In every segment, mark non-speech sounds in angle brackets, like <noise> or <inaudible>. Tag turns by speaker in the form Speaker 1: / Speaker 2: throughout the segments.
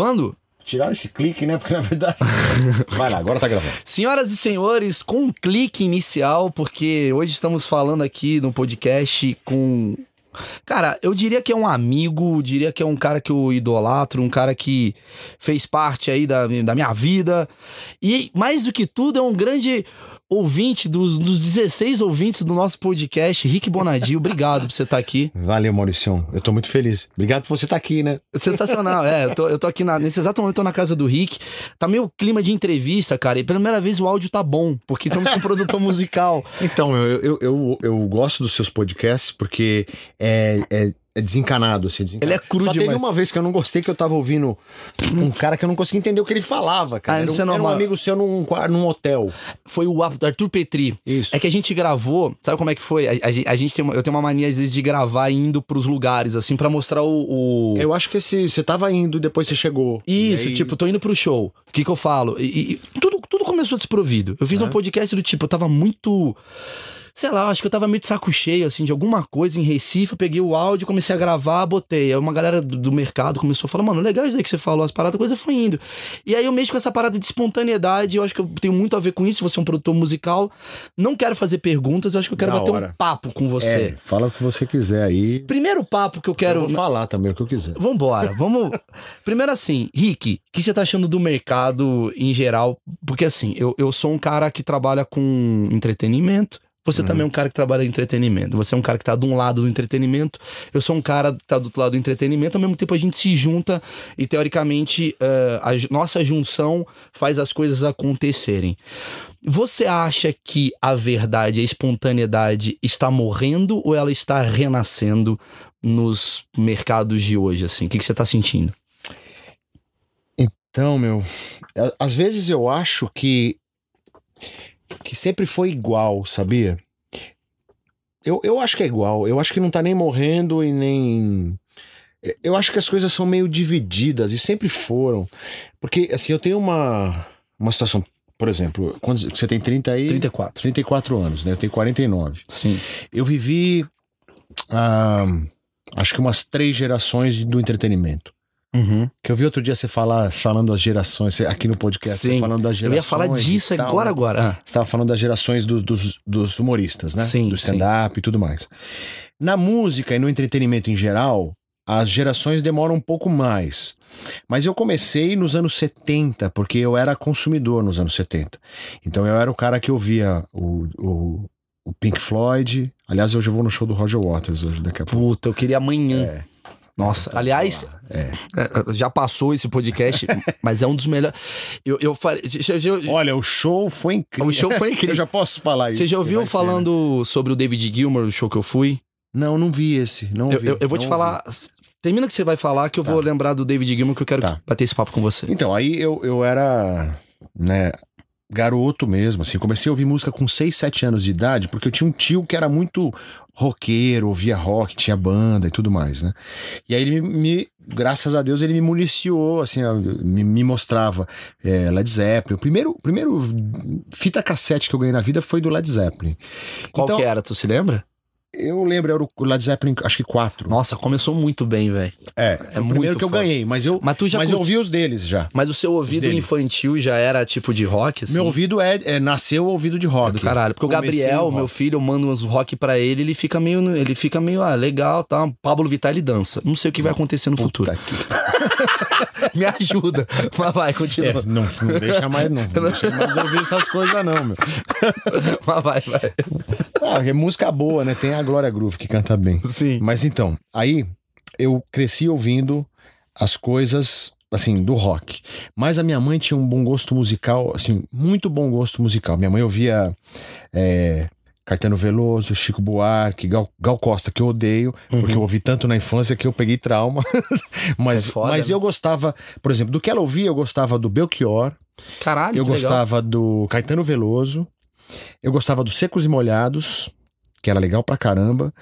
Speaker 1: Gravando?
Speaker 2: Tirar esse clique, né? Porque na verdade. <laughs> Vai lá, agora tá gravando.
Speaker 1: Senhoras e senhores, com um clique inicial, porque hoje estamos falando aqui no podcast com. Cara, eu diria que é um amigo, diria que é um cara que eu idolatro, um cara que fez parte aí da, da minha vida. E mais do que tudo, é um grande ouvinte dos, dos 16 ouvintes do nosso podcast, Rick Bonadio. Obrigado por você estar aqui.
Speaker 2: Valeu, Mauricião. Eu tô muito feliz. Obrigado por você estar aqui, né?
Speaker 1: Sensacional, é. Eu tô, eu tô aqui na, nesse exato momento, eu tô na casa do Rick. Tá meio clima de entrevista, cara. E pela primeira vez o áudio tá bom, porque estamos com um produtor musical. <laughs>
Speaker 2: Então, eu, eu, eu, eu, gosto dos seus podcasts porque é, é é desencanado, assim, desencanado.
Speaker 1: Ele é cru
Speaker 2: Só
Speaker 1: demais.
Speaker 2: teve uma vez que eu não gostei que eu tava ouvindo um cara que eu não conseguia entender o que ele falava, cara.
Speaker 1: Ah,
Speaker 2: era,
Speaker 1: isso é
Speaker 2: um, era um amigo seu num, quarto- num hotel.
Speaker 1: Foi o Arthur Petri.
Speaker 2: Isso.
Speaker 1: É que a gente gravou, sabe como é que foi? A, a gente- a gente tem uma, eu tenho uma mania às vezes de gravar indo pros lugares, assim, pra mostrar o. o-
Speaker 2: Eu acho que esse, você tava indo, depois você chegou.
Speaker 1: Isso,
Speaker 2: aí-
Speaker 1: tipo, tô indo pro show. O que que eu falo? E, e tudo, tudo começou desprovido. Eu fiz um podcast do tipo, eu tava muito. Sei lá, acho que eu tava meio de saco cheio, assim, de alguma coisa em Recife. Eu peguei o áudio, comecei a gravar, botei. Aí uma galera do, do mercado começou a falar, mano, legal isso aí que você falou, as paradas, a coisa foi indo. E aí eu mexo com essa parada de espontaneidade, eu acho que eu tenho muito a ver com isso. Você é um produtor musical. Não quero fazer perguntas, eu acho que eu quero
Speaker 2: Da
Speaker 1: bater um
Speaker 2: hora.
Speaker 1: papo com você.
Speaker 2: É, fala o que você quiser aí.
Speaker 1: Primeiro papo que eu quero.
Speaker 2: Eu vou falar também o que eu quiser.
Speaker 1: Vambora, vamos. <laughs> Primeiro assim, Rick, o que você tá achando do mercado em geral? Porque assim, eu, eu sou um cara que trabalha com entretenimento. Você também é um cara que trabalha em entretenimento. Você é um cara que tá de um lado do entretenimento. Eu sou um cara que tá do outro lado do entretenimento. Ao mesmo tempo, a gente se junta e, teoricamente, eh, a nossa junção faz as coisas acontecerem. Você acha que a verdade, a espontaneidade está morrendo ou ela está renascendo nos mercados de hoje, assim? O que, que você tá sentindo?
Speaker 2: Então, meu, às vezes eu acho que que sempre foi igual, sabia? Eu, eu acho que é igual. Eu acho que não tá nem morrendo e nem. Eu acho que as coisas são meio divididas e sempre foram. Porque, assim, eu tenho uma, uma situação. Por exemplo, quando você tem 30 e.
Speaker 1: 34.
Speaker 2: 34 anos, né? Eu tenho 49.
Speaker 1: Sim.
Speaker 2: Eu vivi. ah, acho que umas três gerações do entretenimento.
Speaker 1: Uhum.
Speaker 2: Que eu vi outro dia você falar, falando das gerações, aqui no podcast,
Speaker 1: Sim.
Speaker 2: você falando das
Speaker 1: Eu
Speaker 2: gerações.
Speaker 1: ia falar disso
Speaker 2: tal,
Speaker 1: agora,
Speaker 2: né?
Speaker 1: agora. Ah,
Speaker 2: Você estava falando das gerações do- dos, dos humoristas, né?
Speaker 1: Sim,
Speaker 2: Do stand-up e tudo mais. Na música e no entretenimento em geral, as gerações demoram um pouco mais. Mas eu comecei nos anos 70, porque eu era consumidor nos anos 70. Então eu era o cara que ouvia o, o, o Pink Floyd. Aliás, hoje eu vou no show do Roger Waters, hoje, daqui a pouco.
Speaker 1: puta, eu queria amanhã.
Speaker 2: É.
Speaker 1: Nossa, aliás,
Speaker 2: É.
Speaker 1: é, já passou esse podcast, <laughs> mas é um dos melhores. Eu, eu falei. já- já-
Speaker 2: Olha, o show foi incrível.
Speaker 1: O show foi incrível. <laughs>
Speaker 2: eu já posso falar isso.
Speaker 1: Você já ouviu
Speaker 2: vai ser, né?
Speaker 1: falando sobre o David Gilmour, o show que eu fui?
Speaker 2: Não, não vi esse. Não
Speaker 1: Eu,
Speaker 2: vi,
Speaker 1: eu- eu vou te
Speaker 2: não
Speaker 1: falar. Termina que você vai falar que eu vou lembrar do David Gilmour que eu quero
Speaker 2: Tá.
Speaker 1: bater esse papo com você.
Speaker 2: Então, aí eu, eu era, né, garoto mesmo, assim, comecei a ouvir música com 6, 7 anos de idade, porque eu tinha um tio que era muito roqueiro, ouvia rock, tinha banda e tudo mais, né? E aí ele me, me- graças a Deus, ele me municiou, assim, me, me mostrava é, Led Zeppelin. O primeiro, primeiro fita cassete que eu ganhei na vida foi do Led Zeppelin.
Speaker 1: Qual
Speaker 2: Então,
Speaker 1: que era, tu se lembra?
Speaker 2: Eu lembro, era o Led Zeppelin, acho que 4.
Speaker 1: Nossa, começou muito bem, velho.
Speaker 2: É, foi o
Speaker 1: muito
Speaker 2: primeiro que eu
Speaker 1: foda.
Speaker 2: ganhei, mas eu,
Speaker 1: Mas tu já
Speaker 2: mas eu ouvi os deles já.
Speaker 1: Mas o seu ouvido infantil já era tipo de rock, assim?
Speaker 2: Meu ouvido é, é nasceu ouvido de rock.
Speaker 1: do caralho. Porque o
Speaker 2: Comecei
Speaker 1: Gabriel,
Speaker 2: no
Speaker 1: meu filho, eu mando uns rock pra ele, ele fica meio. Ele fica meio, ah, legal, tá? Pablo Vittar ele dança. Não sei o que vai acontecer no futuro.
Speaker 2: Puta que-
Speaker 1: Me ajuda. <laughs> Mas vai, continua.
Speaker 2: É, não, não deixa mais, não. Não deixa mais ouvir essas coisas, não, meu. <laughs>
Speaker 1: Mas vai, vai.
Speaker 2: Ah, é música boa, né? Tem a Glória Groove que canta bem.
Speaker 1: Sim.
Speaker 2: Mas então, aí eu cresci ouvindo as coisas assim, do rock. Mas a minha mãe tinha um bom gosto musical, assim, muito bom gosto musical. Minha mãe ouvia é, Caetano Veloso, Chico Buarque, Gal, Gal Costa, que eu odeio, porque eu ouvi tanto na infância que eu peguei trauma. <laughs> mas
Speaker 1: É foda,
Speaker 2: mas
Speaker 1: né?
Speaker 2: eu gostava, por exemplo, do que ela ouvia, eu gostava do Belchior,
Speaker 1: Caralho,
Speaker 2: eu
Speaker 1: que legal.
Speaker 2: gostava do Caetano Veloso, eu gostava dos Secos e Molhados, que era legal pra caramba,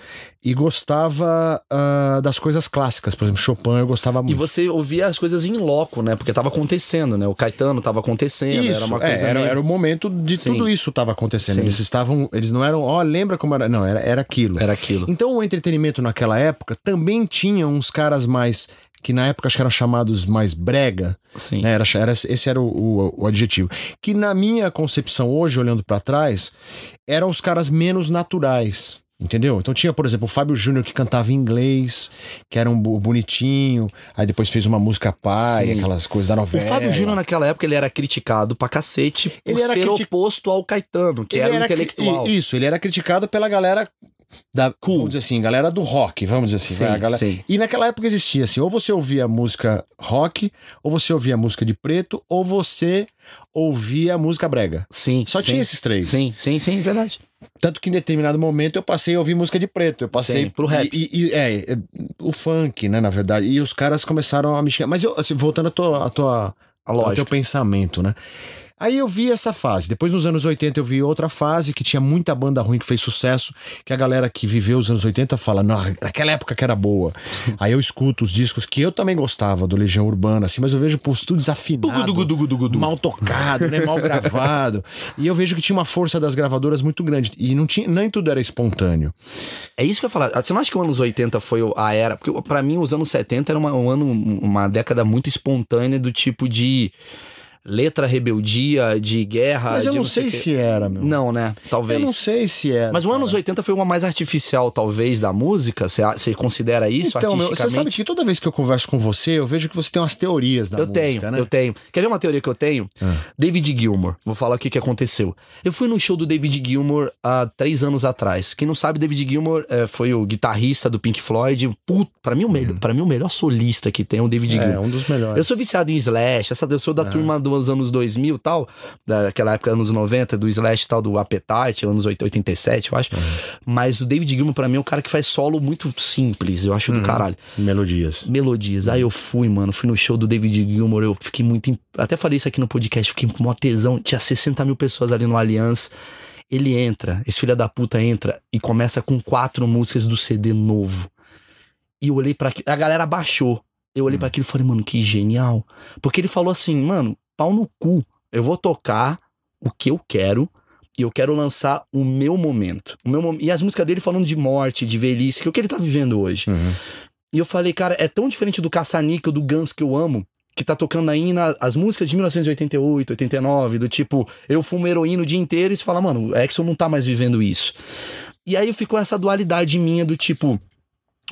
Speaker 2: e gostava ah, das coisas clássicas, por exemplo, Chopin eu gostava
Speaker 1: E
Speaker 2: muito.
Speaker 1: você ouvia as coisas em loco, né? Porque tava acontecendo, né? O Caetano tava acontecendo, era
Speaker 2: Isso,
Speaker 1: uma
Speaker 2: é,
Speaker 1: coisa
Speaker 2: era,
Speaker 1: meio...
Speaker 2: era o momento de
Speaker 1: Sim.
Speaker 2: tudo isso estava acontecendo.
Speaker 1: Sim.
Speaker 2: Eles estavam, eles não eram, ó, lembra como era, não, era, era aquilo.
Speaker 1: Era aquilo.
Speaker 2: Então o entretenimento naquela época também tinha uns caras mais que na época acho que eram chamados mais brega,
Speaker 1: Sim.
Speaker 2: né? Era, era- esse era o, o- o adjetivo. Que na minha concepção hoje, olhando pra trás, eram os caras menos naturais. Entendeu? Então tinha, por exemplo, o Fábio Júnior que cantava em inglês, que era um bonitinho, aí depois fez uma música pai,
Speaker 1: Sim.
Speaker 2: aquelas coisas da
Speaker 1: O
Speaker 2: novela.
Speaker 1: Fábio Júnior, naquela época, ele era criticado pra cacete por
Speaker 2: Ele era
Speaker 1: ser oposto ao Caetano, que
Speaker 2: Ele
Speaker 1: era, um intelectual.
Speaker 2: Isso, ele era criticado pela galera da,
Speaker 1: Cool.
Speaker 2: vamos dizer assim, galera do rock, vamos dizer assim.
Speaker 1: Sim,
Speaker 2: vai, galera-
Speaker 1: sim.
Speaker 2: E naquela época existia assim, ou você ouvia música rock, ou você ouvia música de preto, ou você ouvia música brega.
Speaker 1: Sim,
Speaker 2: Só
Speaker 1: sim.
Speaker 2: tinha esses três.
Speaker 1: Sim, sim, sim, verdade.
Speaker 2: Tanto que em determinado momento eu passei a ouvir música de preto. Eu passei
Speaker 1: Sim, pro rap.
Speaker 2: E, e- é, o funk, né, na verdade. E os caras começaram a me. Mas eu, assim, voltando à tua, à tua, ao teu pensamento, né? Aí eu vi essa fase. Depois, nos anos 80, eu vi outra fase que tinha muita banda ruim que fez sucesso, que a galera que viveu os anos 80 fala, naquela época que era boa. <laughs> Aí eu escuto os discos que eu também gostava do Legião Urbana, assim, mas eu vejo pô, tudo desafinado.
Speaker 1: Dugu, dugu, dugu, dugu, dugu.
Speaker 2: Mal tocado, né? Mal gravado. E eu vejo que tinha uma força das gravadoras muito grande. E não tinha, nem tudo era espontâneo.
Speaker 1: É isso que eu ia falar. Você não acha que os anos 80 foi a era? Porque pra mim os anos 70 era uma, um ano, uma década muito espontânea do tipo de letra rebeldia, de guerra.
Speaker 2: Mas eu
Speaker 1: de
Speaker 2: não sei
Speaker 1: quê.
Speaker 2: se era, meu.
Speaker 1: Não, né? Talvez.
Speaker 2: Eu não sei se era.
Speaker 1: Mas o anos 80 foi uma mais artificial, talvez, da música? Você, considera isso
Speaker 2: Então, meu,
Speaker 1: artisticamente?
Speaker 2: você sabe que toda vez que eu converso com você, eu vejo que você tem umas teorias da
Speaker 1: eu
Speaker 2: música,
Speaker 1: tenho,
Speaker 2: né? Ah.
Speaker 1: eu tenho. Quer ver uma teoria que eu tenho? David Gilmour. Vou falar o que, que aconteceu. Eu fui no show do David Gilmour há três anos atrás. Quem não sabe, David Gilmour eh, foi o guitarrista do Pink Floyd. Put, pra, mim, o melhor, pra mim, o melhor solista que tem é o David.
Speaker 2: É,
Speaker 1: Gilmour.
Speaker 2: um dos melhores.
Speaker 1: Eu sou viciado em Slash, essa, eu sou da turma dos anos 2000 e tal, daquela época, anos 90, do Slash e tal, do Appetite, anos 80, 87, eu acho. Mas o David Gilmour, pra mim, é um cara que faz solo muito simples, eu acho do caralho.
Speaker 2: Melodias.
Speaker 1: Melodias. Aí eu fui, mano, fui no show do David Gilmour, eu fiquei muito. imp- Até falei isso aqui no podcast, fiquei com uma tesão. Tinha 60 mil pessoas ali no Allianz. Ele entra, esse filho da puta entra e começa com quatro músicas do CD novo. E eu olhei pra aquilo, a galera baixou. Eu olhei pra aquilo e falei, mano, que genial. Porque ele falou assim, mano, pau no cu. Eu vou tocar o que eu quero e eu quero lançar o meu momento. O meu E as músicas dele falando de morte, de velhice, que é o que ele tá vivendo hoje.
Speaker 2: Uhum.
Speaker 1: E eu falei, cara, é tão diferente do Caça-Níquel, do Guns que eu amo, que tá tocando aí na- as músicas de 1988, 89, do tipo, eu fumo heroína o dia inteiro e você fala, mano, o Exxon não tá mais vivendo isso. E aí ficou essa dualidade minha do tipo,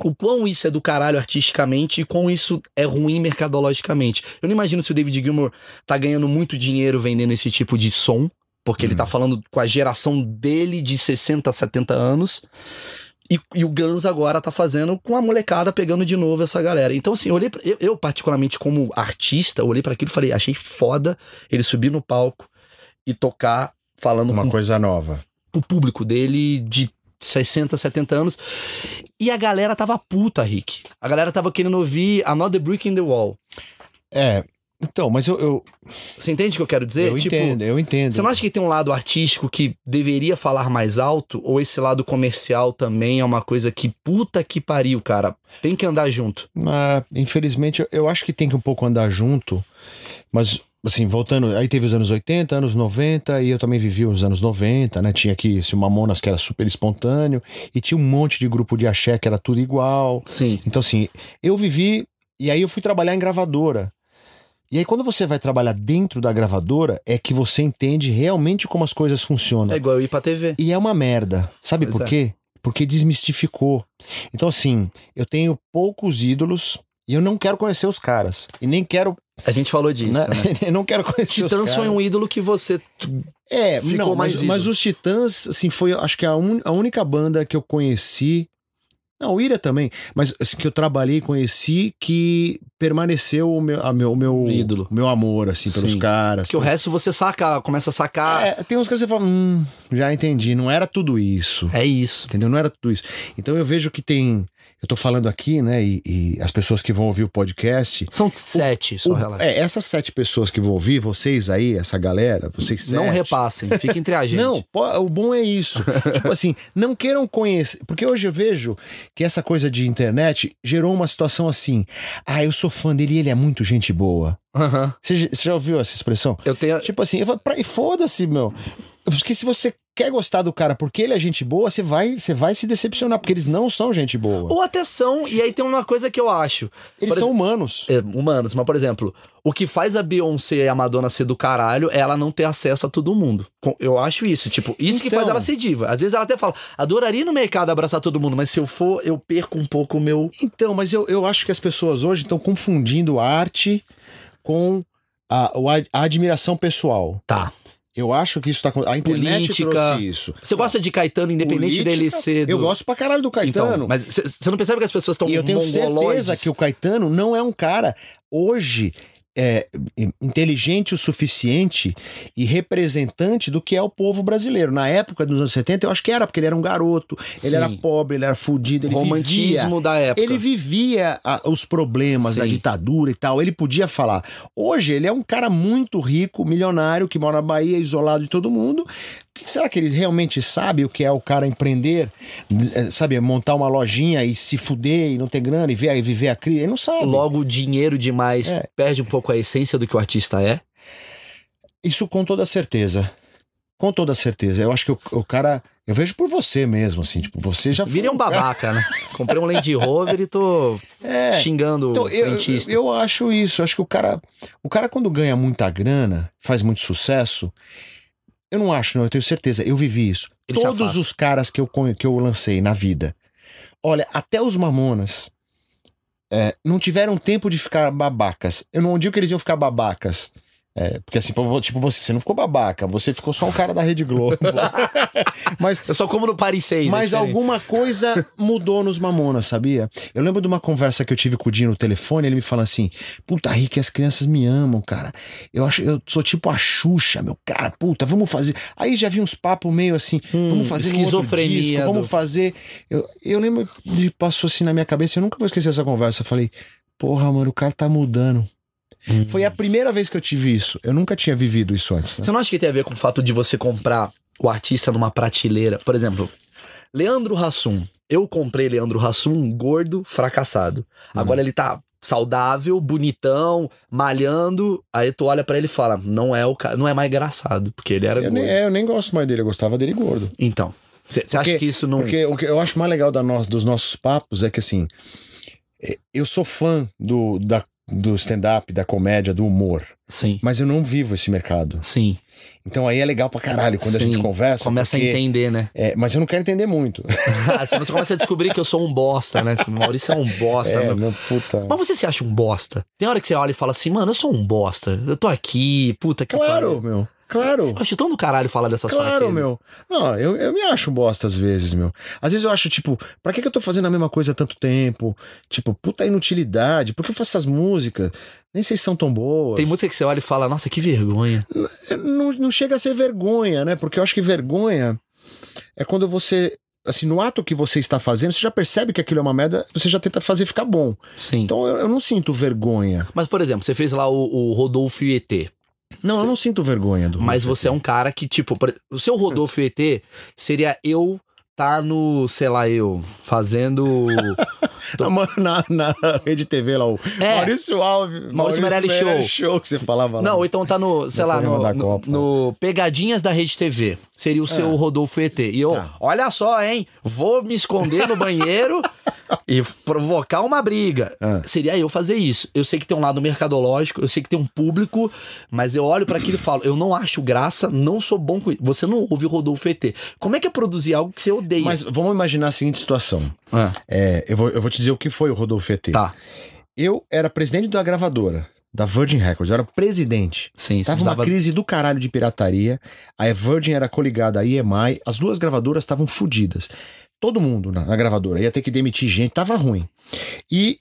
Speaker 1: o quão isso é do caralho artisticamente e quão isso é ruim mercadologicamente. Eu não imagino se o David Gilmour tá ganhando muito dinheiro vendendo esse tipo de som, porque ele tá falando com a geração dele de 60, 70 anos. E, e o Guns agora tá fazendo com a molecada pegando de novo essa galera. Então, assim, eu olhei pra, eu, eu, particularmente, como artista, olhei para aquilo e falei, achei foda ele subir no palco e tocar falando
Speaker 2: Uma
Speaker 1: com
Speaker 2: coisa nova.
Speaker 1: pro público dele de 60, 70 anos. E a galera tava puta, Rick. A galera tava querendo ouvir Another Brick in the Wall.
Speaker 2: É. Então, mas eu, eu,
Speaker 1: Você entende o que eu quero dizer?
Speaker 2: eu
Speaker 1: tipo,
Speaker 2: entendo, eu entendo.
Speaker 1: Você não acha que tem um lado artístico que deveria falar mais alto? Ou esse lado comercial também é uma coisa que puta que pariu, cara? Tem que andar junto.
Speaker 2: Mas, infelizmente, eu acho que tem que um pouco andar junto, mas assim, voltando, aí teve os anos 80, anos 90, e eu também vivi os anos 90, né? Tinha aqui esse Mamonas que era super espontâneo, e tinha um monte de grupo de axé que era tudo igual.
Speaker 1: Sim.
Speaker 2: Então, assim, eu vivi, e aí eu fui trabalhar em gravadora. E aí, quando você vai trabalhar dentro da gravadora, é que você entende realmente como as coisas funcionam.
Speaker 1: É igual eu ir pra TV.
Speaker 2: E é uma merda. Sabe
Speaker 1: Pois
Speaker 2: por
Speaker 1: é.
Speaker 2: quê? Porque desmistificou. Então, assim, eu tenho poucos ídolos e eu não quero conhecer os caras. E nem quero.
Speaker 1: A gente falou disso,
Speaker 2: né?
Speaker 1: né? <laughs>
Speaker 2: eu não quero conhecer os
Speaker 1: Titãs foi um ídolo que você.
Speaker 2: É,
Speaker 1: ficou
Speaker 2: não,
Speaker 1: mais
Speaker 2: mas,
Speaker 1: ídolo.
Speaker 2: mas os Titãs, assim, foi, acho que a, un- a única banda que eu conheci. Não, o Ira também, mas assim, que eu trabalhei e conheci que permaneceu o meu, a meu, o meu
Speaker 1: Ídolo.
Speaker 2: o meu amor, assim, pelos
Speaker 1: Sim.
Speaker 2: caras.
Speaker 1: Que o resto você saca, começa a sacar.
Speaker 2: É, tem uns que você fala, hum, já entendi, não era tudo isso.
Speaker 1: É isso.
Speaker 2: Entendeu? Não era tudo isso. Então eu vejo que tem. Eu tô falando aqui, né? E, e as pessoas que vão ouvir o podcast.
Speaker 1: São sete, só
Speaker 2: o-
Speaker 1: relaxa.
Speaker 2: é, essas sete pessoas que vão ouvir, vocês aí, essa galera, vocês sete.
Speaker 1: Não repassem, fica entre a <laughs> gente.
Speaker 2: Não, o bom é isso. <laughs> tipo assim, não queiram conhecer. Porque hoje eu vejo que essa coisa de internet gerou uma situação assim. Ah, eu sou fã dele e ele é muito gente boa. Você, já- você já ouviu essa expressão?
Speaker 1: Eu tenho.
Speaker 2: Tipo assim, eu falo, pra- foda-se, meu. Porque se você quer gostar do cara porque ele é gente boa, você vai, você vai se decepcionar, porque eles não são gente boa.
Speaker 1: Ou até são, e aí tem uma coisa que eu acho.
Speaker 2: Eles
Speaker 1: Por
Speaker 2: são humanos.
Speaker 1: É, humanos, mas por exemplo, o que faz a Beyoncé e a Madonna ser do caralho é ela não ter acesso a todo mundo. Eu acho isso, tipo, isso que
Speaker 2: Então.
Speaker 1: faz ela ser diva. Às vezes ela até fala, adoraria no mercado abraçar todo mundo, mas se eu for, eu perco um pouco o meu.
Speaker 2: Então, mas eu, eu acho que as pessoas hoje estão confundindo arte com a, a admiração pessoal.
Speaker 1: Tá.
Speaker 2: Eu acho que isso tá. A internet
Speaker 1: Política.
Speaker 2: trouxe isso.
Speaker 1: Você gosta de Caetano, independente
Speaker 2: Política,
Speaker 1: dele ser. Do...
Speaker 2: Eu gosto pra caralho do Caetano.
Speaker 1: Então, mas você não percebe que as pessoas estão
Speaker 2: E eu tenho certeza que o Caetano não é um cara hoje é, inteligente o suficiente e representante do que é o povo brasileiro. Na época dos anos 70, eu acho que era, porque ele era um garoto, ele
Speaker 1: Sim.
Speaker 2: era pobre, ele era fudido, ele vivia.
Speaker 1: romantismo da época.
Speaker 2: Ele vivia ah, os problemas da
Speaker 1: Sim.
Speaker 2: ditadura e tal, ele podia falar. Hoje, ele é um cara muito rico, milionário, que mora na Bahia, isolado de todo mundo. Será que ele realmente sabe o que é o cara empreender? Eh, Sabe, montar uma lojinha e se fuder e não ter grana e ver, e viver a crise? Ele não sabe.
Speaker 1: Logo, dinheiro demais
Speaker 2: É.
Speaker 1: perde um pouco a essência do que o artista é.
Speaker 2: Isso com toda certeza. Com toda certeza. Eu acho que o, o cara. Eu vejo por você mesmo, assim, tipo, você já
Speaker 1: Virei um babaca, né? Comprei um Land Rover e tô <laughs>
Speaker 2: É.
Speaker 1: xingando
Speaker 2: Então,
Speaker 1: o
Speaker 2: eu,
Speaker 1: frentista.
Speaker 2: eu acho isso. Eu acho que o cara, o cara quando ganha muita grana, faz muito sucesso. Eu não acho, não. Eu tenho certeza. Eu vivi isso.
Speaker 1: Ele
Speaker 2: Todos os caras que eu, que eu lancei na vida. Olha, até os Mamonas é, não tiveram tempo de ficar babacas. Eu não digo que eles iam ficar babacas. É, porque assim, tipo, você, você não ficou babaca, você ficou só um cara da Rede Globo. <laughs> Mas
Speaker 1: Eu só como no Paris 6.
Speaker 2: mas
Speaker 1: é diferente.
Speaker 2: alguma coisa mudou nos Mamonas, sabia? Eu lembro de uma conversa que eu tive com o Dinho no telefone, ele me fala assim: Puta, Rick, as crianças me amam, cara. Eu acho eu sou tipo a Xuxa, meu cara. Puta, vamos fazer. Aí já vi uns papos meio assim: vamos fazer um
Speaker 1: esquizofrenia
Speaker 2: disco, vamos fazer. Eu, eu lembro de passou assim na minha cabeça, eu nunca vou esquecer essa conversa. Eu falei: Porra, mano, o cara tá mudando.
Speaker 1: Hum.
Speaker 2: Foi a primeira vez que eu tive isso. Eu nunca tinha vivido isso antes. Né?
Speaker 1: Você não acha que tem a ver com o fato de você comprar o artista numa prateleira? Por exemplo, Leandro Hassum. Eu comprei Leandro Hassum gordo, fracassado.
Speaker 2: Uhum.
Speaker 1: Agora ele tá saudável, bonitão, malhando. Aí tu olha pra ele e fala: não é o ca- não é mais engraçado, porque ele era
Speaker 2: Eu
Speaker 1: gordo.
Speaker 2: nem, é, eu nem gosto mais dele, eu gostava dele gordo.
Speaker 1: Então, você acha que isso não
Speaker 2: Porque o que eu acho mais legal no- dos nossos papos é que assim, é, eu sou fã do, da- do stand-up, da comédia, do humor,
Speaker 1: Sim.
Speaker 2: mas eu não vivo esse mercado.
Speaker 1: Sim.
Speaker 2: Então aí é legal pra caralho quando a
Speaker 1: Sim.
Speaker 2: gente conversa.
Speaker 1: Começa
Speaker 2: porque-
Speaker 1: a entender, né?
Speaker 2: é, mas eu não quero entender muito. <laughs>
Speaker 1: Você começa a descobrir que eu sou um bosta, né? Maurício é um bosta.
Speaker 2: é,
Speaker 1: meu.
Speaker 2: meu puta.
Speaker 1: Mas você se acha um bosta? Tem hora que você olha e fala assim, mano, eu sou um bosta. Eu tô aqui, puta que
Speaker 2: Claro,
Speaker 1: pariu.
Speaker 2: meu. Claro.
Speaker 1: Eu acho tão do caralho falar dessas
Speaker 2: Claro,
Speaker 1: fraquezas.
Speaker 2: meu. Não, eu, eu me acho bosta às vezes, meu. Às vezes eu acho, tipo, pra que, que eu tô fazendo a mesma coisa há tanto tempo? Tipo, puta inutilidade. Por que eu faço essas músicas? Nem sei se são tão boas.
Speaker 1: Tem música que você olha e fala, nossa, que vergonha.
Speaker 2: não, não chega a ser vergonha, né? Porque eu acho que vergonha é quando você. Assim, no ato que você está fazendo, você já percebe que aquilo é uma merda, você já tenta fazer ficar bom.
Speaker 1: Sim.
Speaker 2: Então eu, eu não sinto vergonha.
Speaker 1: Mas, por exemplo, você fez lá o, o Rodolfo e ET.
Speaker 2: Não, eu não sinto vergonha do.
Speaker 1: Mas você é um cara que, tipo, o seu Rodolfo ET seria eu tá no, sei lá, eu, fazendo. <laughs>
Speaker 2: Na, na, na Rede TV lá, o
Speaker 1: É.
Speaker 2: Maurício Alves.
Speaker 1: Maurício Meirelles Show.
Speaker 2: Show que você falava lá.
Speaker 1: Não, então tá no, sei
Speaker 2: No
Speaker 1: lá, no, no, no Pegadinhas da Rede TV. Seria o seu Rodolfo ET. E eu,
Speaker 2: Tá.
Speaker 1: olha só, hein? Vou me esconder no banheiro <laughs> <laughs> e provocar uma briga.
Speaker 2: Ah.
Speaker 1: Seria eu fazer isso. Eu sei que tem um lado mercadológico, eu sei que tem um público, mas eu olho pra aquilo e falo, eu não acho graça, não sou bom com isso. Você não ouve o Rodolfo ET. Como é que é produzir algo que você odeia?
Speaker 2: Mas vamos imaginar a seguinte situação.
Speaker 1: Ah,
Speaker 2: É, eu, vou, eu vou te dizer o que foi o Rodolfo ET.
Speaker 1: tá.
Speaker 2: Eu era presidente da gravadora, da Virgin Records. Eu era presidente.
Speaker 1: Sim,
Speaker 2: Tava uma
Speaker 1: precisava...
Speaker 2: crise do caralho de pirataria. A Virgin era coligada à EMI. As duas gravadoras estavam fodidas. Todo mundo na, na gravadora ia ter que demitir gente. Tava ruim. E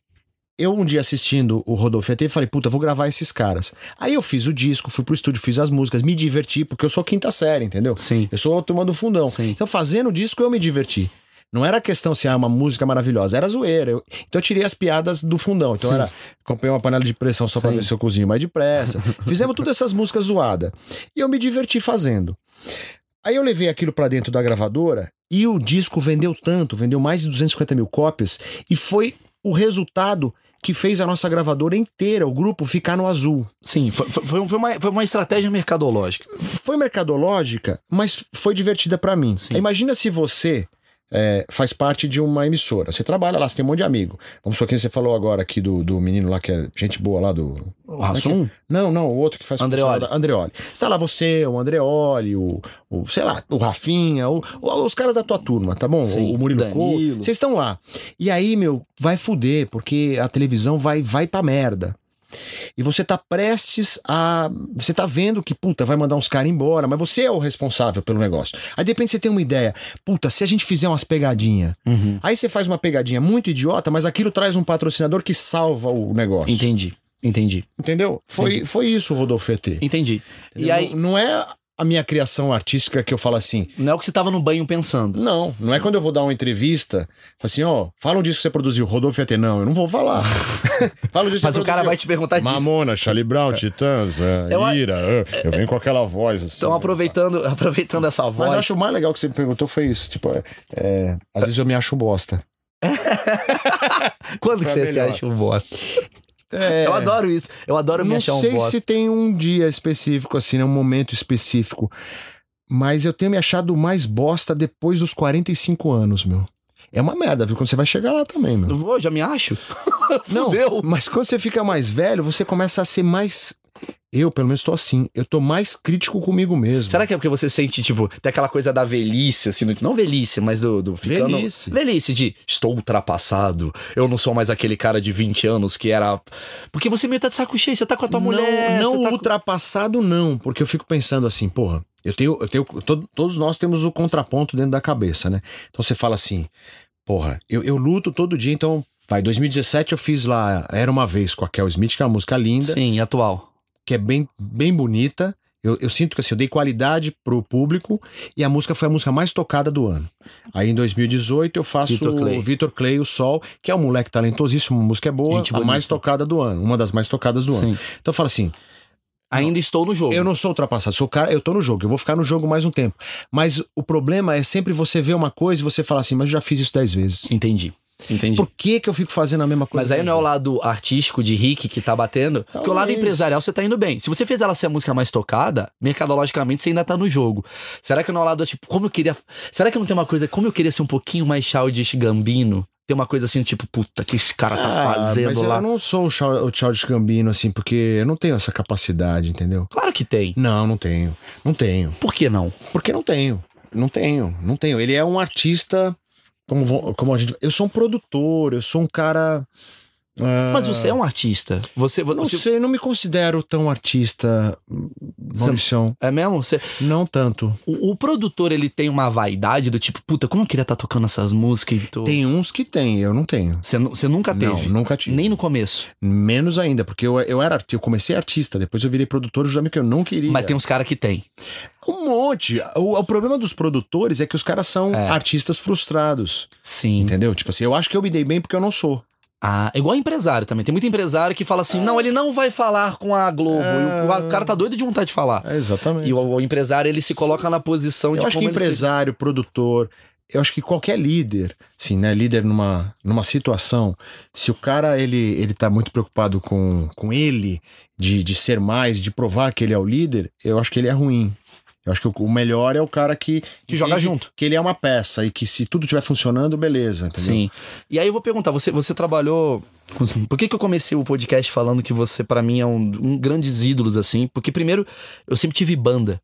Speaker 2: eu um dia assistindo o Rodolfo ET falei, puta, vou gravar esses caras. Aí eu fiz o disco, fui pro estúdio, fiz as músicas, me diverti, porque eu sou quinta série, entendeu?
Speaker 1: Sim.
Speaker 2: Eu sou a turma do fundão.
Speaker 1: Sim.
Speaker 2: Então fazendo o disco eu me diverti. Não era questão se ah, uma música maravilhosa, era zoeira. Eu- então eu tirei as piadas do fundão. Então
Speaker 1: Sim.
Speaker 2: era, comprei uma panela de pressão só pra
Speaker 1: Sim.
Speaker 2: ver se eu cozinho mais depressa. <laughs> Fizemos todas essas músicas zoadas. E eu me diverti fazendo. Aí eu levei aquilo pra dentro da gravadora e o disco vendeu tanto, vendeu mais de 250 mil cópias, e foi o resultado que fez a nossa gravadora inteira, o grupo, ficar no azul.
Speaker 1: Sim, foi, foi, foi uma, foi uma estratégia mercadológica.
Speaker 2: Foi mercadológica, mas foi divertida para mim.
Speaker 1: Sim.
Speaker 2: Imagina se você é, faz parte de uma emissora. Você trabalha lá, você tem um monte de amigo. Vamos supor quem você falou agora aqui do, do menino lá que é gente boa lá do.
Speaker 1: O Rassum?
Speaker 2: Não, não, o outro que faz
Speaker 1: Andreoli.
Speaker 2: funcionário- Andreoli. Está lá você, o Andreoli, o, o sei lá, o Rafinha, o- o- os caras da tua turma, tá bom?
Speaker 1: Sim,
Speaker 2: o Murilo. Couto. Vocês estão lá. E aí, meu, vai fuder, porque a televisão vai, vai pra merda. E você tá prestes a. Você tá vendo que, puta, vai mandar uns caras embora, mas você é o responsável pelo negócio. Aí de repente você tem uma ideia. Puta, se a gente fizer umas pegadinhas.
Speaker 1: Uhum.
Speaker 2: Aí você faz uma pegadinha muito idiota, mas aquilo traz um patrocinador que salva o negócio.
Speaker 1: Entendi, entendi,
Speaker 2: Entendeu? Foi, foi isso Rodolfo ET.
Speaker 1: entendi. E
Speaker 2: Entendeu?
Speaker 1: aí,
Speaker 2: Não, não é a minha criação artística que eu falo assim.
Speaker 1: não é o que você tava no banho pensando.
Speaker 2: Não, não é quando eu vou dar uma entrevista, falo assim, ó, falam disso que você produziu, Rodolfo ET. Não, eu não vou falar. <laughs> falam disso que
Speaker 1: Mas o cara
Speaker 2: produziu.
Speaker 1: vai te perguntar disso.
Speaker 2: Mamona, Charlie Brown, Titãs, é,
Speaker 1: Eu
Speaker 2: Ira, é, eu venho com aquela voz assim.
Speaker 1: Então, aproveitando, <laughs> aproveitando essa
Speaker 2: Mas
Speaker 1: voz.
Speaker 2: eu acho o mais legal que você me perguntou foi isso. Tipo, é, é, às vezes eu me acho bosta. <laughs>
Speaker 1: Quando que você se
Speaker 2: melhor.
Speaker 1: acha um bosta?
Speaker 2: É,
Speaker 1: Eu adoro isso. Eu adoro me
Speaker 2: não
Speaker 1: achar um
Speaker 2: sei
Speaker 1: bosta.
Speaker 2: se tem um dia específico, assim, né, um momento específico. Mas eu tenho me achado mais bosta depois dos 45 anos, meu. É uma merda, viu? Quando você vai chegar lá também, meu.
Speaker 1: Eu vou, já me acho. <laughs>
Speaker 2: Não, mas quando você fica mais velho, você começa a ser mais. Eu, pelo menos, tô assim. Eu tô mais crítico comigo mesmo.
Speaker 1: Será que é porque você sente, tipo, tem aquela coisa da velhice, assim, não velhice, mas do, do ficando...
Speaker 2: Velhice.
Speaker 1: Velhice de estou ultrapassado, eu não sou mais aquele cara de 20 anos que era... Porque você meio tá de saco cheio, você tá com a tua mulher...
Speaker 2: Não,
Speaker 1: você
Speaker 2: não
Speaker 1: tá com-
Speaker 2: ultrapassado, não. Porque eu fico pensando assim, porra, eu tenho. Eu tenho to- todos nós temos o contraponto dentro da cabeça, né? Então você fala assim, porra, eu, eu luto todo dia, então. Vai, 2017 eu fiz lá Era uma Vez com a Kel Smith, que é uma música linda,
Speaker 1: Sim, atual.
Speaker 2: Que é bem, bem bonita. Eu, eu sinto que assim, eu dei qualidade pro público e a música foi a música mais tocada do ano. Aí em 2018 eu faço
Speaker 1: Vitor Clay.
Speaker 2: o Vitor Clay, o Sol, que é um moleque talentosíssimo, a música é boa,
Speaker 1: Gente
Speaker 2: a mais
Speaker 1: bonita.
Speaker 2: tocada do ano, uma das mais tocadas do ano.
Speaker 1: Sim.
Speaker 2: Então eu falo assim,
Speaker 1: Ainda estou no jogo.
Speaker 2: eu não sou ultrapassado, sou cara, eu tô no jogo, eu vou ficar no jogo mais um tempo. Mas o problema é sempre você ver uma coisa e você falar assim, mas eu já fiz isso dez vezes.
Speaker 1: Entendi, entendi.
Speaker 2: Por que que eu fico fazendo a mesma coisa?
Speaker 1: Mas aí
Speaker 2: dez
Speaker 1: não é o lado artístico de Rick que tá batendo. Porque o lado
Speaker 2: Talvez.
Speaker 1: empresarial você tá indo bem. Se você fez ela ser a música mais tocada, mercadologicamente você ainda tá no jogo. Será que não é o lado, tipo, como eu queria. Será que não tem uma coisa, como eu queria ser um pouquinho mais Childish Gambino? Tem uma coisa assim, tipo, puta, que esse cara tá
Speaker 2: Ah,
Speaker 1: fazendo
Speaker 2: mas
Speaker 1: lá.
Speaker 2: eu não sou o Childish Gambino, assim, porque eu não tenho essa capacidade, entendeu?
Speaker 1: Claro que tem.
Speaker 2: Não, não tenho. Não tenho.
Speaker 1: Por que não?
Speaker 2: Porque não tenho. Não tenho. Não tenho. Ele é um artista. Como, como a gente. Eu sou um produtor, eu sou um cara.
Speaker 1: Mas você é um artista. Você,
Speaker 2: Não
Speaker 1: você
Speaker 2: sei, não me considero tão artista, Mauricião.
Speaker 1: é mesmo? Você,
Speaker 2: Não tanto.
Speaker 1: o, o produtor ele tem uma vaidade do tipo, puta, como eu queria estar tocando essas músicas e tu...
Speaker 2: Tem uns que tem, eu não tenho.
Speaker 1: Você, você nunca
Speaker 2: Não,
Speaker 1: teve?
Speaker 2: nunca tive.
Speaker 1: Nem no começo.
Speaker 2: Menos ainda, porque eu, eu era eu comecei artista, depois eu virei produtor, justamente que eu não queria.
Speaker 1: Mas tem uns caras que tem.
Speaker 2: um monte. O, o problema dos produtores é que os caras são
Speaker 1: É.
Speaker 2: artistas frustrados.
Speaker 1: Sim.
Speaker 2: Entendeu? Tipo assim, eu acho que eu me dei bem porque eu não sou.
Speaker 1: Ah, igual empresário também. Tem muito empresário que fala assim: não, ele não vai falar com a Globo. O, o cara tá doido de vontade de falar.
Speaker 2: É, exatamente.
Speaker 1: E o, o empresário, ele se coloca na posição de
Speaker 2: Eu acho que
Speaker 1: ele se-
Speaker 2: empresário, produtor, eu acho que qualquer líder, assim, né, líder numa, numa situação, se o cara ele, ele tá muito preocupado com, com ele, de, de ser mais, de provar que ele é o líder, eu acho que ele é ruim. Eu acho que o, melhor é o cara que.
Speaker 1: Que joga junto.
Speaker 2: Que ele é uma peça e que se tudo estiver funcionando, beleza. Entendeu?
Speaker 1: Sim. E aí eu vou perguntar, você, você trabalhou. Por que, que eu comecei o podcast falando que você, pra mim, é um, um grandes ídolos, assim? Porque, primeiro, eu sempre tive banda.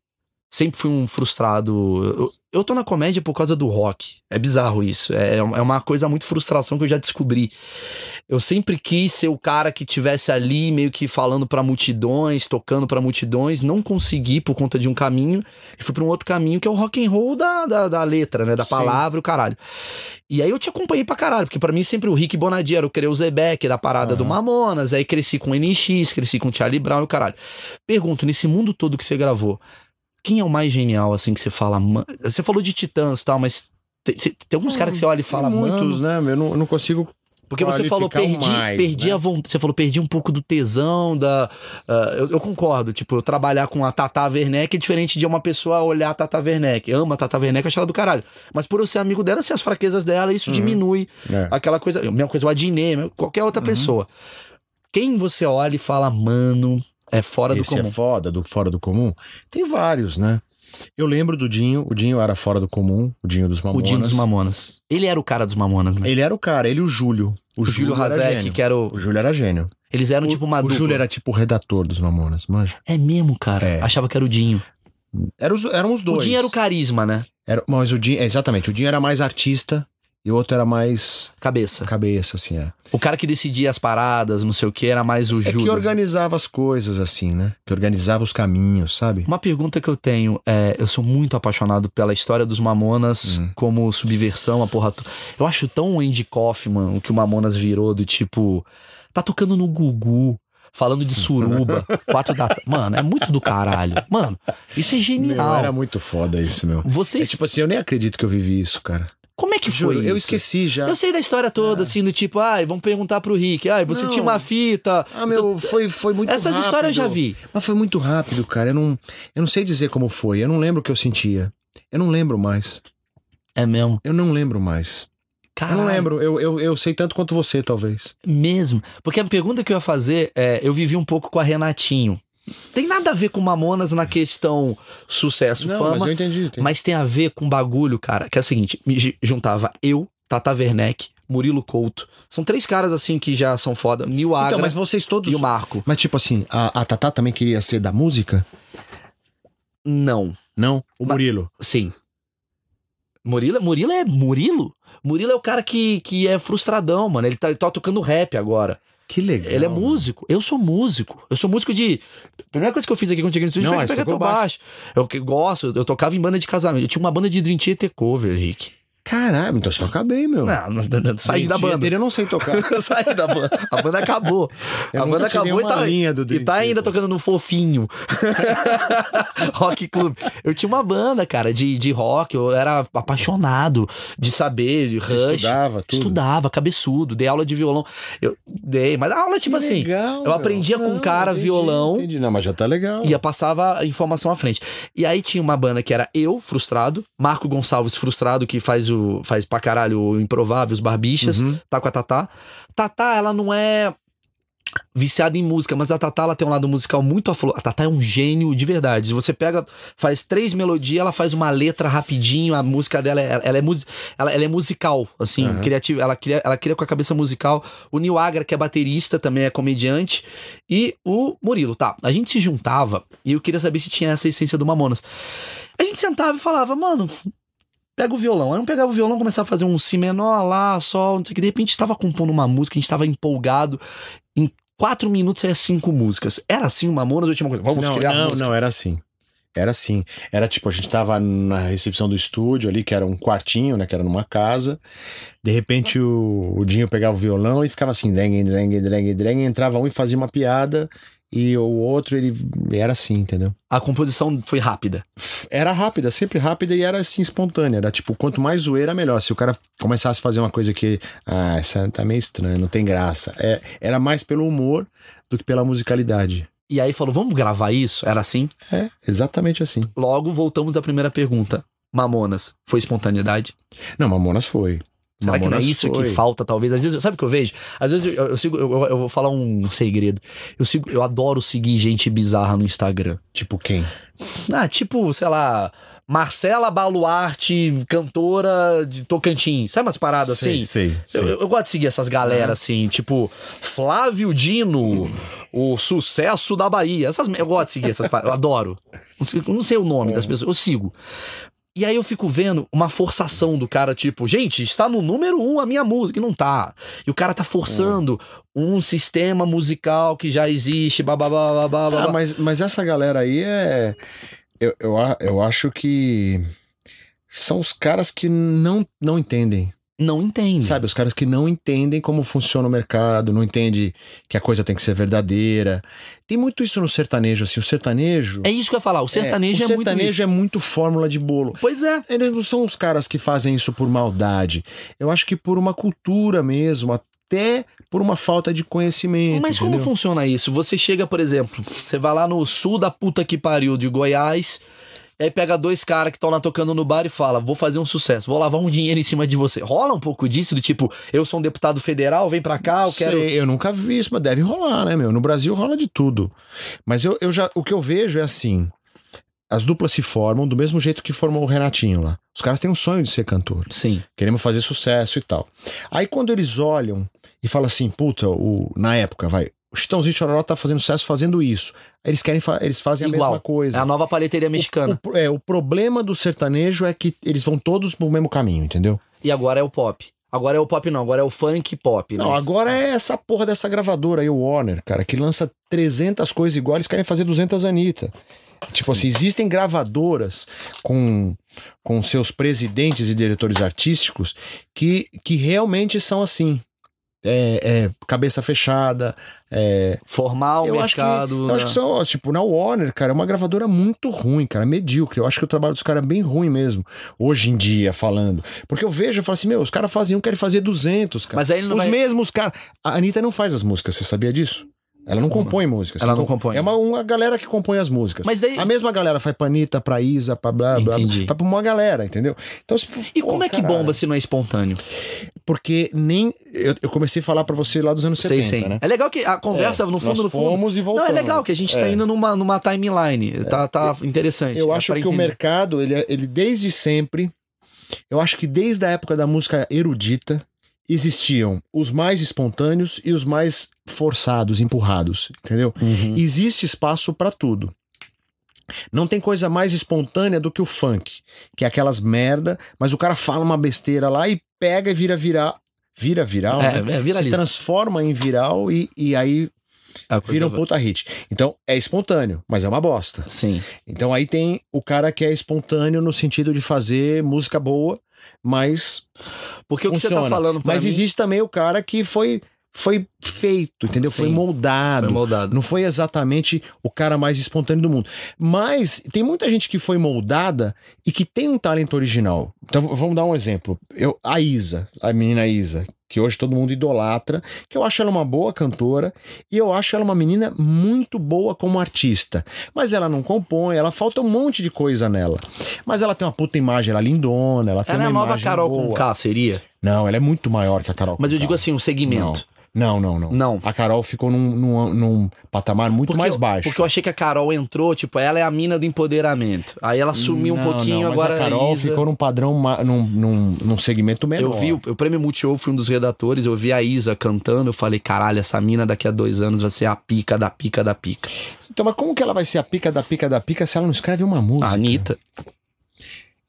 Speaker 1: Sempre fui um frustrado. Eu, eu tô na comédia por causa do rock. É bizarro isso. É, é uma coisa muito frustração que eu já descobri. Eu sempre quis ser o cara que tivesse ali meio que falando pra multidões, tocando pra multidões, não consegui por conta de um caminho e fui pra um outro caminho que é o rock and roll da, da, da letra, né, da
Speaker 2: Sim.
Speaker 1: palavra, o caralho. E aí eu te acompanhei pra caralho, porque pra mim sempre o Rick Bonadio era o Kreuzebeck da parada do Mamonas, aí cresci com NX, cresci com Charlie Brown e o caralho. Pergunto, nesse mundo todo que você gravou, quem é o mais genial, assim, que você fala, "Man-" você falou de Titãs e tal, mas tem, tem alguns caras que você olha e fala,
Speaker 2: Tem muitos,
Speaker 1: mano...
Speaker 2: né? Eu não, eu não consigo
Speaker 1: Porque você falou, perdi, mais, perdi né? a vontade. Você falou, perdi um pouco do tesão, da. Uh, eu, eu, concordo. Tipo, eu trabalhar com a Tata Werneck é diferente de uma pessoa olhar a Tata Werneck. Ama a Tata Werneck, achar ela do caralho. Mas por eu ser amigo dela, se as fraquezas dela, isso uhum. diminui é. aquela coisa. Mesma coisa, o Adnet, qualquer outra uhum. pessoa. Quem você olha e fala, mano, é fora
Speaker 2: Esse
Speaker 1: do comum.
Speaker 2: é foda, do fora do comum? Tem vários, né? Eu lembro do Dinho, o Dinho era fora do comum, o Dinho dos Mamonas.
Speaker 1: O Dinho dos Mamonas. Ele era o cara dos Mamonas, né?
Speaker 2: Ele era o cara, ele e o Júlio.
Speaker 1: O, o Júlio Razek, que era o.
Speaker 2: O Júlio era gênio.
Speaker 1: Eles eram
Speaker 2: o,
Speaker 1: tipo uma
Speaker 2: O
Speaker 1: dupla.
Speaker 2: Júlio era tipo o redator dos Mamonas, manja.
Speaker 1: É mesmo, cara. É. Achava que era o Dinho.
Speaker 2: Era os, eram os dois.
Speaker 1: O Dinho era o carisma, né?
Speaker 2: Era, mas o Dinho, exatamente, o Dinho era mais artista e o outro era mais.
Speaker 1: Cabeça.
Speaker 2: Cabeça, assim, é.
Speaker 1: O cara que decidia as paradas, não sei o que, era mais o Júlio.
Speaker 2: É que organizava as coisas, assim, né? Que organizava os caminhos, sabe?
Speaker 1: Uma pergunta que eu tenho é: eu sou muito apaixonado pela história dos Mamonas hum. como subversão, a porra. Eu acho tão Andy Kaufman o que o Mamonas virou, do tipo. Tá tocando no Gugu falando de suruba, <laughs> quatro da. Mano, é muito do caralho. Mano, isso é genial.
Speaker 2: Meu, era muito foda isso, meu.
Speaker 1: Vocês...
Speaker 2: É tipo assim, eu nem acredito que eu vivi isso, cara.
Speaker 1: Como é que
Speaker 2: Juro,
Speaker 1: foi?
Speaker 2: Eu esqueci já.
Speaker 1: Eu sei da história toda, é. assim, do tipo, ai, vamos perguntar pro Rick, ai, você não. tinha uma fita.
Speaker 2: Ah, meu, então, foi, foi muito
Speaker 1: Essas
Speaker 2: rápido.
Speaker 1: Essas histórias eu já vi.
Speaker 2: Mas foi muito rápido, cara. Eu não, eu não sei dizer como foi. Eu não lembro o que eu sentia. Eu não lembro mais.
Speaker 1: É mesmo?
Speaker 2: Eu não lembro mais. Caralho. Eu não lembro, eu, eu, eu sei tanto quanto você, talvez.
Speaker 1: Mesmo. Porque a pergunta que eu ia fazer é: eu vivi um pouco com a Renatinho. Tem nada a ver com Mamonas na questão sucesso,
Speaker 2: não,
Speaker 1: fama.
Speaker 2: Mas eu entendi, entendi.
Speaker 1: Mas tem a ver com bagulho, cara, que é o seguinte: me juntava eu, Tata Werneck, Murilo Couto. São três caras assim que já são foda. Nil Agra
Speaker 2: então, mas vocês todos...
Speaker 1: e o Marco.
Speaker 2: Mas tipo assim, a, a Tata também queria ser da música?
Speaker 1: Não.
Speaker 2: Não? O Murilo?
Speaker 1: sim. Murilo, Murilo é Murilo? Murilo é o cara que, que é frustradão, mano. Ele tá, ele tá tocando rap agora.
Speaker 2: Que legal.
Speaker 1: Ele é músico. Eu sou músico. Eu sou músico de. A primeira coisa que eu fiz aqui quando cheguei no estúdio foi pegar teu baixo. baixo. Eu gosto, eu tocava em banda de casamento. Eu tinha uma banda de Dream Theater cover, Rick.
Speaker 2: Caralho, então você toca bem, meu.
Speaker 1: Não, não, não saí da banda.
Speaker 2: Eu não sei tocar. <laughs>
Speaker 1: saí da banda. A banda acabou.
Speaker 2: Eu
Speaker 1: a banda acabou e tá,
Speaker 2: linha do
Speaker 1: e tá ainda tocando no fofinho. <laughs> rock Club. Eu tinha uma banda, cara, de, de rock. Eu era apaixonado de saber, de
Speaker 2: Você rush. Estudava, tudo.
Speaker 1: Estudava, cabeçudo. Dei aula de violão. Eu dei, mas a aula, tipo que assim, legal, eu aprendia com um cara
Speaker 2: entendi,
Speaker 1: violão.
Speaker 2: Entendi, não, mas já tá legal.
Speaker 1: Ia passava a informação à frente. E aí tinha uma banda que era eu, frustrado, Marco Gonçalves, frustrado, que faz o faz pra caralho o Improvável, os Barbichas, uhum. tá com a Tatá. Tatá, ela não é viciada em música, mas a Tatá ela tem um lado musical muito aflorado. A Tatá é um gênio de verdade. Você pega, faz três melodias, ela faz uma letra rapidinho, a música dela é, ela é, ela, ela é musical, assim, uhum. criativa, ela cria, ela cria com a cabeça musical. O Nil Agra, que é baterista, também é comediante, e o Murilo, tá. A gente se juntava e eu queria saber se tinha essa essência do Mamonas. A gente sentava e falava, mano, pega o violão. Aí eu pegava o violão, começava a fazer um si menor lá, sol, não sei o que. De repente estava compondo uma música, a gente estava empolgado. Em quatro minutos é cinco músicas. Era assim uma Mamonas ou tinha uma coisa? Vamos
Speaker 2: não,
Speaker 1: criar
Speaker 2: Não,
Speaker 1: música.
Speaker 2: não, era assim. Era assim. Era tipo, a gente tava na recepção do estúdio ali, que era um quartinho, né? Que era numa casa. De repente o, o Dinho pegava o violão e ficava assim, dreng, dreng, dreng, dreng, entrava um e fazia uma piada e o outro ele era assim, entendeu?
Speaker 1: A composição foi rápida.
Speaker 2: Era rápida, sempre rápida e era assim espontânea. Era tipo, quanto mais zoeira, melhor. Se o cara começasse a fazer uma coisa que, ah, essa tá meio estranha, não tem graça. É, era mais pelo humor do que pela musicalidade.
Speaker 1: E aí falou, vamos gravar isso? Era assim?
Speaker 2: É, exatamente assim.
Speaker 1: Logo, voltamos à primeira pergunta. Mamonas, foi espontaneidade?
Speaker 2: Não, Mamonas foi.
Speaker 1: Será Mamonas que não é isso foi. que falta, talvez? Às vezes, sabe o que eu vejo? Às vezes eu, eu sigo, eu, eu, vou falar um segredo. Eu sigo, eu adoro seguir gente bizarra no Instagram.
Speaker 2: Tipo quem?
Speaker 1: Ah, tipo, sei lá, Marcela Baluarte, cantora de Tocantins. Sabe umas paradas
Speaker 2: sei,
Speaker 1: assim?
Speaker 2: Sei, sei.
Speaker 1: Eu, eu, gosto de seguir essas galera uhum. assim, tipo Flávio Dino, o sucesso da Bahia. Essas, eu gosto de seguir essas paradas, eu adoro. Não sei, não sei o nome é. das pessoas, eu sigo. E aí eu fico vendo uma forçação do cara, tipo, gente, está no número um a minha música, e não tá. E o cara tá forçando um sistema musical que já existe, babá, babá,
Speaker 2: Ah, mas, mas essa galera aí é. Eu, eu, eu acho que são os caras que não, não entendem
Speaker 1: não entendem.
Speaker 2: Sabe, os caras que não entendem como funciona o mercado, não entendem que a coisa tem que ser verdadeira. Tem muito isso no sertanejo, assim, o sertanejo...
Speaker 1: É isso que eu ia falar, o sertanejo é,
Speaker 2: o
Speaker 1: é muito
Speaker 2: sertanejo é muito fórmula de bolo.
Speaker 1: Pois é.
Speaker 2: Eles não são os caras que fazem isso por maldade. Eu acho que por uma cultura mesmo, até por uma falta de conhecimento.
Speaker 1: Mas como
Speaker 2: entendeu?
Speaker 1: funciona isso? Você chega, por exemplo, você vai lá no sul da puta que pariu de Goiás, aí pega dois caras que estão lá tocando no bar e fala: vou fazer um sucesso, vou lavar um dinheiro em cima de você. Rola um pouco disso, do tipo, eu sou um deputado federal, vem pra cá, eu quero.
Speaker 2: Sei, eu nunca vi isso, mas deve rolar, né, meu? No Brasil rola de tudo. Mas eu, eu já, o que eu vejo é assim: as duplas se formam do mesmo jeito que formou o Renatinho lá. Os caras têm um sonho de ser cantor.
Speaker 1: Sim.
Speaker 2: Queremos fazer sucesso e tal. Aí quando eles olham e falam assim, puta, o, na época, vai, o Chitãozinho Chororó tá fazendo sucesso fazendo isso. Eles querem, fa- eles fazem a
Speaker 1: Igual.
Speaker 2: mesma coisa.
Speaker 1: É a nova palheteria mexicana.
Speaker 2: O, o- é, o problema do sertanejo é que eles vão todos pro mesmo caminho, entendeu?
Speaker 1: E agora é o pop. Agora é o pop, não, agora é o funk pop, né?
Speaker 2: Não, agora é essa porra dessa gravadora aí, o Warner, cara, que lança 300 coisas iguais, eles querem fazer 200 Anitta. Tipo assim, existem gravadoras com, com seus presidentes e diretores artísticos que, que realmente são assim. É, é, cabeça fechada. É,
Speaker 1: Formar o
Speaker 2: eu acho que,
Speaker 1: mercado.
Speaker 2: eu acho
Speaker 1: né?
Speaker 2: que são, tipo, na Warner, cara, é uma gravadora muito ruim, cara, medíocre. Eu acho que o trabalho dos caras é bem ruim mesmo, hoje em dia, falando. Porque eu vejo e falo assim, meu, os caras faziam, querem fazer 200, cara.
Speaker 1: Mas aí ele não
Speaker 2: Os
Speaker 1: vai...
Speaker 2: mesmos caras. A Anitta não faz as músicas, você sabia disso? Ela não compõe músicas.
Speaker 1: Ela não
Speaker 2: com-
Speaker 1: compõe.
Speaker 2: É uma, uma galera que compõe as músicas.
Speaker 1: Mas daí-
Speaker 2: A mesma galera faz pra Anitta, pra Isa, pra blá, blá,
Speaker 1: Entendi.
Speaker 2: blá. Pra uma galera, entendeu? Então, se-
Speaker 1: E como é que
Speaker 2: caralho.
Speaker 1: bomba se não é espontâneo?
Speaker 2: Porque nem. Eu, eu comecei a falar pra você lá dos anos 70,
Speaker 1: sei, sei.
Speaker 2: né?
Speaker 1: É legal que a conversa,
Speaker 2: É,
Speaker 1: no fundo,
Speaker 2: nós
Speaker 1: no fundo.
Speaker 2: fomos e
Speaker 1: Não,
Speaker 2: voltamos.
Speaker 1: é legal que a gente tá
Speaker 2: É.
Speaker 1: indo numa, numa timeline. Tá, tá interessante.
Speaker 2: Eu
Speaker 1: É
Speaker 2: acho que o
Speaker 1: entender.
Speaker 2: mercado, ele, é- ele desde sempre, eu acho que desde a época da música erudita, existiam os mais espontâneos e os mais forçados, empurrados, entendeu?
Speaker 1: Uhum.
Speaker 2: Existe espaço pra tudo. Não tem coisa mais espontânea do que o funk, que é aquelas merda, mas o cara fala uma besteira lá e pega e vira viral. Vira viral,
Speaker 1: É,
Speaker 2: né?
Speaker 1: é,
Speaker 2: Se transforma em viral e, e aí
Speaker 1: A coisa
Speaker 2: vira um
Speaker 1: vai-
Speaker 2: puta hit. Então é espontâneo, mas é uma bosta.
Speaker 1: Sim.
Speaker 2: Então aí tem o cara que é espontâneo no sentido de fazer música boa, mas
Speaker 1: Porque o que você
Speaker 2: funciona.
Speaker 1: tá falando
Speaker 2: mas
Speaker 1: mim
Speaker 2: existe também o cara que foi foi feito, entendeu? Foi
Speaker 1: Sim.
Speaker 2: moldado.
Speaker 1: foi moldado.
Speaker 2: Não foi exatamente o cara mais espontâneo do mundo. Mas tem muita gente que foi moldada e que tem um talento original. Então vamos dar um exemplo. Eu, a Isa, a menina Isa, que hoje todo mundo idolatra, que eu acho ela uma boa cantora e eu acho ela uma menina muito boa como artista. Mas ela não compõe, ela falta um monte de coisa nela. Mas ela tem uma puta imagem, ela é lindona, ela tem
Speaker 1: Ela é
Speaker 2: uma
Speaker 1: a nova Carol
Speaker 2: boa.
Speaker 1: com K, seria?
Speaker 2: Não, ela é muito maior que a Carol
Speaker 1: Mas
Speaker 2: com
Speaker 1: eu digo
Speaker 2: K.
Speaker 1: assim, o segmento.
Speaker 2: Não, não, não.
Speaker 1: Não.
Speaker 2: A Carol ficou num, num, num patamar muito
Speaker 1: Porque
Speaker 2: mais
Speaker 1: eu-
Speaker 2: baixo.
Speaker 1: Porque eu achei que a Carol entrou, tipo, ela é a mina do empoderamento. Aí ela sumiu um
Speaker 2: Não,
Speaker 1: pouquinho,
Speaker 2: não, mas
Speaker 1: agora
Speaker 2: a Carol
Speaker 1: Isa...
Speaker 2: ficou num padrão, num, num, num segmento menor.
Speaker 1: Eu vi o, o prêmio Multishow, fui um dos redatores, eu vi a Isa cantando, eu falei, caralho, essa mina daqui a dois anos vai ser a pica da pica da pica.
Speaker 2: Então, mas como que ela vai ser a pica da pica da pica se ela não escreve uma música?
Speaker 1: A Anitta.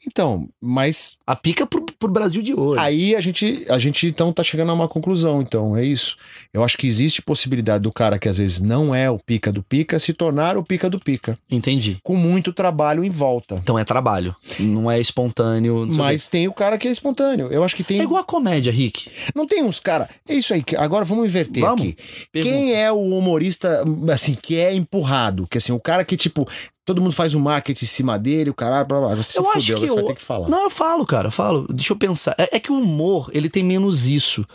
Speaker 2: Então, mas
Speaker 1: A pica pro, pro Brasil de hoje.
Speaker 2: aí a gente, a gente então tá chegando a uma conclusão, então, é isso. Eu acho que existe possibilidade do cara que às vezes não é o pica do pica se tornar o pica do pica,
Speaker 1: Entendi.
Speaker 2: com muito trabalho em volta.
Speaker 1: Então é trabalho. Não é espontâneo. não
Speaker 2: Mas tem o cara que é espontâneo. Eu acho que tem.
Speaker 1: É igual a comédia, Rick.
Speaker 2: Não tem uns cara. É isso aí. Agora vamos inverter
Speaker 1: Vamos.
Speaker 2: aqui.
Speaker 1: Pergunta.
Speaker 2: Quem é o humorista, assim, que é empurrado? Que assim, o cara que, tipo, todo mundo faz um marketing em cima dele, o caralho, blá, blá, blá. Você
Speaker 1: Eu
Speaker 2: fudeu,
Speaker 1: acho que
Speaker 2: você vai ter que falar.
Speaker 1: Não, eu falo, cara, eu falo. Deixa eu pensar. É, é que o humor, ele tem menos isso.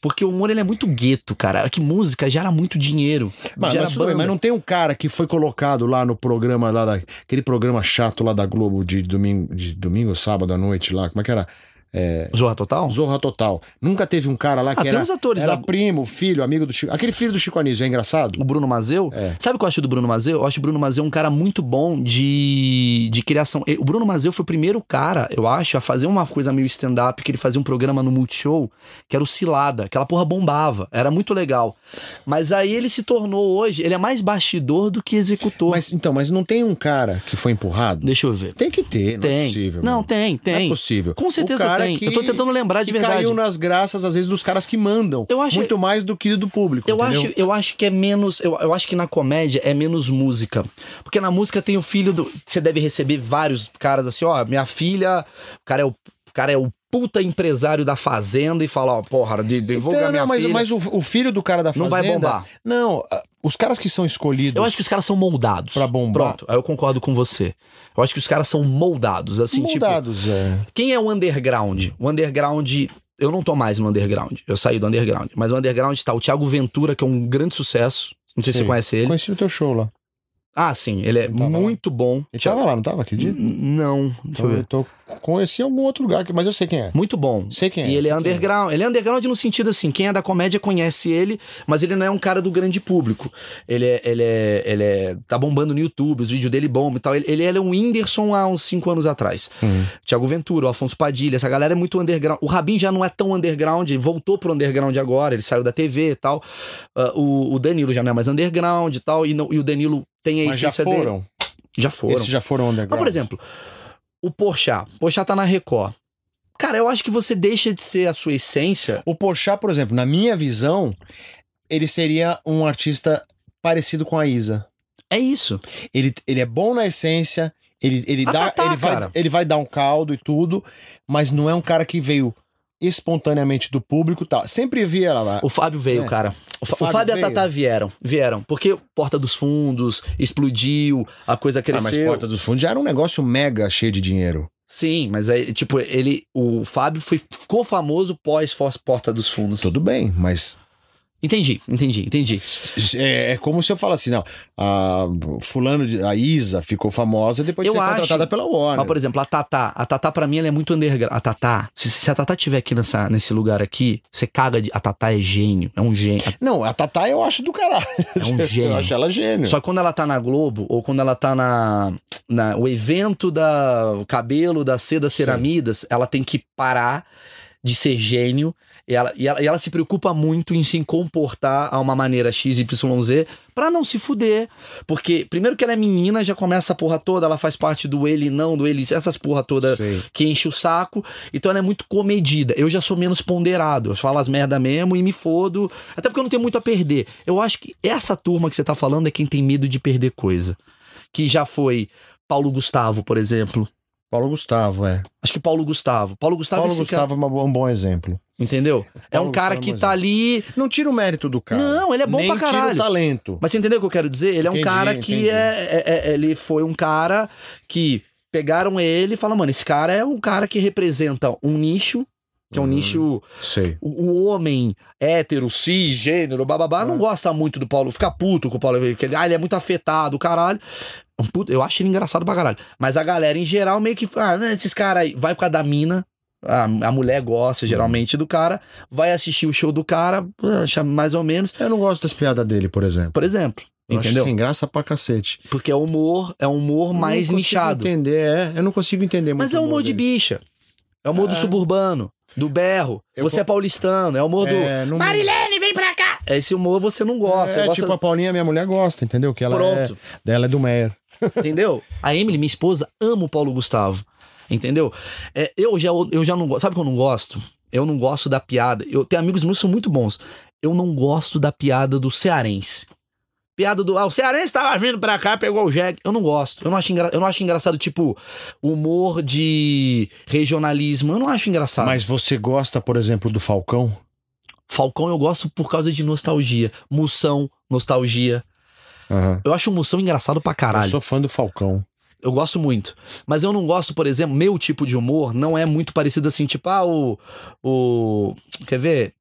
Speaker 1: Porque o humor, ele é muito gueto, cara. É que música gera muito dinheiro.
Speaker 2: Mas,
Speaker 1: gera
Speaker 2: mas
Speaker 1: banda.
Speaker 2: mas não tem um cara que foi colocado lá no programa lá da, aquele programa chato lá da Globo de domingo, de domingo, sábado à noite lá, como é que era?
Speaker 1: Zorra Total?
Speaker 2: Zorra Total. Nunca teve um cara lá que
Speaker 1: Ah, tem
Speaker 2: era,
Speaker 1: uns atores
Speaker 2: era
Speaker 1: da-
Speaker 2: primo, filho, amigo do Chico. Aquele filho do Chico Anísio, é engraçado?
Speaker 1: O Bruno Mazeu?
Speaker 2: É.
Speaker 1: Sabe o que eu acho do Bruno Mazeu? Eu acho o Bruno Mazeu um cara muito bom de, de criação. O Bruno Mazeu foi o primeiro cara, eu acho, a fazer uma coisa meio stand-up, que ele fazia um programa no Multishow, que era o Cilada. Aquela porra bombava. Era muito legal. Mas aí ele se tornou hoje, ele é mais bastidor do que executor.
Speaker 2: Mas então, mas não tem um cara que foi empurrado?
Speaker 1: Deixa eu ver.
Speaker 2: Tem que ter, não
Speaker 1: Tem.
Speaker 2: é possível.
Speaker 1: não,
Speaker 2: mano.
Speaker 1: tem, tem.
Speaker 2: Não é possível.
Speaker 1: Com certeza
Speaker 2: cara
Speaker 1: tem.
Speaker 2: que-
Speaker 1: Eu tô tentando lembrar de verdade.
Speaker 2: caiu nas graças, às vezes, dos caras que mandam.
Speaker 1: Eu acho-
Speaker 2: Muito mais do que do público.
Speaker 1: Eu
Speaker 2: entendeu?
Speaker 1: acho, eu acho que é menos. Eu, eu acho que na comédia é menos música. Porque na música tem o filho do. Você deve receber vários caras assim, ó, minha filha, o cara é o, o cara é o puta empresário da fazenda e fala, ó, porra, de- divulga
Speaker 2: Então,
Speaker 1: minha
Speaker 2: não, mas,
Speaker 1: filha.
Speaker 2: mas o, o filho do cara da
Speaker 1: Não
Speaker 2: fazenda...
Speaker 1: vai bombar.
Speaker 2: Não, os caras que são escolhidos...
Speaker 1: Eu acho que os caras são moldados.
Speaker 2: Pra bombar.
Speaker 1: Pronto, aí eu concordo com você. Eu acho que os caras são moldados, assim, tipo.
Speaker 2: moldados, é.
Speaker 1: Quem é o underground? O underground eu não tô mais no underground. Eu saí do underground. Mas o underground tá o Thiago Ventura, que é um grande sucesso. Não sei se
Speaker 2: Sim.
Speaker 1: você conhece ele.
Speaker 2: Conheci o teu show lá.
Speaker 1: Ah, sim, ele é
Speaker 2: Ele tava lá?
Speaker 1: muito bom.
Speaker 2: Ele tava lá, não tava aquele dia?
Speaker 1: Não, deixa eu
Speaker 2: Eu
Speaker 1: ver.
Speaker 2: tô, conheci algum outro lugar, mas eu sei quem é.
Speaker 1: Muito bom.
Speaker 2: Sei quem é.
Speaker 1: E ele é
Speaker 2: quem
Speaker 1: underground. Ele é underground no sentido assim, quem é da comédia conhece ele, mas ele não é um cara do grande público. Ele é. Ele é. Ele é. Tá bombando no YouTube, os vídeos dele bombam e tal. Ele, ele era um Whindersson há uns 5 anos atrás.
Speaker 2: Uhum.
Speaker 1: Thiago Ventura, o Afonso Padilha, essa galera é muito underground. O Rabin já não é tão underground, voltou pro underground agora, ele saiu da TV e tal. Ah, o, o Danilo já não é mais underground e tal. E, não- e o Danilo tem a
Speaker 2: Mas já
Speaker 1: essência dele.
Speaker 2: foram.
Speaker 1: Já foram.
Speaker 2: Esses já foram underground.
Speaker 1: Mas, por exemplo, o Porchat. Porchat tá na Record. Cara, eu acho que você deixa de ser a sua essência.
Speaker 2: O Porchat, por exemplo, na minha visão, ele seria um artista parecido com a Isa.
Speaker 1: É isso.
Speaker 2: Ele, ele é bom na essência, ele, ele,
Speaker 1: Ah,
Speaker 2: dá,
Speaker 1: tá, tá,
Speaker 2: ele, vai, ele vai dar um caldo e tudo, mas não é um cara que veio espontaneamente do público tal. Sempre via lá.
Speaker 1: O Fábio veio,
Speaker 2: É.
Speaker 1: cara. O,
Speaker 2: O Fábio
Speaker 1: Fábio e a. Tatá vieram. Vieram. Porque Porta dos Fundos explodiu, a coisa
Speaker 2: Ah,
Speaker 1: cresceu.
Speaker 2: mas Porta dos Fundos já era um negócio mega cheio de dinheiro.
Speaker 1: Sim, mas aí, tipo, ele. O Fábio foi, ficou famoso pós Foz Porta dos Fundos.
Speaker 2: Tudo bem, mas
Speaker 1: Entendi, entendi, entendi.
Speaker 2: é, é como se eu falasse, não, a fulano, a Isa ficou famosa depois de
Speaker 1: Eu
Speaker 2: ser
Speaker 1: acho.
Speaker 2: contratada pela Warner.
Speaker 1: Mas, por exemplo, a Tatá. A Tatá, pra mim, ela é muito underground. A Tatá, se, se a Tatá tiver aqui nessa, nesse lugar aqui, você caga de. A Tatá é gênio. É um gênio.
Speaker 2: Não, a Tatá eu acho do caralho.
Speaker 1: É um gênio. <laughs>
Speaker 2: Eu acho ela gênio.
Speaker 1: Só que quando ela tá na Globo, ou quando ela tá na, na o evento da o cabelo, da seda ceramidas, ela tem que parar de ser gênio. E ela, e, ela, e ela se preocupa muito em se comportar a uma maneira XYZ pra não se fuder. Porque, primeiro que ela é menina, já começa a porra toda, ela faz parte do ele não, do ele, essas porra toda
Speaker 2: Sei.
Speaker 1: que enche o saco. Então ela é muito comedida. Eu já sou menos ponderado. Eu falo as merda mesmo e me fodo. Até porque eu não tenho muito a perder. Eu acho que essa turma que você tá falando é quem tem medo de perder coisa. Que já foi Paulo Gustavo, por exemplo.
Speaker 2: Paulo Gustavo, é.
Speaker 1: Acho que Paulo Gustavo. Paulo Gustavo,
Speaker 2: Paulo
Speaker 1: esse
Speaker 2: Gustavo é uma bo- um bom exemplo.
Speaker 1: cara, entendeu? É
Speaker 2: Paulo
Speaker 1: um cara
Speaker 2: Gustavo
Speaker 1: que
Speaker 2: é um
Speaker 1: tá ali.
Speaker 2: Não tira o mérito do cara.
Speaker 1: Não, ele é bom
Speaker 2: Nem
Speaker 1: pra
Speaker 2: tira
Speaker 1: caralho.
Speaker 2: o talento.
Speaker 1: Mas você entendeu o que eu quero dizer? Ele é um
Speaker 2: Entendi,
Speaker 1: cara que é, é- é- Ele foi um cara que pegaram ele e falaram, mano, esse cara é um cara que representa um nicho, que é um
Speaker 2: Uhum.
Speaker 1: nicho.
Speaker 2: Sei.
Speaker 1: O, o homem hétero, cis, gênero, bababá, não
Speaker 2: Uhum.
Speaker 1: gosta muito do Paulo. Fica puto com o Paulo. porque ele- Ah, ele é muito afetado, caralho. Puto- eu acho ele engraçado pra caralho. Mas a galera em geral meio que. Ah, né, esses caras aí. Vai por causa da mina. A, a mulher gosta geralmente do cara. Vai assistir o show do cara, acha mais ou menos.
Speaker 2: Eu não gosto das piadas dele, por exemplo.
Speaker 1: Por exemplo.
Speaker 2: Eu
Speaker 1: entendeu?
Speaker 2: Acho sem graça pra cacete.
Speaker 1: Porque é humor, é um humor
Speaker 2: Eu
Speaker 1: mais
Speaker 2: não consigo
Speaker 1: nichado.
Speaker 2: entender, é. Eu não consigo entender muito.
Speaker 1: Mas é o humor de
Speaker 2: dele.
Speaker 1: bicha. É o humor do
Speaker 2: É.
Speaker 1: suburbano, do berro.
Speaker 2: Eu
Speaker 1: você
Speaker 2: co-
Speaker 1: é paulistano, é o humor
Speaker 2: É,
Speaker 1: do.
Speaker 2: não-
Speaker 1: Marilene, vem pra cá! Esse humor você não gosta.
Speaker 2: É,
Speaker 1: gosta...
Speaker 2: tipo a Paulinha, minha mulher gosta, entendeu? Que ela
Speaker 1: Pronto.
Speaker 2: é. Dela é do Meyer.
Speaker 1: Entendeu? A Emily, minha esposa, ama o Paulo Gustavo. Entendeu? É, eu, já, eu já não gosto. Sabe o que eu não gosto? Eu não gosto da piada. Eu tenho amigos meus que são muito bons. Eu não gosto da piada do cearense. Piada do. Ah, o cearense tava vindo pra cá, pegou o jegue. Eu não gosto. Eu não acho, engra... eu não acho engraçado, tipo, humor de regionalismo. Eu não acho engraçado.
Speaker 2: Mas você gosta, por exemplo, do Falcão?
Speaker 1: Falcão eu gosto por causa de nostalgia. Moção, nostalgia.
Speaker 2: Aham.
Speaker 1: Eu acho o Moção engraçado pra caralho.
Speaker 2: Eu sou fã do Falcão.
Speaker 1: Eu gosto muito. Mas eu não gosto, por exemplo, meu tipo de humor não é muito parecido assim, tipo, ah, o. o quer ver?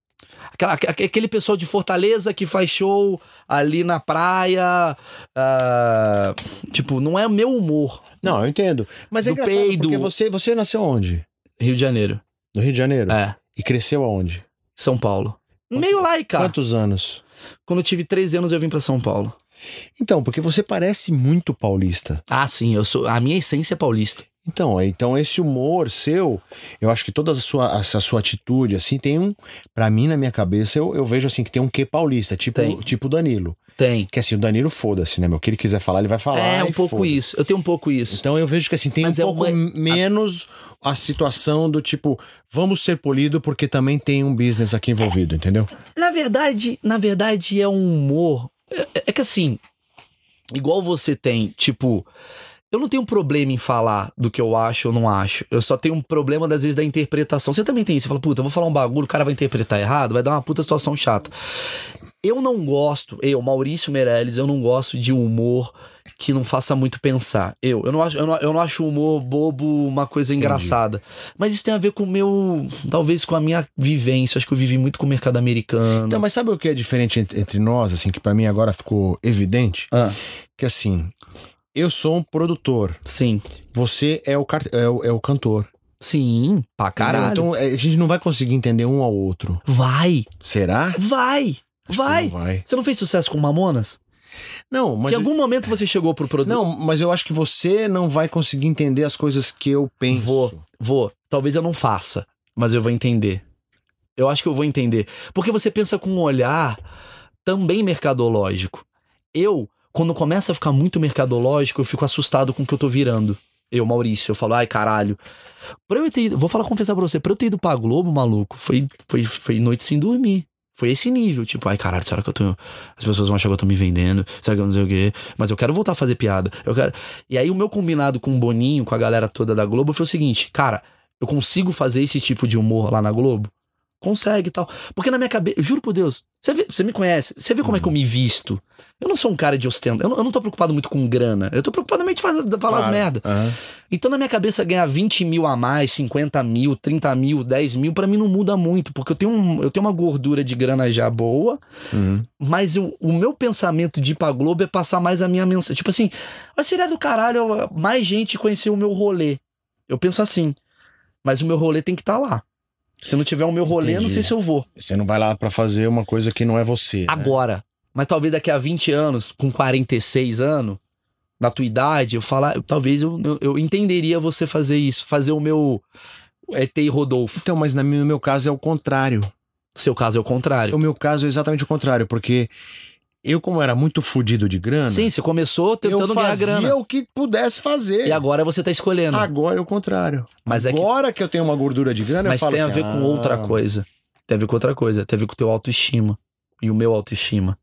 Speaker 1: Aquela- aque- aquele pessoal de Fortaleza que faz show ali na praia. ah, tipo, não é o meu humor.
Speaker 2: Não, eu entendo. Mas é
Speaker 1: Do
Speaker 2: engraçado
Speaker 1: peido.
Speaker 2: porque você, você nasceu onde?
Speaker 1: Rio de Janeiro.
Speaker 2: No Rio de Janeiro?
Speaker 1: É.
Speaker 2: E cresceu aonde?
Speaker 1: São Paulo. Meio lá e cá.
Speaker 2: Quantos anos?
Speaker 1: Quando eu tive 13 anos, eu vim pra São Paulo.
Speaker 2: Então, porque você parece muito paulista.
Speaker 1: Ah, sim, eu sou. A minha essência é paulista.
Speaker 2: Então, é- então esse humor seu, eu acho que toda a sua, essa sua atitude, assim, tem um. Pra mim, na minha cabeça, eu, eu vejo assim que tem um quê paulista, tipo
Speaker 1: Tem.
Speaker 2: tipo o Danilo.
Speaker 1: Tem.
Speaker 2: Que assim, o Danilo foda-se, né, meu? O que ele quiser falar, ele vai falar.
Speaker 1: é um pouco isso. Eu tenho um pouco isso.
Speaker 2: Então eu vejo que assim, tem
Speaker 1: Mas
Speaker 2: um
Speaker 1: é
Speaker 2: pouco
Speaker 1: uma-
Speaker 2: menos a situação do tipo, vamos ser polido porque também tem um business aqui envolvido, entendeu?
Speaker 1: Na verdade, na verdade é um humor. É, é que assim, igual você tem, tipo, eu não tenho problema em falar do que eu acho ou não acho. Eu só tenho um problema, às vezes, da interpretação. Você também tem isso. Você fala, puta, eu vou falar um bagulho, o cara vai interpretar errado, vai dar uma puta situação chata. Eu não gosto, eu, Maurício Meirelles, eu não gosto de humor que não faça muito pensar. Eu, eu não acho, eu não, eu não acho o humor bobo uma coisa engraçada. Mas isso tem a ver com o meu. Talvez com a minha vivência. Acho que eu vivi muito com o mercado americano.
Speaker 2: Então, mas sabe o que é diferente entre, nós, assim, que pra mim agora ficou evidente?
Speaker 1: Ah,
Speaker 2: Que assim, eu sou um produtor,
Speaker 1: sim.
Speaker 2: você é o, é o, é o cantor.
Speaker 1: Sim, pra caralho.
Speaker 2: Então é, a gente não vai conseguir entender um ao outro.
Speaker 1: Vai,
Speaker 2: Será?
Speaker 1: vai, vai.
Speaker 2: Não vai.
Speaker 1: Você não fez sucesso com Mamonas?
Speaker 2: Não, mas.
Speaker 1: em algum momento você chegou pro produto.
Speaker 2: Não, mas eu acho que você não vai conseguir entender as coisas que eu penso.
Speaker 1: Vou. Vou. Talvez eu não faça, mas eu vou entender. Eu acho que eu vou entender. Porque você pensa com um olhar também mercadológico. Eu, quando começa a ficar muito mercadológico, eu fico assustado com o que eu tô virando. Eu, Maurício, eu falo, ai caralho. Pra eu ter ido, vou falar, confessar pra você, pra eu ter ido pra Globo, maluco, foi, foi, foi noite sem dormir. Foi esse nível, tipo, ai caralho, será que eu tô. As pessoas vão achar que eu tô me vendendo, será que eu não sei o quê? Mas eu quero voltar a fazer piada. Eu quero. E aí o meu combinado com o Boninho, com a galera toda da Globo, foi o seguinte, cara, eu consigo fazer esse tipo de humor lá na Globo? Consegue e tal. Porque na minha cabeça, juro por Deus, você, vê- você me conhece, você vê como é que eu me visto. Eu não sou um cara de ostento, eu não, eu não tô preocupado muito com grana, eu tô preocupado mesmo de fazer, falar as
Speaker 2: Claro.
Speaker 1: merda.
Speaker 2: Aham.
Speaker 1: Então, na minha cabeça, ganhar 20 mil a mais, 50 mil, 30 mil, 10 mil, pra mim não muda muito, porque eu tenho, um- eu tenho uma gordura de grana já boa,
Speaker 2: Uhum.
Speaker 1: mas eu- o meu pensamento de ir pra Globo é passar mais a minha mensagem. Tipo assim, "Ah, seria do caralho mais gente conhecer o meu rolê. Eu penso assim, mas o meu rolê tem que estar lá. Se não tiver o meu rolê, eu não
Speaker 2: Entendi.
Speaker 1: sei se eu vou.
Speaker 2: Você não vai lá pra fazer uma coisa que não é você. né?
Speaker 1: Agora. Mas talvez daqui a 20 anos, com 46 anos, na tua idade, eu falar, talvez eu, eu, eu entenderia você fazer isso, fazer o meu ET e Rodolfo.
Speaker 2: Então, mas na- no meu caso é o contrário.
Speaker 1: Seu caso é o contrário.
Speaker 2: O meu caso é exatamente o contrário, porque eu, como era muito fudido de grana,
Speaker 1: Sim, você começou
Speaker 2: eu
Speaker 1: tentando ganhar
Speaker 2: fazia
Speaker 1: grana.
Speaker 2: o que pudesse fazer.
Speaker 1: E agora você tá escolhendo.
Speaker 2: Agora é o contrário.
Speaker 1: Mas é que
Speaker 2: Agora que... eu tenho uma gordura de grana,
Speaker 1: Mas
Speaker 2: eu falo
Speaker 1: tem a
Speaker 2: assim,
Speaker 1: ver com
Speaker 2: ah,
Speaker 1: outra coisa. Tem a ver com outra coisa. Tem a ver com o teu autoestima. E o meu autoestima.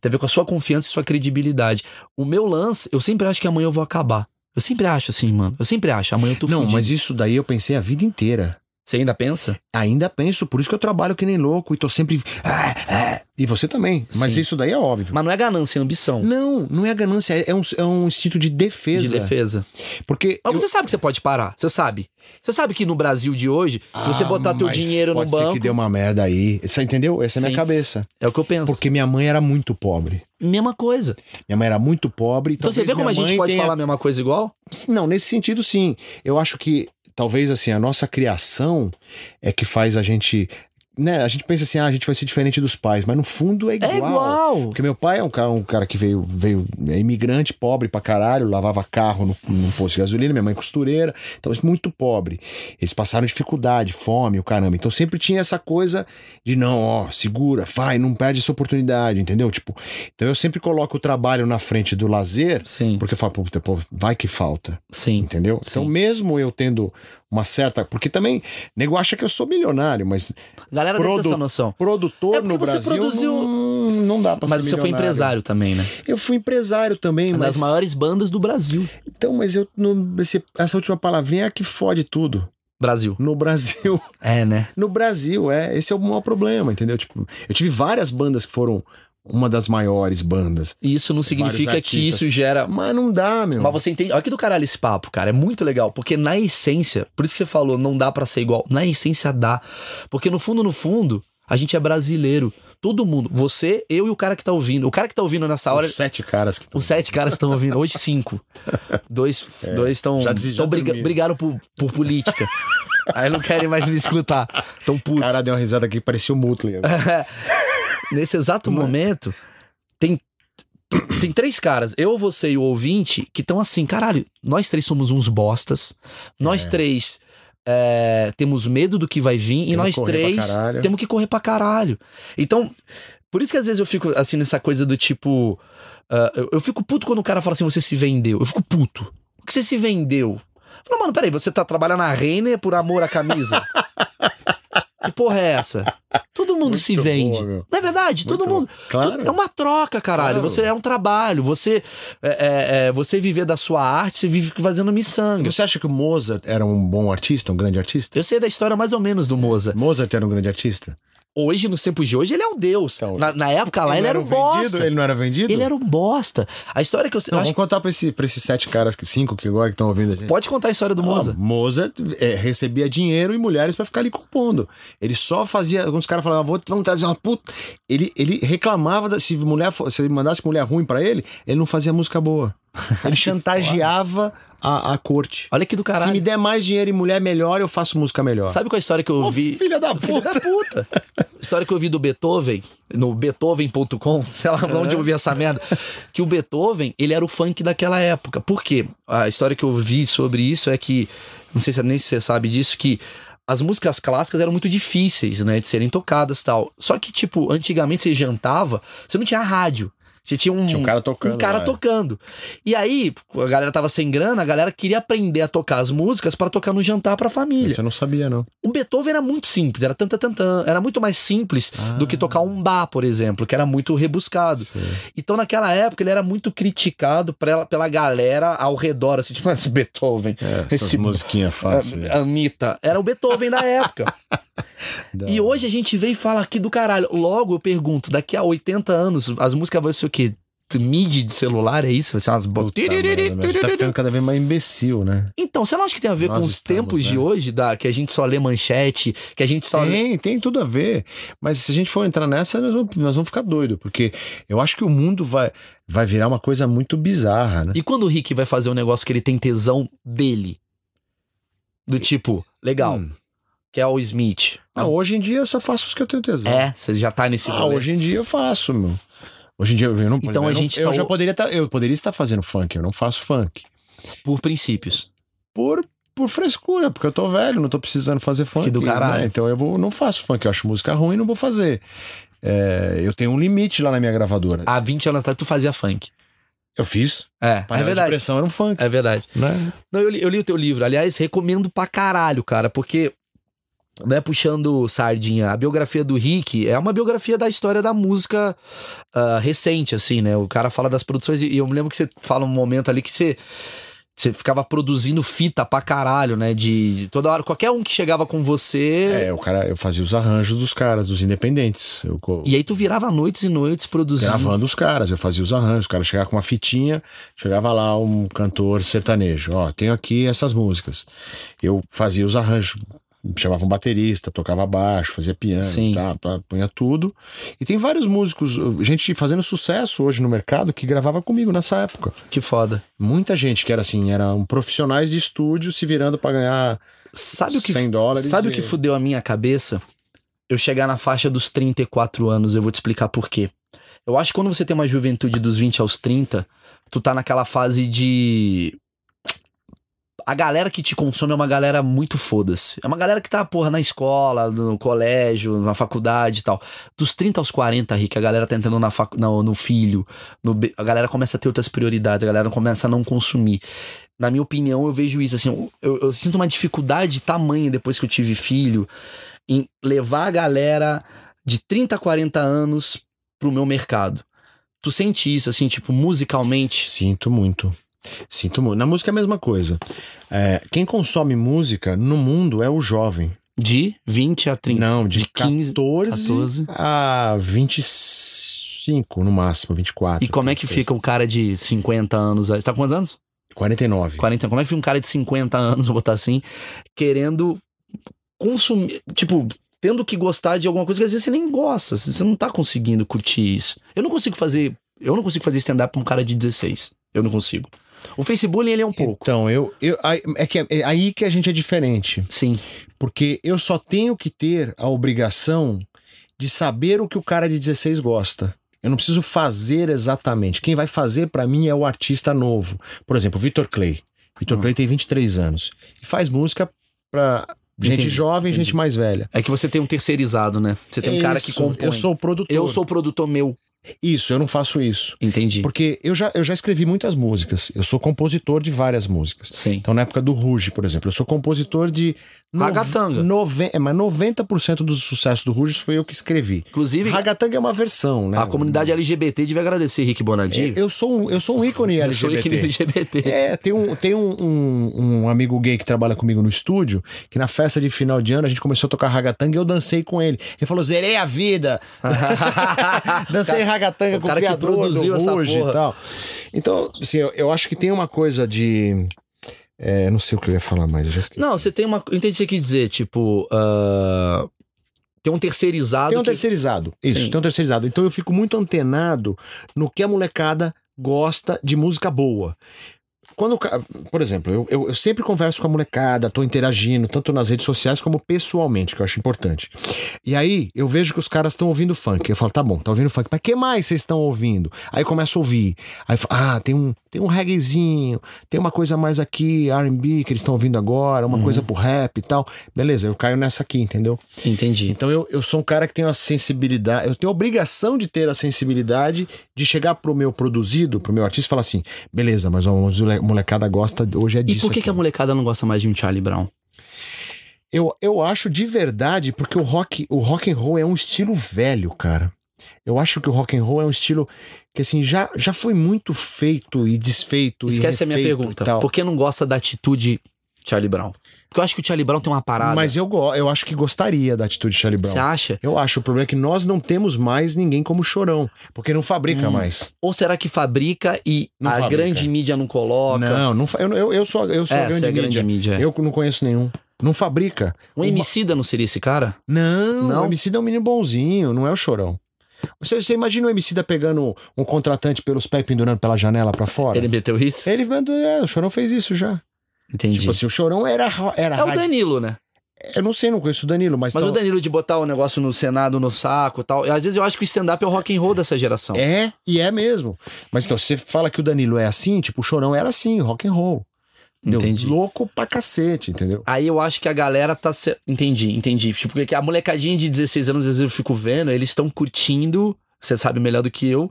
Speaker 1: Tem a ver com a sua confiança e sua credibilidade. O meu lance, eu sempre acho que amanhã eu vou acabar. Eu sempre acho assim, mano. Eu sempre acho. Amanhã eu tô
Speaker 2: Não,
Speaker 1: fudido.
Speaker 2: mas isso daí eu pensei a vida inteira.
Speaker 1: Você ainda pensa?
Speaker 2: Ainda penso, por isso que eu trabalho que nem louco e tô sempre. Ah, ah. E você também. Mas
Speaker 1: Sim.
Speaker 2: isso daí é óbvio.
Speaker 1: Mas não é ganância, é ambição.
Speaker 2: Não, não é ganância, é um, é um instinto de defesa.
Speaker 1: De defesa.
Speaker 2: Porque.
Speaker 1: Mas
Speaker 2: eu-
Speaker 1: você sabe que você pode parar. Você sabe. Você sabe que no Brasil de hoje, se você
Speaker 2: Ah,
Speaker 1: botar teu
Speaker 2: mas
Speaker 1: dinheiro no
Speaker 2: pode ser
Speaker 1: banco.
Speaker 2: que deu uma merda aí. Você entendeu? Essa é a minha cabeça.
Speaker 1: É o que eu penso.
Speaker 2: Porque minha mãe era muito pobre.
Speaker 1: Mesma coisa.
Speaker 2: Minha mãe era muito pobre.
Speaker 1: Então você vê como a gente pode
Speaker 2: tenha-
Speaker 1: falar a mesma coisa igual?
Speaker 2: Não, nesse sentido, sim. Eu acho que talvez assim, a nossa criação é que faz a gente. Né, a gente pensa assim, ah, a gente vai ser diferente dos pais, mas no fundo é igual.
Speaker 1: É igual.
Speaker 2: Porque meu pai é um cara, um cara que veio, veio é imigrante, pobre pra caralho, lavava carro no, no posto de gasolina, minha mãe é costureira, então muito pobre. Eles passaram dificuldade, fome, o caramba. Então sempre tinha essa coisa de não, ó, segura, vai, não perde essa oportunidade, entendeu? Tipo, então eu sempre coloco o trabalho na frente do lazer,
Speaker 1: Sim,
Speaker 2: porque eu falo, puta, pô, vai que falta.
Speaker 1: sim.
Speaker 2: Entendeu? Então,
Speaker 1: Sim.
Speaker 2: mesmo eu tendo uma certa. Porque também, nego acha que eu sou milionário, mas
Speaker 1: Galera deve ter essa noção.
Speaker 2: produtor
Speaker 1: É
Speaker 2: no
Speaker 1: você
Speaker 2: Brasil
Speaker 1: produziu-
Speaker 2: não, não dá pra
Speaker 1: Mas
Speaker 2: ser
Speaker 1: você foi empresário também, né?
Speaker 2: Eu fui empresário também,
Speaker 1: Uma
Speaker 2: mas.
Speaker 1: das maiores bandas do Brasil.
Speaker 2: Então, mas eu. Esse- essa última palavrinha é a que fode tudo.
Speaker 1: Brasil.
Speaker 2: No Brasil.
Speaker 1: É, né?
Speaker 2: No Brasil, é. Esse é o maior problema, entendeu? Tipo, eu tive várias bandas que foram uma das maiores bandas.
Speaker 1: Isso não significa que isso gera.
Speaker 2: Mas não dá, meu.
Speaker 1: Mas você entende. Olha que do caralho esse papo, cara. É muito legal. Porque na essência, por isso que você falou, não dá pra ser igual. Na essência dá. Porque no fundo, no fundo, a gente é brasileiro. Todo mundo. Você, eu e o cara que tá ouvindo. O cara que tá ouvindo nessa hora.
Speaker 2: Os sete caras que
Speaker 1: Os sete caras estão ouvindo. Hoje, cinco. <laughs> Dois dois estão.
Speaker 2: É, já
Speaker 1: Então briga, brigaram por, por política. <laughs> Aí não querem mais me escutar. Tão
Speaker 2: O
Speaker 1: putos.
Speaker 2: cara deu uma risada aqui que parecia o Mutley. <laughs>
Speaker 1: Nesse exato
Speaker 2: é?
Speaker 1: momento, tem, tem três caras, eu, você e o ouvinte, que estão assim, caralho, nós três somos uns bostas, nós três é, temos medo do que vai vir e
Speaker 2: Temos
Speaker 1: nós
Speaker 2: correr pra
Speaker 1: três temos que correr pra caralho. Então, por isso que às vezes eu fico assim nessa coisa do tipo. ah, eu, eu fico puto quando o cara fala assim, você se vendeu. Eu fico puto. Por que você se vendeu? Eu falo, mano, peraí, você tá trabalhando na Renner por amor à camisa? <laughs> que porra é essa? Todo mundo
Speaker 2: Muito
Speaker 1: se vende.
Speaker 2: meu.
Speaker 1: Não é verdade?
Speaker 2: Muito
Speaker 1: Todo mundo.
Speaker 2: Claro.
Speaker 1: É uma troca, caralho.
Speaker 2: Claro.
Speaker 1: Você é um trabalho. Você é, é, é, você viver da sua arte, você vive fazendo miçanga.
Speaker 2: Você acha que o Mozart era um bom artista, um grande artista?
Speaker 1: Eu sei da história mais ou menos do Mozart.
Speaker 2: Mozart era um grande artista?
Speaker 1: Hoje, nos tempos de hoje, ele é o Deus.
Speaker 2: Então,
Speaker 1: na, na época lá, ele, era um bosta.
Speaker 2: vendido? Ele não era vendido?
Speaker 1: Ele era um bosta. A história que eu, eu
Speaker 2: Não,
Speaker 1: acho
Speaker 2: vamos contar pra, esse, pra esses sete caras, que- cinco que agora que estão ouvindo a gente.
Speaker 1: Pode contar a história do.
Speaker 2: Ah, Mozart é, recebia dinheiro e mulheres pra ficar ali compondo. Ele só fazia. Alguns caras falavam, vou, vamos trazer uma puta. Ele, ele reclamava da- se mulher se ele mandasse mulher ruim pra ele, ele não fazia música boa. Ele <laughs> chantageava a, a corte.
Speaker 1: Olha que do
Speaker 2: Se
Speaker 1: caralho.
Speaker 2: me der mais dinheiro e mulher melhor, eu faço música melhor.
Speaker 1: Sabe qual é a história que eu
Speaker 2: Ô,
Speaker 1: vi?
Speaker 2: filha da puta.
Speaker 1: da puta. história que eu vi do Beethoven, no beethoven.com, <laughs> sei lá onde eu vi essa merda, que o Beethoven, ele era o funk daquela época. Por quê? A história que eu vi sobre isso é que, não sei se nem se você sabe disso, que as músicas clássicas eram muito difíceis, né, de serem tocadas e tal. Só que, tipo, antigamente você jantava, você não tinha rádio. Você tinha um,
Speaker 2: Tinha um cara tocando
Speaker 1: Um cara
Speaker 2: lá, é.
Speaker 1: tocando. E aí, a galera tava sem grana, a galera queria aprender a tocar as músicas pra tocar no jantar pra família.
Speaker 2: Eu não sabia, não.
Speaker 1: O Beethoven era muito simples, era tanta tantã, era muito mais simples
Speaker 2: Ah.
Speaker 1: do que tocar um bar, por exemplo, que era muito rebuscado. Então naquela época ele era muito criticado pela, pela galera ao redor, assim, tipo, <laughs> esse Beethoven,
Speaker 2: É,
Speaker 1: esse
Speaker 2: musiquinhas fáceis.
Speaker 1: a- Anitta, era o Beethoven da época. <laughs>
Speaker 2: Da-
Speaker 1: e hoje a gente vem e fala aqui do caralho. Logo eu pergunto, daqui a 80 anos as músicas vão ser o quê? MIDI de celular, é isso? Vai ser umas
Speaker 2: Puta tá ficando cada vez mais imbecil, né?
Speaker 1: Então, você não acha que tem a ver
Speaker 2: Nós
Speaker 1: com os
Speaker 2: estamos,
Speaker 1: tempos de
Speaker 2: né?
Speaker 1: hoje, da, que a gente só lê manchete, que a gente só.
Speaker 2: Tem, tem tudo a ver. Mas se a gente for entrar nessa, nós vamos, nós vamos ficar doido, porque eu acho que o mundo vai, vai virar uma coisa muito bizarra, né?
Speaker 1: E quando o Rick vai fazer um negócio que ele tem tesão dele? Do tipo, legal,
Speaker 2: Hum.
Speaker 1: que é o Smith.
Speaker 2: Não, hoje em dia eu só faço os que eu tenho tesão.
Speaker 1: É, você já tá nesse
Speaker 2: Ah,
Speaker 1: rolê.
Speaker 2: hoje em dia eu faço, meu. Hoje em dia eu não
Speaker 1: Então
Speaker 2: exemplo,
Speaker 1: a
Speaker 2: eu não-
Speaker 1: gente
Speaker 2: eu
Speaker 1: tá-
Speaker 2: já poderia estar, eu poderia estar fazendo funk, eu não faço funk.
Speaker 1: Por princípios.
Speaker 2: Por por frescura, porque eu tô velho, não tô precisando fazer funk.
Speaker 1: Que do caralho.
Speaker 2: né? Então eu vou, não faço funk, eu acho música ruim, não vou fazer. É, eu tenho um limite lá na minha gravadora.
Speaker 1: Há 20 anos atrás tu fazia funk.
Speaker 2: Eu fiz.
Speaker 1: É,
Speaker 2: Panela
Speaker 1: é
Speaker 2: de
Speaker 1: verdade.
Speaker 2: pressão era um funk.
Speaker 1: É verdade.
Speaker 2: Né?
Speaker 1: Não, eu li, eu li o teu livro. Aliás, recomendo pra caralho, cara, porque, né, puxando sardinha, a biografia do Rick é uma biografia da história da música ah, recente, assim, né? O cara fala das produções e eu me lembro que você fala um momento ali que você. Você ficava produzindo fita pra caralho, né? De, de toda hora. Qualquer um que chegava com você.
Speaker 2: É, o cara, eu fazia os arranjos dos caras, dos independentes. Eu
Speaker 1: E aí tu virava noites e noites produzindo.
Speaker 2: gravando os caras, eu fazia os arranjos, o cara chegava com uma fitinha, chegava lá um cantor sertanejo, ó, tenho aqui essas músicas. Eu fazia os arranjos, chamava um baterista, tocava baixo, fazia piano, tá, pá, punha tudo. E tem vários músicos, gente fazendo sucesso hoje no mercado que gravava comigo nessa época.
Speaker 1: Que foda.
Speaker 2: Muita gente que era assim, eram profissionais de estúdio se virando pra ganhar
Speaker 1: Sabe o que,
Speaker 2: 100 dólares.
Speaker 1: sabe o
Speaker 2: e-
Speaker 1: que fudeu a minha cabeça? Eu chegar na faixa dos 34 anos, eu vou te explicar por quê. Eu acho que quando você tem uma juventude dos 20 aos 30, tu tá naquela fase de. A galera que te consome é uma galera muito foda-se. É uma galera que tá, porra, na escola, no colégio, na faculdade e tal. Dos 30 aos 40, Rick, a galera tá entrando na facu... no, no filho. no A galera começa a ter outras prioridades, a galera começa a não consumir. Na minha opinião, eu vejo isso. Assim, eu, eu sinto uma dificuldade tamanha depois que eu tive filho em levar a galera de 30 a 40 anos pro meu mercado. Tu sente isso, assim, tipo, musicalmente?
Speaker 2: Sinto muito. Sinto muito. Na música é a mesma coisa. É, quem consome música no mundo é o jovem.
Speaker 1: De 20 a 30.
Speaker 2: Não, de,
Speaker 1: de 15,
Speaker 2: 14,
Speaker 1: 14.
Speaker 2: a 25 no máximo, 24.
Speaker 1: E como é que fica o cara de 50 anos? Você tá com quantos anos?
Speaker 2: 49.
Speaker 1: 40. Como é que fica um cara de 50 anos, <laughs> vou botar assim, querendo consumir, tipo, tendo que gostar de alguma coisa que às vezes você nem gosta, você não tá conseguindo curtir isso. Eu não consigo fazer, eu não consigo fazer stand-up pra um cara de 16. Eu não consigo. O Facebook ele é um pouco.
Speaker 2: Então, eu, eu é, que é, é aí que a gente é diferente.
Speaker 1: Sim.
Speaker 2: Porque eu só tenho que ter a obrigação de saber o que o cara de 16 gosta. Eu não preciso fazer exatamente. Quem vai fazer pra mim é o artista novo. Por exemplo, o Vitor Clay. Vitor
Speaker 1: Hum.
Speaker 2: Clay tem 23 anos e faz música pra gente
Speaker 1: Entendi,
Speaker 2: jovem,
Speaker 1: entendi.
Speaker 2: gente mais velha.
Speaker 1: É que você tem um terceirizado, né? Você tem um cara que
Speaker 2: Isso,
Speaker 1: compõe.
Speaker 2: Eu sou o produtor.
Speaker 1: Eu sou o produtor meu.
Speaker 2: Isso, eu não faço isso.
Speaker 1: Entendi.
Speaker 2: Porque eu já, eu já escrevi muitas músicas. Eu sou compositor de várias músicas.
Speaker 1: Sim.
Speaker 2: Então, na época do Ruge, por exemplo, eu sou compositor de.
Speaker 1: Ragatanga.
Speaker 2: Nove, é, mas 90% dos sucessos do Ruge foi eu que escrevi.
Speaker 1: Inclusive,
Speaker 2: Ragatanga é uma versão, né?
Speaker 1: a comunidade LGBT devia agradecer Rick Bonadio.
Speaker 2: Eu sou um, eu sou um ícone <laughs>
Speaker 1: Eu sou
Speaker 2: LGBT.
Speaker 1: ícone LGBT.
Speaker 2: É, tem, um, tem um, um, um amigo gay que trabalha comigo no estúdio, que na festa de final de ano a gente começou a tocar ragatanga e eu dancei com ele. Ele falou, zerei a vida. <laughs> <laughs> dancei ragatanga
Speaker 1: o
Speaker 2: com o criador do Ruge e tal. Então, assim, eu, eu acho que tem uma coisa de... é, não sei o que eu ia falar mais, eu já esqueci.
Speaker 1: Não, você tem uma. eu Entendi o que você quis dizer, tipo. ah, tem um terceirizado.
Speaker 2: Tem um
Speaker 1: que-
Speaker 2: terceirizado. Isso,
Speaker 1: Sim.
Speaker 2: tem um terceirizado. Então eu fico muito antenado no que a molecada gosta de música boa. Quando, por exemplo, eu, eu, eu sempre converso com a molecada, tô interagindo, tanto nas redes sociais como pessoalmente, que eu acho importante. E aí eu vejo que os caras estão ouvindo funk. Eu falo, tá bom, tá ouvindo funk, mas que mais vocês estão ouvindo? Aí eu começo a ouvir. Aí falo, ah, tem um, tem um reggaezinho, tem uma coisa mais aqui, RB que eles estão ouvindo agora, uma coisa pro rap e tal. Beleza, eu caio nessa aqui, entendeu?
Speaker 1: Entendi.
Speaker 2: Então eu, eu sou um cara que tem a sensibilidade, eu tenho a obrigação de ter a sensibilidade de chegar pro meu produzido, pro meu artista e falar assim: beleza, mas a molecada gosta, hoje é
Speaker 1: E
Speaker 2: disso.
Speaker 1: por que,
Speaker 2: aqui."
Speaker 1: que a molecada não gosta mais de um Charlie Brown?
Speaker 2: eu, eu acho de verdade, porque o rock, o rock and roll é um estilo velho, cara. Eu acho que o rock and roll é um estilo que assim já, já foi muito feito e desfeito
Speaker 1: Esquece
Speaker 2: e
Speaker 1: a minha pergunta.
Speaker 2: e.
Speaker 1: Por que não gosta da atitude Charlie Brown? Porque eu acho que o Charlie Brown tem uma parada.
Speaker 2: Mas eu, eu acho que gostaria da atitude de Charlie Brown.
Speaker 1: Você acha?
Speaker 2: Eu acho, o problema é que nós não temos mais ninguém como Chorão, porque não fabrica
Speaker 1: Hum.
Speaker 2: mais.
Speaker 1: Ou será que fabrica e
Speaker 2: Não
Speaker 1: a
Speaker 2: fabrica.
Speaker 1: grande mídia não coloca?
Speaker 2: Não, não eu, eu, eu sou, eu sou
Speaker 1: é,
Speaker 2: a grande
Speaker 1: é a grande mídia. é.
Speaker 2: Eu não conheço nenhum. Não fabrica.
Speaker 1: O Emicida não seria esse cara?
Speaker 2: Não,
Speaker 1: Não?
Speaker 2: o Emicida é um menino bonzinho, não é o chorão. Você, você imagina o Emicida pegando um contratante pelos pés e pendurando pela janela pra fora?
Speaker 1: Ele meteu isso?
Speaker 2: Ele mandou, é, o chorão fez isso já.
Speaker 1: Entendi.
Speaker 2: Tipo assim, o chorão era. era
Speaker 1: é o Danilo, né?
Speaker 2: Eu não sei, não conheço o Danilo, mas.
Speaker 1: Mas
Speaker 2: tal-
Speaker 1: o Danilo de botar o negócio no Senado, no saco e tal. Às vezes eu acho que o stand-up é o rock and roll dessa geração.
Speaker 2: É, e é mesmo. Mas então, você fala que o Danilo é assim, tipo, o chorão era assim, rock and roll. Entendeu?
Speaker 1: Entendi.
Speaker 2: Louco pra cacete, entendeu?
Speaker 1: Aí eu acho que a galera tá. Se... Entendi, entendi. Tipo, porque a molecadinha de 16 anos, às vezes eu fico vendo, eles estão curtindo, você sabe melhor do que eu.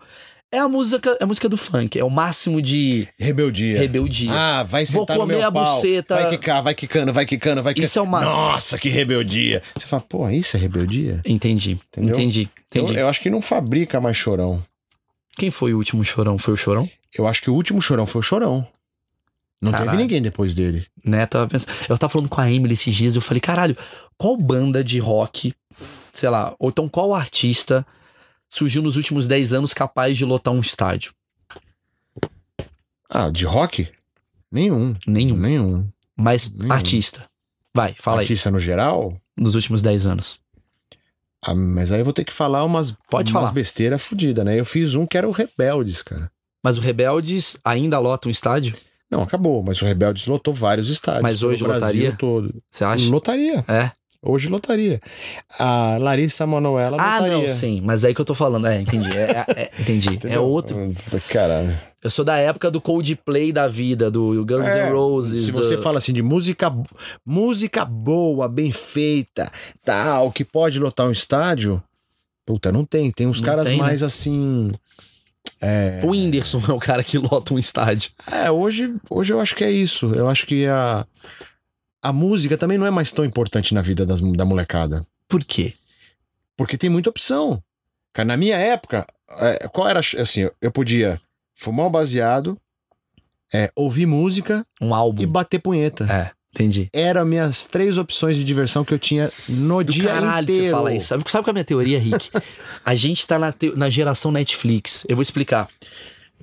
Speaker 1: É a música, é a música do funk, é o máximo de
Speaker 2: Rebeldia.
Speaker 1: rebeldia.
Speaker 2: Ah, vai
Speaker 1: Vou
Speaker 2: sentar no
Speaker 1: comer
Speaker 2: meu
Speaker 1: a
Speaker 2: pau.
Speaker 1: buceta.
Speaker 2: Vai quicar, vai quicando, vai quicando, vai quicando.
Speaker 1: Isso é uma-
Speaker 2: Nossa, que rebeldia. Você fala, pô, isso é rebeldia?
Speaker 1: Entendi,
Speaker 2: Entendeu?
Speaker 1: entendi,
Speaker 2: Eu,
Speaker 1: entendi.
Speaker 2: eu acho que não fabrica mais chorão.
Speaker 1: Quem foi o último chorão? Foi o chorão?
Speaker 2: Eu acho que o último chorão foi o chorão. Não
Speaker 1: Caralho.
Speaker 2: teve ninguém depois dele.
Speaker 1: Né, tava pensando. Eu tava falando com a Emily esses dias, eu falei, caralho, qual banda de rock, sei lá, ou então qual artista surgiu nos últimos 10 anos capaz de lotar um estádio?
Speaker 2: Ah, de rock? Nenhum.
Speaker 1: Nenhum.
Speaker 2: Nenhum.
Speaker 1: Mas
Speaker 2: Nenhum.
Speaker 1: artista. Vai, fala
Speaker 2: Artista no geral?
Speaker 1: aí, nos últimos 10 anos.
Speaker 2: Ah, mas aí eu vou ter que falar umas,
Speaker 1: Pode
Speaker 2: umas
Speaker 1: falar.
Speaker 2: besteiras fodidas, né? Eu fiz um que era o Rebeldes, cara.
Speaker 1: Mas o Rebeldes ainda lota um estádio?
Speaker 2: Não, acabou, mas o Rebeldes lotou vários estádios.
Speaker 1: Mas hoje
Speaker 2: Brasil
Speaker 1: lotaria?
Speaker 2: todo.
Speaker 1: Você acha?
Speaker 2: Lotaria.
Speaker 1: É.
Speaker 2: Hoje lotaria. A Larissa Manoela
Speaker 1: Ah,
Speaker 2: lotaria.
Speaker 1: não, sim. Mas aí que eu tô falando. É, entendi. É, é- é- entendi. É outro.
Speaker 2: Caralho.
Speaker 1: Eu sou da época do Coldplay da vida, do Guns
Speaker 2: É,
Speaker 1: N' Roses.
Speaker 2: Se
Speaker 1: do-
Speaker 2: você fala assim de música, música boa, bem feita, tal, que pode lotar um estádio, puta, não tem. Tem uns
Speaker 1: Não
Speaker 2: caras
Speaker 1: tem, né?
Speaker 2: mais assim.
Speaker 1: O Whindersson <laughs> é o cara que lota um estádio.
Speaker 2: É, hoje, hoje eu acho que é isso. Eu acho que a, a música também não é mais tão importante na vida das, da molecada.
Speaker 1: Por quê?
Speaker 2: Porque tem muita opção. Cara, na minha época, é, qual era. Assim, eu podia fumar um baseado, é, ouvir música
Speaker 1: Um álbum.
Speaker 2: e bater punheta.
Speaker 1: É, entendi.
Speaker 2: Eram minhas três opções de diversão que eu tinha no
Speaker 1: Do
Speaker 2: dia
Speaker 1: caralho
Speaker 2: inteiro.
Speaker 1: você fala isso. Sabe, sabe qual é a minha teoria, Rick? <laughs> a gente tá na, te- na geração Netflix. Eu vou explicar.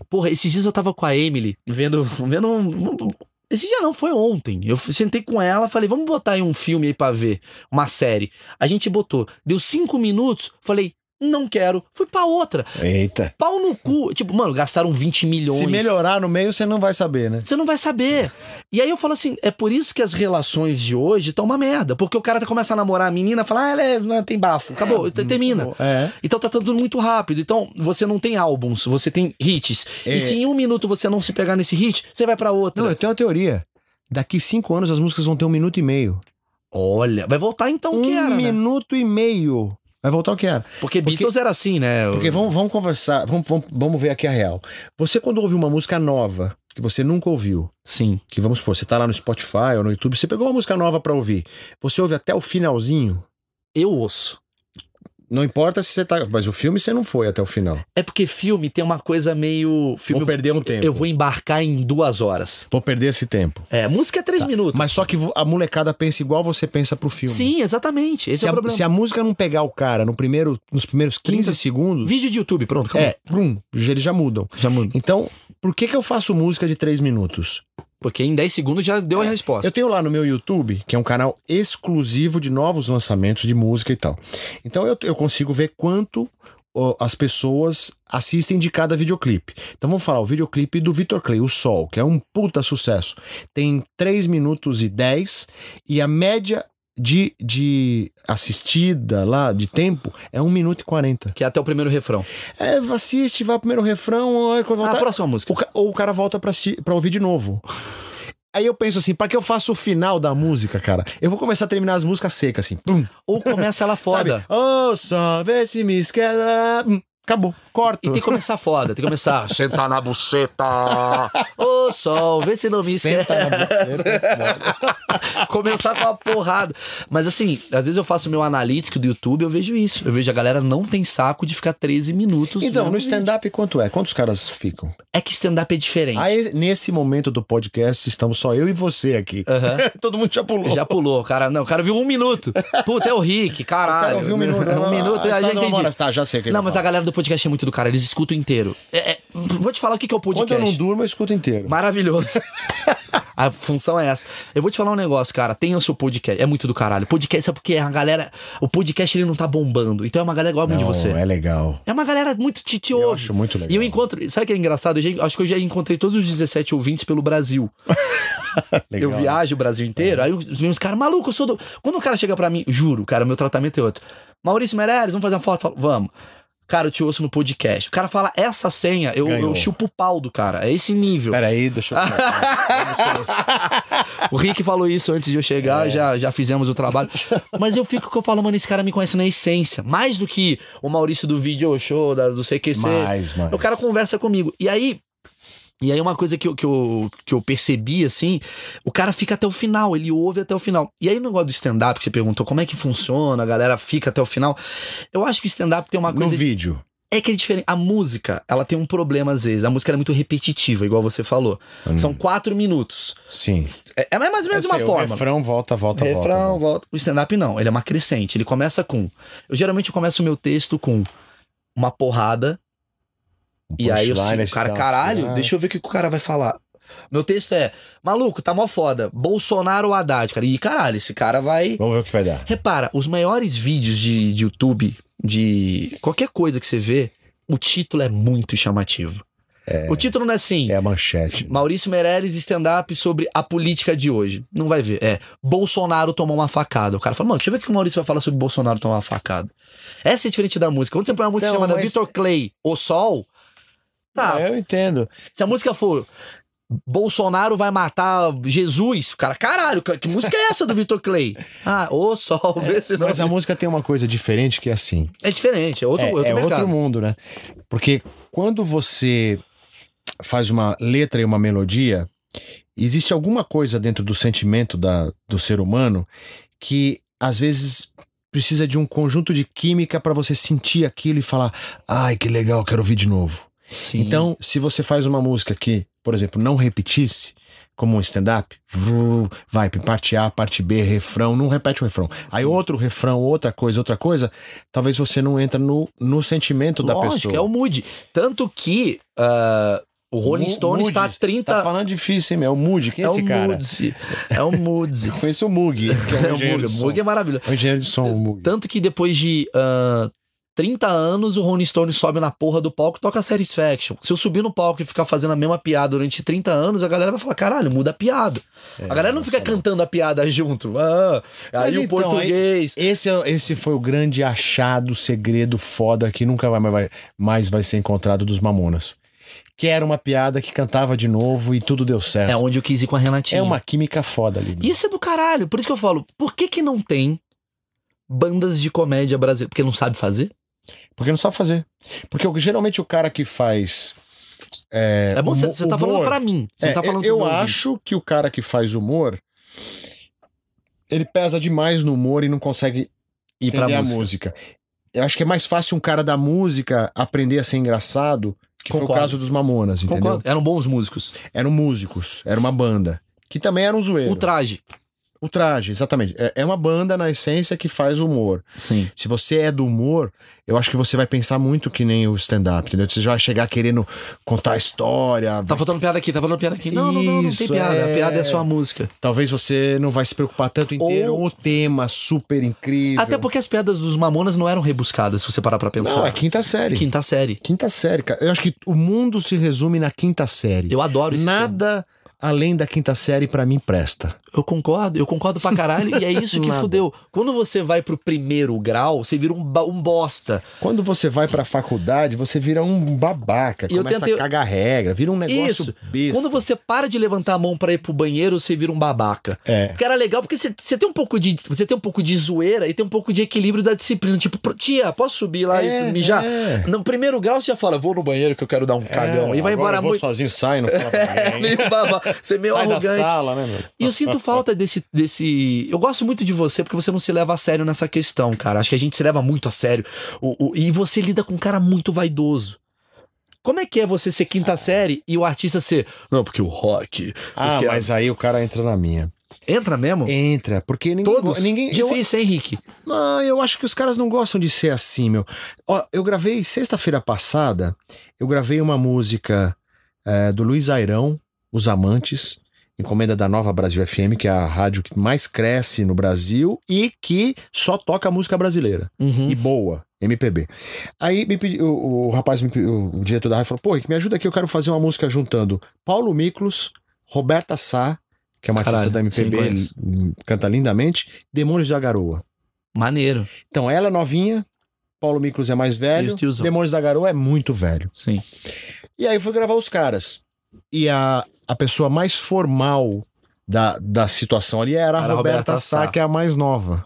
Speaker 1: Porra, esses dias eu tava com a Emily vendo. vendo um- um- esse dia não, foi ontem. Eu sentei com ela, falei, vamos botar aí um filme aí pra ver, uma série. A gente botou. Deu cinco minutos, falei, não quero. Fui pra outra.
Speaker 2: Eita.
Speaker 1: Pau no cu. Tipo, mano, gastaram 20 milhões.
Speaker 2: Se melhorar no meio, você não vai saber, né?
Speaker 1: Você não vai saber. E aí eu falo assim, é por isso que as relações de hoje estão uma merda. Porque o cara começa a namorar a menina, fala, ah, ela é- não tem bafo. Acabou, t- termina.
Speaker 2: É.
Speaker 1: Então tá tudo muito rápido. Então você não tem álbuns, você tem hits.
Speaker 2: É.
Speaker 1: E se em um minuto você não se pegar nesse hit, você vai pra outra.
Speaker 2: Não, eu tenho uma teoria. Daqui cinco anos as músicas vão ter um minuto e meio.
Speaker 1: Olha, vai voltar então o
Speaker 2: um
Speaker 1: que era, né?
Speaker 2: minuto e meio. Vai voltar ao que era.
Speaker 1: Porque, Beatles era assim, né?
Speaker 2: Porque vamos, vamos conversar, vamos, vamos, vamos ver aqui a real. Você, quando ouve uma música nova, que você nunca ouviu,
Speaker 1: Sim.
Speaker 2: que vamos supor, você tá lá no Spotify ou no YouTube, você pegou uma música nova pra ouvir, você ouve até o finalzinho,
Speaker 1: Eu ouço.
Speaker 2: Não importa se você tá. Mas o filme você não foi até o final.
Speaker 1: É porque filme tem uma coisa meio. Filme
Speaker 2: Vou perder um tempo.
Speaker 1: Eu vou embarcar em duas horas.
Speaker 2: Vou perder esse tempo.
Speaker 1: É, música é três minutos.
Speaker 2: Mas só que a molecada pensa igual você pensa pro filme.
Speaker 1: Sim, exatamente. Esse
Speaker 2: Se
Speaker 1: é o
Speaker 2: a,
Speaker 1: problema.
Speaker 2: se a música não pegar o cara no primeiro, nos primeiros 15
Speaker 1: 30
Speaker 2: segundos,
Speaker 1: Vídeo de YouTube, pronto, acabou.
Speaker 2: é, brum, eles já mudam.
Speaker 1: Já muda.
Speaker 2: Então, por que que eu faço música de 3 minutos?
Speaker 1: Porque em 10 segundos já deu a resposta.
Speaker 2: Eu tenho lá no meu YouTube, que é um canal exclusivo de novos lançamentos de música e tal. Então eu, eu consigo ver quanto ó, as pessoas assistem de cada videoclipe. Então vamos falar, o videoclipe do Vitor Clay, O Sol, que é um puta sucesso. Tem 3 minutos e 10 e a média de, de assistida lá, de tempo, é 1 minuto e 40.
Speaker 1: Que é até o primeiro refrão.
Speaker 2: É, assiste, vai pro primeiro refrão, olha quando
Speaker 1: Ah,
Speaker 2: voltar.
Speaker 1: a próxima música.
Speaker 2: Ou o cara volta pra, assistir, pra ouvir de novo. <laughs> Aí eu penso assim, pra que eu faço o final da música, cara? Eu vou começar a terminar as músicas secas, assim. Pum,
Speaker 1: Ou começa ela <laughs> foda.
Speaker 2: Sabe? Oh, só vê se me esquece. Hum, Acabou, corto.
Speaker 1: E tem que começar foda, tem que começar. <laughs> Sentar na buceta. Ô sol, vê se não me esquece.
Speaker 2: Senta na buceta. <laughs>
Speaker 1: começar com uma porrada. Mas assim, às vezes eu faço meu analítico do YouTube, eu vejo isso. Eu vejo a galera não tem saco de ficar 13 minutos.
Speaker 2: Então, no stand-up quanto é? Quantos caras ficam?
Speaker 1: É que stand-up é diferente.
Speaker 2: Aí, nesse momento do podcast, estamos só eu e você aqui. <laughs> Todo mundo já pulou.
Speaker 1: Já pulou, cara. Não, o cara viu um minuto. Puta, é o Rick,
Speaker 2: O cara
Speaker 1: caralho.
Speaker 2: ouviu um minuto.
Speaker 1: um minuto,
Speaker 2: Ah,
Speaker 1: eu já
Speaker 2: não,
Speaker 1: entendi.
Speaker 2: tá, já sei o que
Speaker 1: Não, mas a galera do podcast é muito do cara, eles escutam inteiro. É- é- vou te falar o que que é o
Speaker 2: Quando
Speaker 1: podcast.
Speaker 2: eu não durmo, eu escuto inteiro.
Speaker 1: Maravilhoso. <laughs> A função é essa. Eu vou te falar um negócio, cara. Tenha o seu podcast. É muito do caralho. Podcast é porque a galera. O podcast ele não tá bombando. Então é uma galera igual a mim de
Speaker 2: Não,
Speaker 1: você.
Speaker 2: É legal.
Speaker 1: É uma galera muito te
Speaker 2: Eu acho muito legal.
Speaker 1: E eu encontro. Sabe o que é engraçado? Eu já- acho que eu já encontrei todos os 17 ouvintes pelo Brasil. <laughs>
Speaker 2: legal.
Speaker 1: Eu viajo o Brasil inteiro. Aí vem uns caras, maluco, eu sou do. Quando o cara chega pra mim, juro, cara, meu tratamento é outro. Maurício Meirelles, vamos fazer uma foto? Falo, vamos. Cara, eu te ouço no podcast. O cara fala essa senha, eu,
Speaker 2: Ganhou.
Speaker 1: eu chupo o pau do cara. É esse nível.
Speaker 2: Peraí, deixa eu. <laughs>
Speaker 1: O Rick falou isso antes de eu chegar,
Speaker 2: É.
Speaker 1: já, já fizemos o trabalho. Mas eu fico que eu falo, mano, esse cara me conhece na essência. Mais do que o Maurício do Video Show, da, do CQC.
Speaker 2: Mais, mais.
Speaker 1: O cara conversa comigo. E aí. E aí uma coisa que eu, que, eu, que eu percebi, assim, o cara fica até o final, ele ouve até o final. E aí no negócio do stand-up, que você perguntou como é que funciona, a galera fica até o final. Eu acho que o stand-up tem uma
Speaker 2: No
Speaker 1: coisa...
Speaker 2: vídeo.
Speaker 1: É que é diferente. A música, ela tem um problema às vezes. A música é muito repetitiva, igual você falou. São quatro minutos.
Speaker 2: Sim.
Speaker 1: É, é mais ou menos
Speaker 2: Eu
Speaker 1: uma
Speaker 2: sei,
Speaker 1: forma.
Speaker 2: O refrão volta, volta, volta.
Speaker 1: Refrão,
Speaker 2: volta.
Speaker 1: volta. O stand-up não, ele é uma crescente. Ele começa com. Eu geralmente começo o meu texto com uma porrada.
Speaker 2: Um
Speaker 1: e aí eu sinto,
Speaker 2: esse
Speaker 1: cara, caralho,
Speaker 2: assim,
Speaker 1: deixa eu ver o que o cara vai falar. Meu texto é, maluco, tá mó foda. Bolsonaro ou Haddad, cara. E caralho, esse cara vai.
Speaker 2: Vamos ver o que vai dar.
Speaker 1: Repara, os maiores vídeos de, de YouTube, de qualquer coisa que você vê, o título é muito chamativo. O título não é assim.
Speaker 2: É a manchete.
Speaker 1: Maurício Meirelles stand-up sobre a política de hoje. Não vai ver. É, Bolsonaro tomou uma facada. O cara fala, mano, deixa eu ver o que o Maurício vai falar sobre Bolsonaro tomar uma facada. Essa é diferente da música. Quando você põe uma música
Speaker 2: Não,
Speaker 1: chamada
Speaker 2: mas-
Speaker 1: Victor Clay, O Sol, tá.
Speaker 2: É, eu entendo.
Speaker 1: Se a música for Bolsonaro vai matar Jesus, cara, caralho, que música é essa do Victor Clay? Ah, O Sol, vê se não.
Speaker 2: Mas a música tem uma coisa diferente que é assim.
Speaker 1: É diferente, é outro,
Speaker 2: é,
Speaker 1: outro
Speaker 2: é outro mundo, né? Porque quando você faz uma letra e uma melodia, existe alguma coisa dentro do sentimento da, do ser humano que às vezes precisa de um conjunto de química para você sentir aquilo e falar: ai, que legal, quero ouvir de novo.
Speaker 1: Sim.
Speaker 2: Então, se você faz uma música que, por exemplo, não repetisse, como um stand-up, vai parte A, parte B, refrão, não repete o refrão. Aí outro refrão, outra coisa, outra coisa, talvez você não entra no, no sentimento da
Speaker 1: Lógico,
Speaker 2: pessoa.
Speaker 1: é o mood. Tanto que ah, o Rolling Stone está a
Speaker 2: Moody,
Speaker 1: 30.
Speaker 2: Você tá falando difícil, hein, meu? É o Moody, quem é,
Speaker 1: é
Speaker 2: esse
Speaker 1: o
Speaker 2: cara?
Speaker 1: Moody. É o Moody. <laughs>
Speaker 2: Eu conheço o Mug, que é
Speaker 1: É o Moog. O. Moog é maravilhoso.
Speaker 2: É um engenheiro de som, o Mug.
Speaker 1: Tanto que depois de ah, 30 anos, o Rolling Stone sobe na porra do palco e toca Satisfaction. Se eu subir no palco e ficar fazendo a mesma piada durante 30 anos, a galera vai falar: caralho, muda a piada. a galera não fica cantando a piada junto. Ah, aí
Speaker 2: Mas
Speaker 1: o
Speaker 2: então,
Speaker 1: português.
Speaker 2: Esse, é- esse foi o grande achado, segredo foda que nunca vai, vai- mais vai ser encontrado dos Mamonas. Que era uma piada que cantava de novo e tudo deu certo.
Speaker 1: É onde eu quis ir com a Renatinha.
Speaker 2: É uma química foda ali.
Speaker 1: Isso é do caralho. Por isso que eu falo, por que que não tem bandas de comédia brasileira? Porque não sabe fazer?
Speaker 2: Porque não sabe fazer. Porque geralmente o cara que faz. É,
Speaker 1: É bom, você tá falando pra mim.
Speaker 2: É,
Speaker 1: tá falando pro
Speaker 2: eu
Speaker 1: ouvinte.
Speaker 2: acho que o cara que faz humor. Ele pesa demais no humor e não consegue
Speaker 1: Ir pra
Speaker 2: entender a
Speaker 1: música.
Speaker 2: música. Eu acho que é mais fácil um cara da música aprender a ser engraçado, que foi
Speaker 1: Concordo.
Speaker 2: o caso dos Mamonas, entendeu?
Speaker 1: Concordo. Eram bons músicos.
Speaker 2: Eram músicos, era uma banda. Que também era um zoeiro.
Speaker 1: O traje.
Speaker 2: O traje, exatamente. É, é uma banda, na essência, que faz humor.
Speaker 1: Sim.
Speaker 2: Se você é do humor, eu acho que você vai pensar muito que nem o stand-up, entendeu? Você já vai chegar querendo contar a história.
Speaker 1: Tá faltando piada aqui, tá falando piada aqui. Não, não, não, não tem
Speaker 2: Isso,
Speaker 1: piada.
Speaker 2: é.
Speaker 1: A piada é só a música.
Speaker 2: Talvez você não vai se preocupar tanto em ter
Speaker 1: Ou-
Speaker 2: o tema super incrível.
Speaker 1: Até porque as piadas dos Mamonas não eram rebuscadas, se você parar pra pensar.
Speaker 2: Não, é quinta série.
Speaker 1: Quinta série.
Speaker 2: Quinta série, cara. Eu acho que o mundo se resume na quinta série.
Speaker 1: Eu adoro isso.
Speaker 2: Nada além da quinta série pra mim presta.
Speaker 1: Eu concordo, eu concordo pra caralho. e é isso que <laughs>
Speaker 2: Nada.
Speaker 1: fudeu. Quando você vai pro primeiro grau, você vira um, um bosta.
Speaker 2: Quando você vai pra faculdade, você vira um babaca,
Speaker 1: E
Speaker 2: começa
Speaker 1: tentei-
Speaker 2: a cagar regra, vira um negócio
Speaker 1: Isso.
Speaker 2: besta.
Speaker 1: Quando você para de levantar a mão pra ir pro banheiro, você vira um babaca.
Speaker 2: É.
Speaker 1: Porque era legal, porque você, você tem um pouco de. Você tem um pouco de zoeira e tem um pouco de equilíbrio da disciplina. Tipo, "Pro- tia, posso subir lá
Speaker 2: É,
Speaker 1: e mijar?
Speaker 2: é.
Speaker 1: No primeiro grau, você já fala, vou no banheiro que eu quero dar um cagão. E vai embora
Speaker 2: eu vou
Speaker 1: muito.
Speaker 2: sozinho, sai, não fala <laughs> pra
Speaker 1: É,
Speaker 2: ninguém.
Speaker 1: meio baba, você é meio
Speaker 2: Sai da
Speaker 1: arrogante.
Speaker 2: sala, né, meu?
Speaker 1: E eu sinto falta desse, desse. Eu gosto muito de você porque você não se leva a sério nessa questão, cara. Acho que a gente se leva muito a sério. O, o- e você lida com um cara muito vaidoso. Como é que é você ser quinta série e o artista ser. Não, porque o rock.
Speaker 2: Ah,
Speaker 1: porque
Speaker 2: mas aí o cara entra na minha.
Speaker 1: Entra mesmo?
Speaker 2: Entra, porque ninguém.
Speaker 1: Todos?
Speaker 2: ninguém eu,
Speaker 1: Difícil, hein, Henrique?
Speaker 2: não, eu acho que os caras não gostam de ser assim, meu. Ó, eu gravei, sexta-feira passada, eu gravei uma música é, do Luiz Airão, Os Amantes, encomenda da Nova Brasil FM, que é a rádio que mais cresce no Brasil e que só toca música brasileira.
Speaker 1: Uhum.
Speaker 2: e boa, MPB. Aí pedi- o, o rapaz, pediu- o diretor da rádio falou: pô, Rick, me ajuda aqui, eu quero fazer uma música juntando Paulo Miklos, Roberta Sá, que é uma artista
Speaker 1: Caralho,
Speaker 2: da
Speaker 1: sim,
Speaker 2: MPB, hum, canta lindamente, Demônios da Garoa.
Speaker 1: Maneiro.
Speaker 2: Então ela é novinha, Paulo Miklos é mais velho. Demônios da Garoa é muito velho.
Speaker 1: Sim.
Speaker 2: E aí eu fui gravar os caras. E a, a pessoa mais formal da, da situação ali era a
Speaker 1: a
Speaker 2: Roberta,
Speaker 1: Roberta
Speaker 2: Sá,
Speaker 1: Sá.
Speaker 2: que é a mais nova.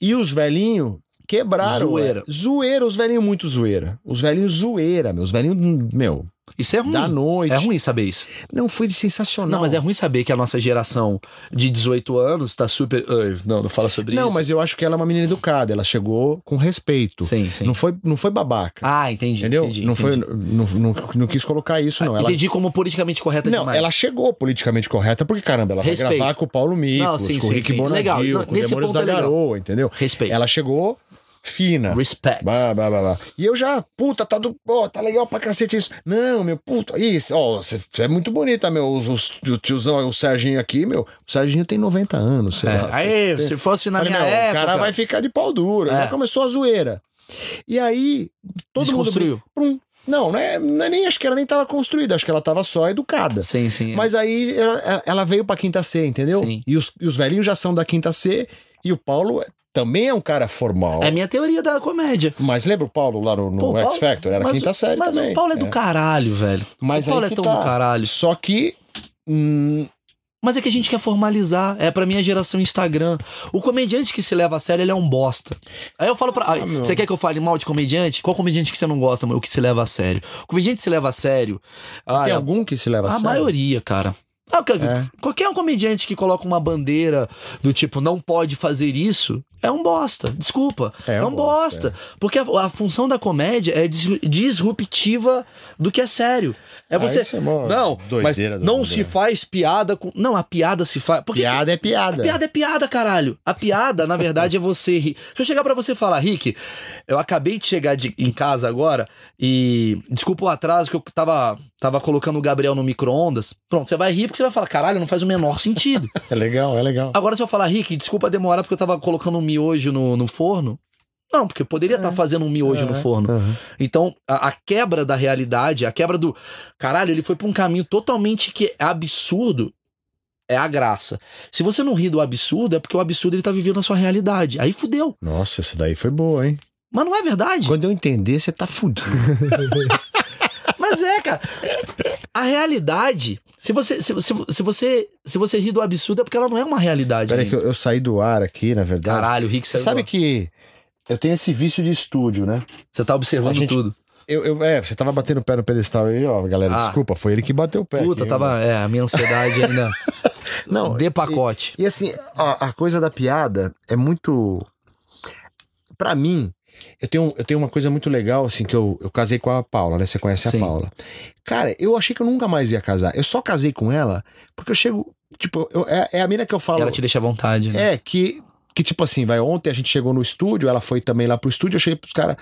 Speaker 2: E os velhinhos quebraram.
Speaker 1: Zoeira.
Speaker 2: é. Zoeira, os velhinhos muito zoeira. Os velhinhos zoeira, meu. Os velhinhos, meu,
Speaker 1: Isso é ruim.
Speaker 2: da noite.
Speaker 1: É ruim saber isso.
Speaker 2: Não, foi sensacional.
Speaker 1: Não, mas é ruim saber que a nossa geração de 18 anos tá super. Ai, não, não fala sobre
Speaker 2: Não,
Speaker 1: isso.
Speaker 2: mas eu acho que ela é uma menina educada. Ela chegou com respeito.
Speaker 1: Sim, sim.
Speaker 2: Não foi, não foi babaca.
Speaker 1: Ah, entendi.
Speaker 2: entendeu?
Speaker 1: entendi,
Speaker 2: não,
Speaker 1: entendi.
Speaker 2: foi, não, não, não quis colocar isso, não. Ela,
Speaker 1: Entendi como politicamente correta
Speaker 2: Não,
Speaker 1: demais.
Speaker 2: ela chegou politicamente correta, porque, caramba, ela
Speaker 1: Respeito.
Speaker 2: vai gravar com o Paulo
Speaker 1: Não, sim,
Speaker 2: com o Rick
Speaker 1: sim.
Speaker 2: Bonadil,
Speaker 1: Legal. Não,
Speaker 2: com
Speaker 1: nesse
Speaker 2: Demônios
Speaker 1: ponto
Speaker 2: da
Speaker 1: é legal.
Speaker 2: Garoa, entendeu?
Speaker 1: Respeito.
Speaker 2: Ela chegou fina.
Speaker 1: Respect.
Speaker 2: Bah, bah, bah, bah. E eu já, puta, tá do. Pô, tá legal pra cacete isso. Não, meu, puta, isso, ó, você você é muito bonita, meu. Os, os- o tiozão, o Serginho aqui, meu. O Serginho tem 90 anos, sei
Speaker 1: É.
Speaker 2: lá.
Speaker 1: Aí,
Speaker 2: tem-
Speaker 1: se fosse na
Speaker 2: Falei,
Speaker 1: minha
Speaker 2: meu,
Speaker 1: época.
Speaker 2: O cara vai ficar de pau duro.
Speaker 1: É.
Speaker 2: Já começou a zoeira. E aí, todo mundo. Prum. Não, não é, não é nem. Acho que ela nem tava construída, acho que ela tava só educada.
Speaker 1: Sim, sim.
Speaker 2: Mas aí ela, ela veio pra quinta C, entendeu?
Speaker 1: Sim.
Speaker 2: E os, e os velhinhos já são da quinta C. E o Paulo é- também é um cara formal.
Speaker 1: É a minha teoria da comédia.
Speaker 2: Mas lembra o Paulo lá no, no
Speaker 1: Pô,
Speaker 2: X Factor? Era
Speaker 1: mas,
Speaker 2: quinta série
Speaker 1: mas
Speaker 2: também.
Speaker 1: o Paulo é do
Speaker 2: É.
Speaker 1: caralho, velho.
Speaker 2: Mas
Speaker 1: o Paulo é tão
Speaker 2: tá.
Speaker 1: do caralho.
Speaker 2: Só que. hum,
Speaker 1: Mas é que a gente quer formalizar. É pra minha geração Instagram. O comediante que se leva a sério, ele é um bosta. Aí eu falo pra.
Speaker 2: Ah,
Speaker 1: Você quer que eu fale mal de comediante? Qual comediante que você não gosta, mano? O que se leva a sério? O comediante que se leva a sério. ah,
Speaker 2: tem
Speaker 1: é-
Speaker 2: algum que se leva a,
Speaker 1: a
Speaker 2: sério?
Speaker 1: maioria, cara. Ah, que-
Speaker 2: É.
Speaker 1: Qualquer um comediante que coloca uma bandeira do tipo, não pode fazer isso, é um bosta. Desculpa.
Speaker 2: É
Speaker 1: É,
Speaker 2: um
Speaker 1: bosta.
Speaker 2: bosta,
Speaker 1: Porque a, a função da comédia é dis- disruptiva do que é sério. É
Speaker 2: Ah,
Speaker 1: você.
Speaker 2: é mó
Speaker 1: não, mas não
Speaker 2: mundo,
Speaker 1: se faz piada com. Não, a piada se faz. Porque
Speaker 2: Piada é piada.
Speaker 1: a piada é piada, caralho. A piada, na verdade, é você rir. Se eu chegar pra você e falar, Rick, eu acabei de chegar de- em casa agora e. Desculpa o atraso que eu tava, tava colocando o Gabriel no micro-ondas. Pronto, você vai rir porque você vai falar, caralho, não faz o menor sentido. <laughs>
Speaker 2: É legal, é legal.
Speaker 1: Agora, se eu falar, Rick, desculpa demorar porque eu tava colocando um miojo no, no forno. Não, porque eu poderia estar fazendo um miojo no
Speaker 2: É,
Speaker 1: forno.
Speaker 2: uhum.
Speaker 1: Então, a, a quebra da realidade, a quebra do. Caralho, ele foi pra um caminho totalmente que é absurdo. É a graça. Se você não ri do absurdo, é porque o absurdo ele tá vivendo a sua realidade. Aí fudeu.
Speaker 2: Nossa, essa daí foi boa, hein?
Speaker 1: Mas não é verdade.
Speaker 2: Quando eu entender, você tá fudido. <laughs>
Speaker 1: Mas é, cara. A realidade. Se você, se, se, se você, se você ri do absurdo, é porque ela não é uma realidade.
Speaker 2: Peraí que eu, eu saí do ar aqui, na verdade.
Speaker 1: Caralho, o Rick
Speaker 2: Você
Speaker 1: saiu.
Speaker 2: sabe
Speaker 1: do-
Speaker 2: que eu tenho esse vício de estúdio, né?
Speaker 1: Você tá observando
Speaker 2: gente-
Speaker 1: tudo.
Speaker 2: Eu, eu- é, você tava batendo o pé no pedestal aí, ó, galera.
Speaker 1: Ah.
Speaker 2: Desculpa, foi ele que bateu o pé.
Speaker 1: Puta,
Speaker 2: aqui,
Speaker 1: tava. É, a minha ansiedade ainda. <laughs>
Speaker 2: Não,
Speaker 1: De pacote.
Speaker 2: E assim, a, a coisa da piada é muito. Pra mim, eu tenho, eu tenho uma coisa muito legal, assim, que eu, eu casei com a Paula, né? Você conhece
Speaker 1: Sim.
Speaker 2: a Paula. Cara, eu achei que eu nunca mais ia casar. Eu só casei com ela porque eu chego. Tipo, eu- é, é a mina que eu falo.
Speaker 1: Ela te deixa à vontade, né?
Speaker 2: É, que, que tipo assim, vai, ontem a gente chegou no estúdio, ela foi também lá pro estúdio, eu cheguei pros caras.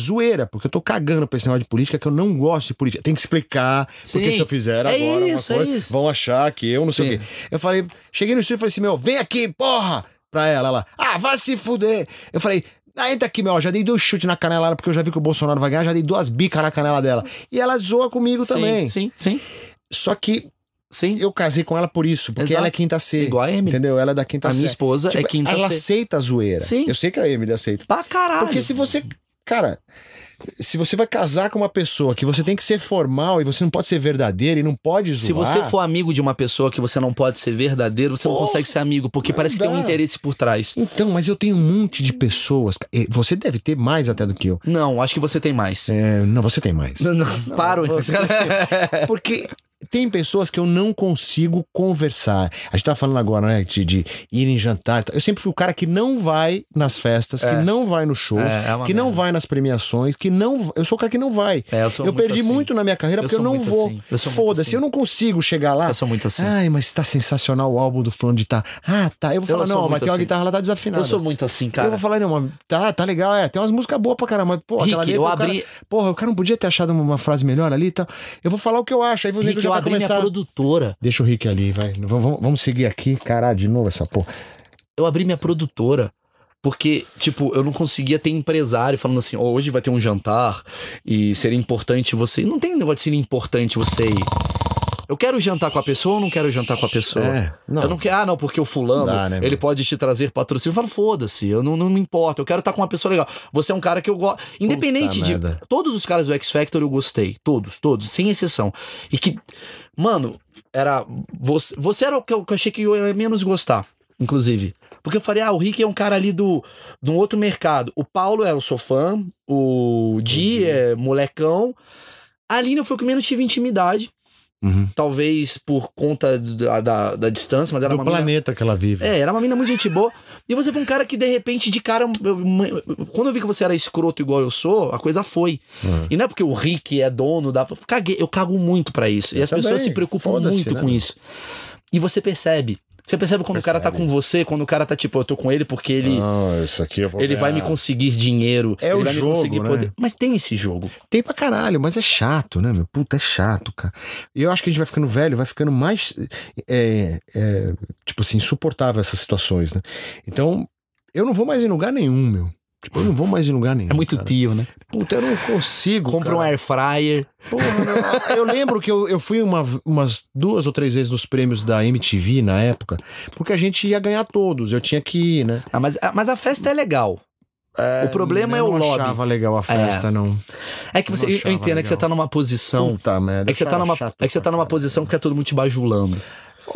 Speaker 2: Zoeira, porque eu tô cagando pra esse negócio de política, que eu não gosto de política. Tem que explicar, porque
Speaker 1: Sim.
Speaker 2: se eu fizer
Speaker 1: É
Speaker 2: agora
Speaker 1: isso, é
Speaker 2: coisa,
Speaker 1: isso.
Speaker 2: vão achar que eu não sei
Speaker 1: Sim.
Speaker 2: o quê. Eu falei, cheguei no estúdio e falei assim, meu, vem aqui, porra! Pra ela, ela, ah, vai se fuder. Eu falei, ah, entra aqui, meu, já dei dois chutes na canela dela, porque eu já vi que o Bolsonaro vai ganhar, já dei duas bicas na canela dela. E ela zoa comigo também.
Speaker 1: Sim, sim, sim.
Speaker 2: Só que
Speaker 1: sim.
Speaker 2: eu casei com ela por isso, porque
Speaker 1: Exato.
Speaker 2: ela é quinta C.
Speaker 1: Igual a Emily.
Speaker 2: Entendeu? Ela é da quinta
Speaker 1: A
Speaker 2: C.
Speaker 1: minha esposa é
Speaker 2: Tipo,
Speaker 1: quinta
Speaker 2: Ela
Speaker 1: C.
Speaker 2: aceita a zoeira.
Speaker 1: Sim.
Speaker 2: Eu sei que a Emily aceita.
Speaker 1: Pra caralho.
Speaker 2: Porque se você. Cara, se você vai casar com uma pessoa que você tem que ser formal e você não pode ser verdadeiro e não pode zoar.
Speaker 1: Se você for amigo de uma pessoa que você não pode ser verdadeiro, você não consegue ser amigo, porque parece que tem um
Speaker 2: dá.
Speaker 1: interesse por trás.
Speaker 2: Então, mas eu tenho um monte de pessoas. Você deve ter mais até do que eu.
Speaker 1: Não, acho que você tem mais.
Speaker 2: É, não, você tem mais. <laughs>
Speaker 1: Não, não, paro.
Speaker 2: você- <laughs> Porque tem pessoas que eu não consigo conversar. A gente tá falando agora, né, de, de ir em jantar. Eu sempre fui o cara que não vai nas festas,
Speaker 1: É.
Speaker 2: que não vai nos shows,
Speaker 1: É, é
Speaker 2: que não
Speaker 1: merda.
Speaker 2: vai nas premiações, que não. Eu sou o cara que não vai.
Speaker 1: É, eu
Speaker 2: eu
Speaker 1: muito
Speaker 2: perdi
Speaker 1: assim.
Speaker 2: muito na minha carreira
Speaker 1: Eu
Speaker 2: porque eu não vou.
Speaker 1: assim. Eu
Speaker 2: Foda-se,
Speaker 1: assim.
Speaker 2: eu não consigo chegar lá.
Speaker 1: Eu sou muito assim.
Speaker 2: Ai, mas tá sensacional o álbum do fulano de tá. Ah, tá. Eu vou
Speaker 1: Eu
Speaker 2: falar, não, mas tem uma
Speaker 1: assim.
Speaker 2: guitarra lá tá desafinada.
Speaker 1: Eu sou muito assim,
Speaker 2: Eu
Speaker 1: cara.
Speaker 2: vou falar, não, mas tá, tá legal, é. Tem umas músicas boas pra caramba. Mas, pô, aquela
Speaker 1: Rick,
Speaker 2: letra,
Speaker 1: eu
Speaker 2: o cara-
Speaker 1: abri-
Speaker 2: porra, o cara não podia ter achado uma frase melhor ali e tal. Eu vou falar o que eu acho, aí nego
Speaker 1: Rick,
Speaker 2: já
Speaker 1: eu
Speaker 2: vai
Speaker 1: abri minha
Speaker 2: começar.
Speaker 1: produtora.
Speaker 2: Deixa o Rick ali, vai. Vamos, vamos- seguir aqui. Caralho, de novo essa porra.
Speaker 1: Eu abri minha produtora. Porque, tipo, eu não conseguia ter empresário falando assim, "Ó, hoje vai ter um jantar e seria importante você. Não tem negócio de ser importante você ir. Eu quero jantar com a pessoa ou não quero jantar com a pessoa?
Speaker 2: É, não.
Speaker 1: Eu não quero, ah, não, porque o fulano,
Speaker 2: Dá, né,
Speaker 1: ele pode te trazer patrocínio. Eu falo, foda-se, eu não, não me importo, eu quero estar com uma pessoa legal. Você é um cara que eu gosto. Independente de.
Speaker 2: merda.
Speaker 1: Todos os caras do X Factor eu gostei. Todos, todos, sem exceção. E que, mano, era. Você, você era o que eu, que eu achei que eu ia menos gostar, inclusive. Porque eu falei, ah, o Rick é um cara ali do, de um outro mercado. O Paulo é o sou fã, o Di é molecão. A Aline foi o que menos tive intimidade.
Speaker 2: Uhum.
Speaker 1: Talvez por conta da, da, da distância, mas era
Speaker 2: Do
Speaker 1: uma mina
Speaker 2: planeta que ela vive.
Speaker 1: é, era uma mina muito gente boa. E você foi um cara que, de repente, de cara. eu- Quando eu vi que você era escroto igual eu sou, a coisa foi.
Speaker 2: Uhum.
Speaker 1: E não é porque o Rick é dono da. Caguei, eu cago muito pra isso. e
Speaker 2: Eu
Speaker 1: as pessoas
Speaker 2: também.
Speaker 1: se preocupam muito
Speaker 2: né,
Speaker 1: com isso. E você percebe. Você percebe quando o cara tá
Speaker 2: Percebe.
Speaker 1: com você, quando o cara tá tipo, eu tô com ele porque ele.
Speaker 2: Não, isso aqui eu vou
Speaker 1: Ele vai me
Speaker 2: ganhar.
Speaker 1: conseguir dinheiro.
Speaker 2: É
Speaker 1: ele
Speaker 2: o
Speaker 1: vai
Speaker 2: jogo,
Speaker 1: me conseguir
Speaker 2: né?
Speaker 1: poder. Mas tem esse jogo.
Speaker 2: Tem pra caralho, mas é chato, né, meu? Puta, é chato, cara. E eu acho que a gente vai ficando velho, vai ficando mais, é, é, tipo assim, insuportável essas situações, né? Então, eu não vou mais em lugar nenhum, meu. Tipo, eu não vou mais em lugar nenhum.
Speaker 1: É muito
Speaker 2: cara.
Speaker 1: tio, né?
Speaker 2: Puta, eu não consigo.
Speaker 1: Compra um
Speaker 2: cara.
Speaker 1: air fryer.
Speaker 2: Porra, eu lembro que eu, eu fui uma- umas duas ou três vezes nos prêmios da MTV na época, porque a gente ia ganhar todos, eu tinha que ir, né?
Speaker 1: Ah, mas, mas a festa é legal. o problema é
Speaker 2: eu
Speaker 1: o
Speaker 2: não
Speaker 1: lobby.
Speaker 2: achava legal a festa, não.
Speaker 1: É que você.
Speaker 2: Não
Speaker 1: Eu, entendo é que você
Speaker 2: legal.
Speaker 1: tá numa posição.
Speaker 2: Puta merda.
Speaker 1: É que você tá
Speaker 2: cara
Speaker 1: numa,
Speaker 2: chato
Speaker 1: é que você tá numa
Speaker 2: caralho.
Speaker 1: posição que é todo mundo te bajulando.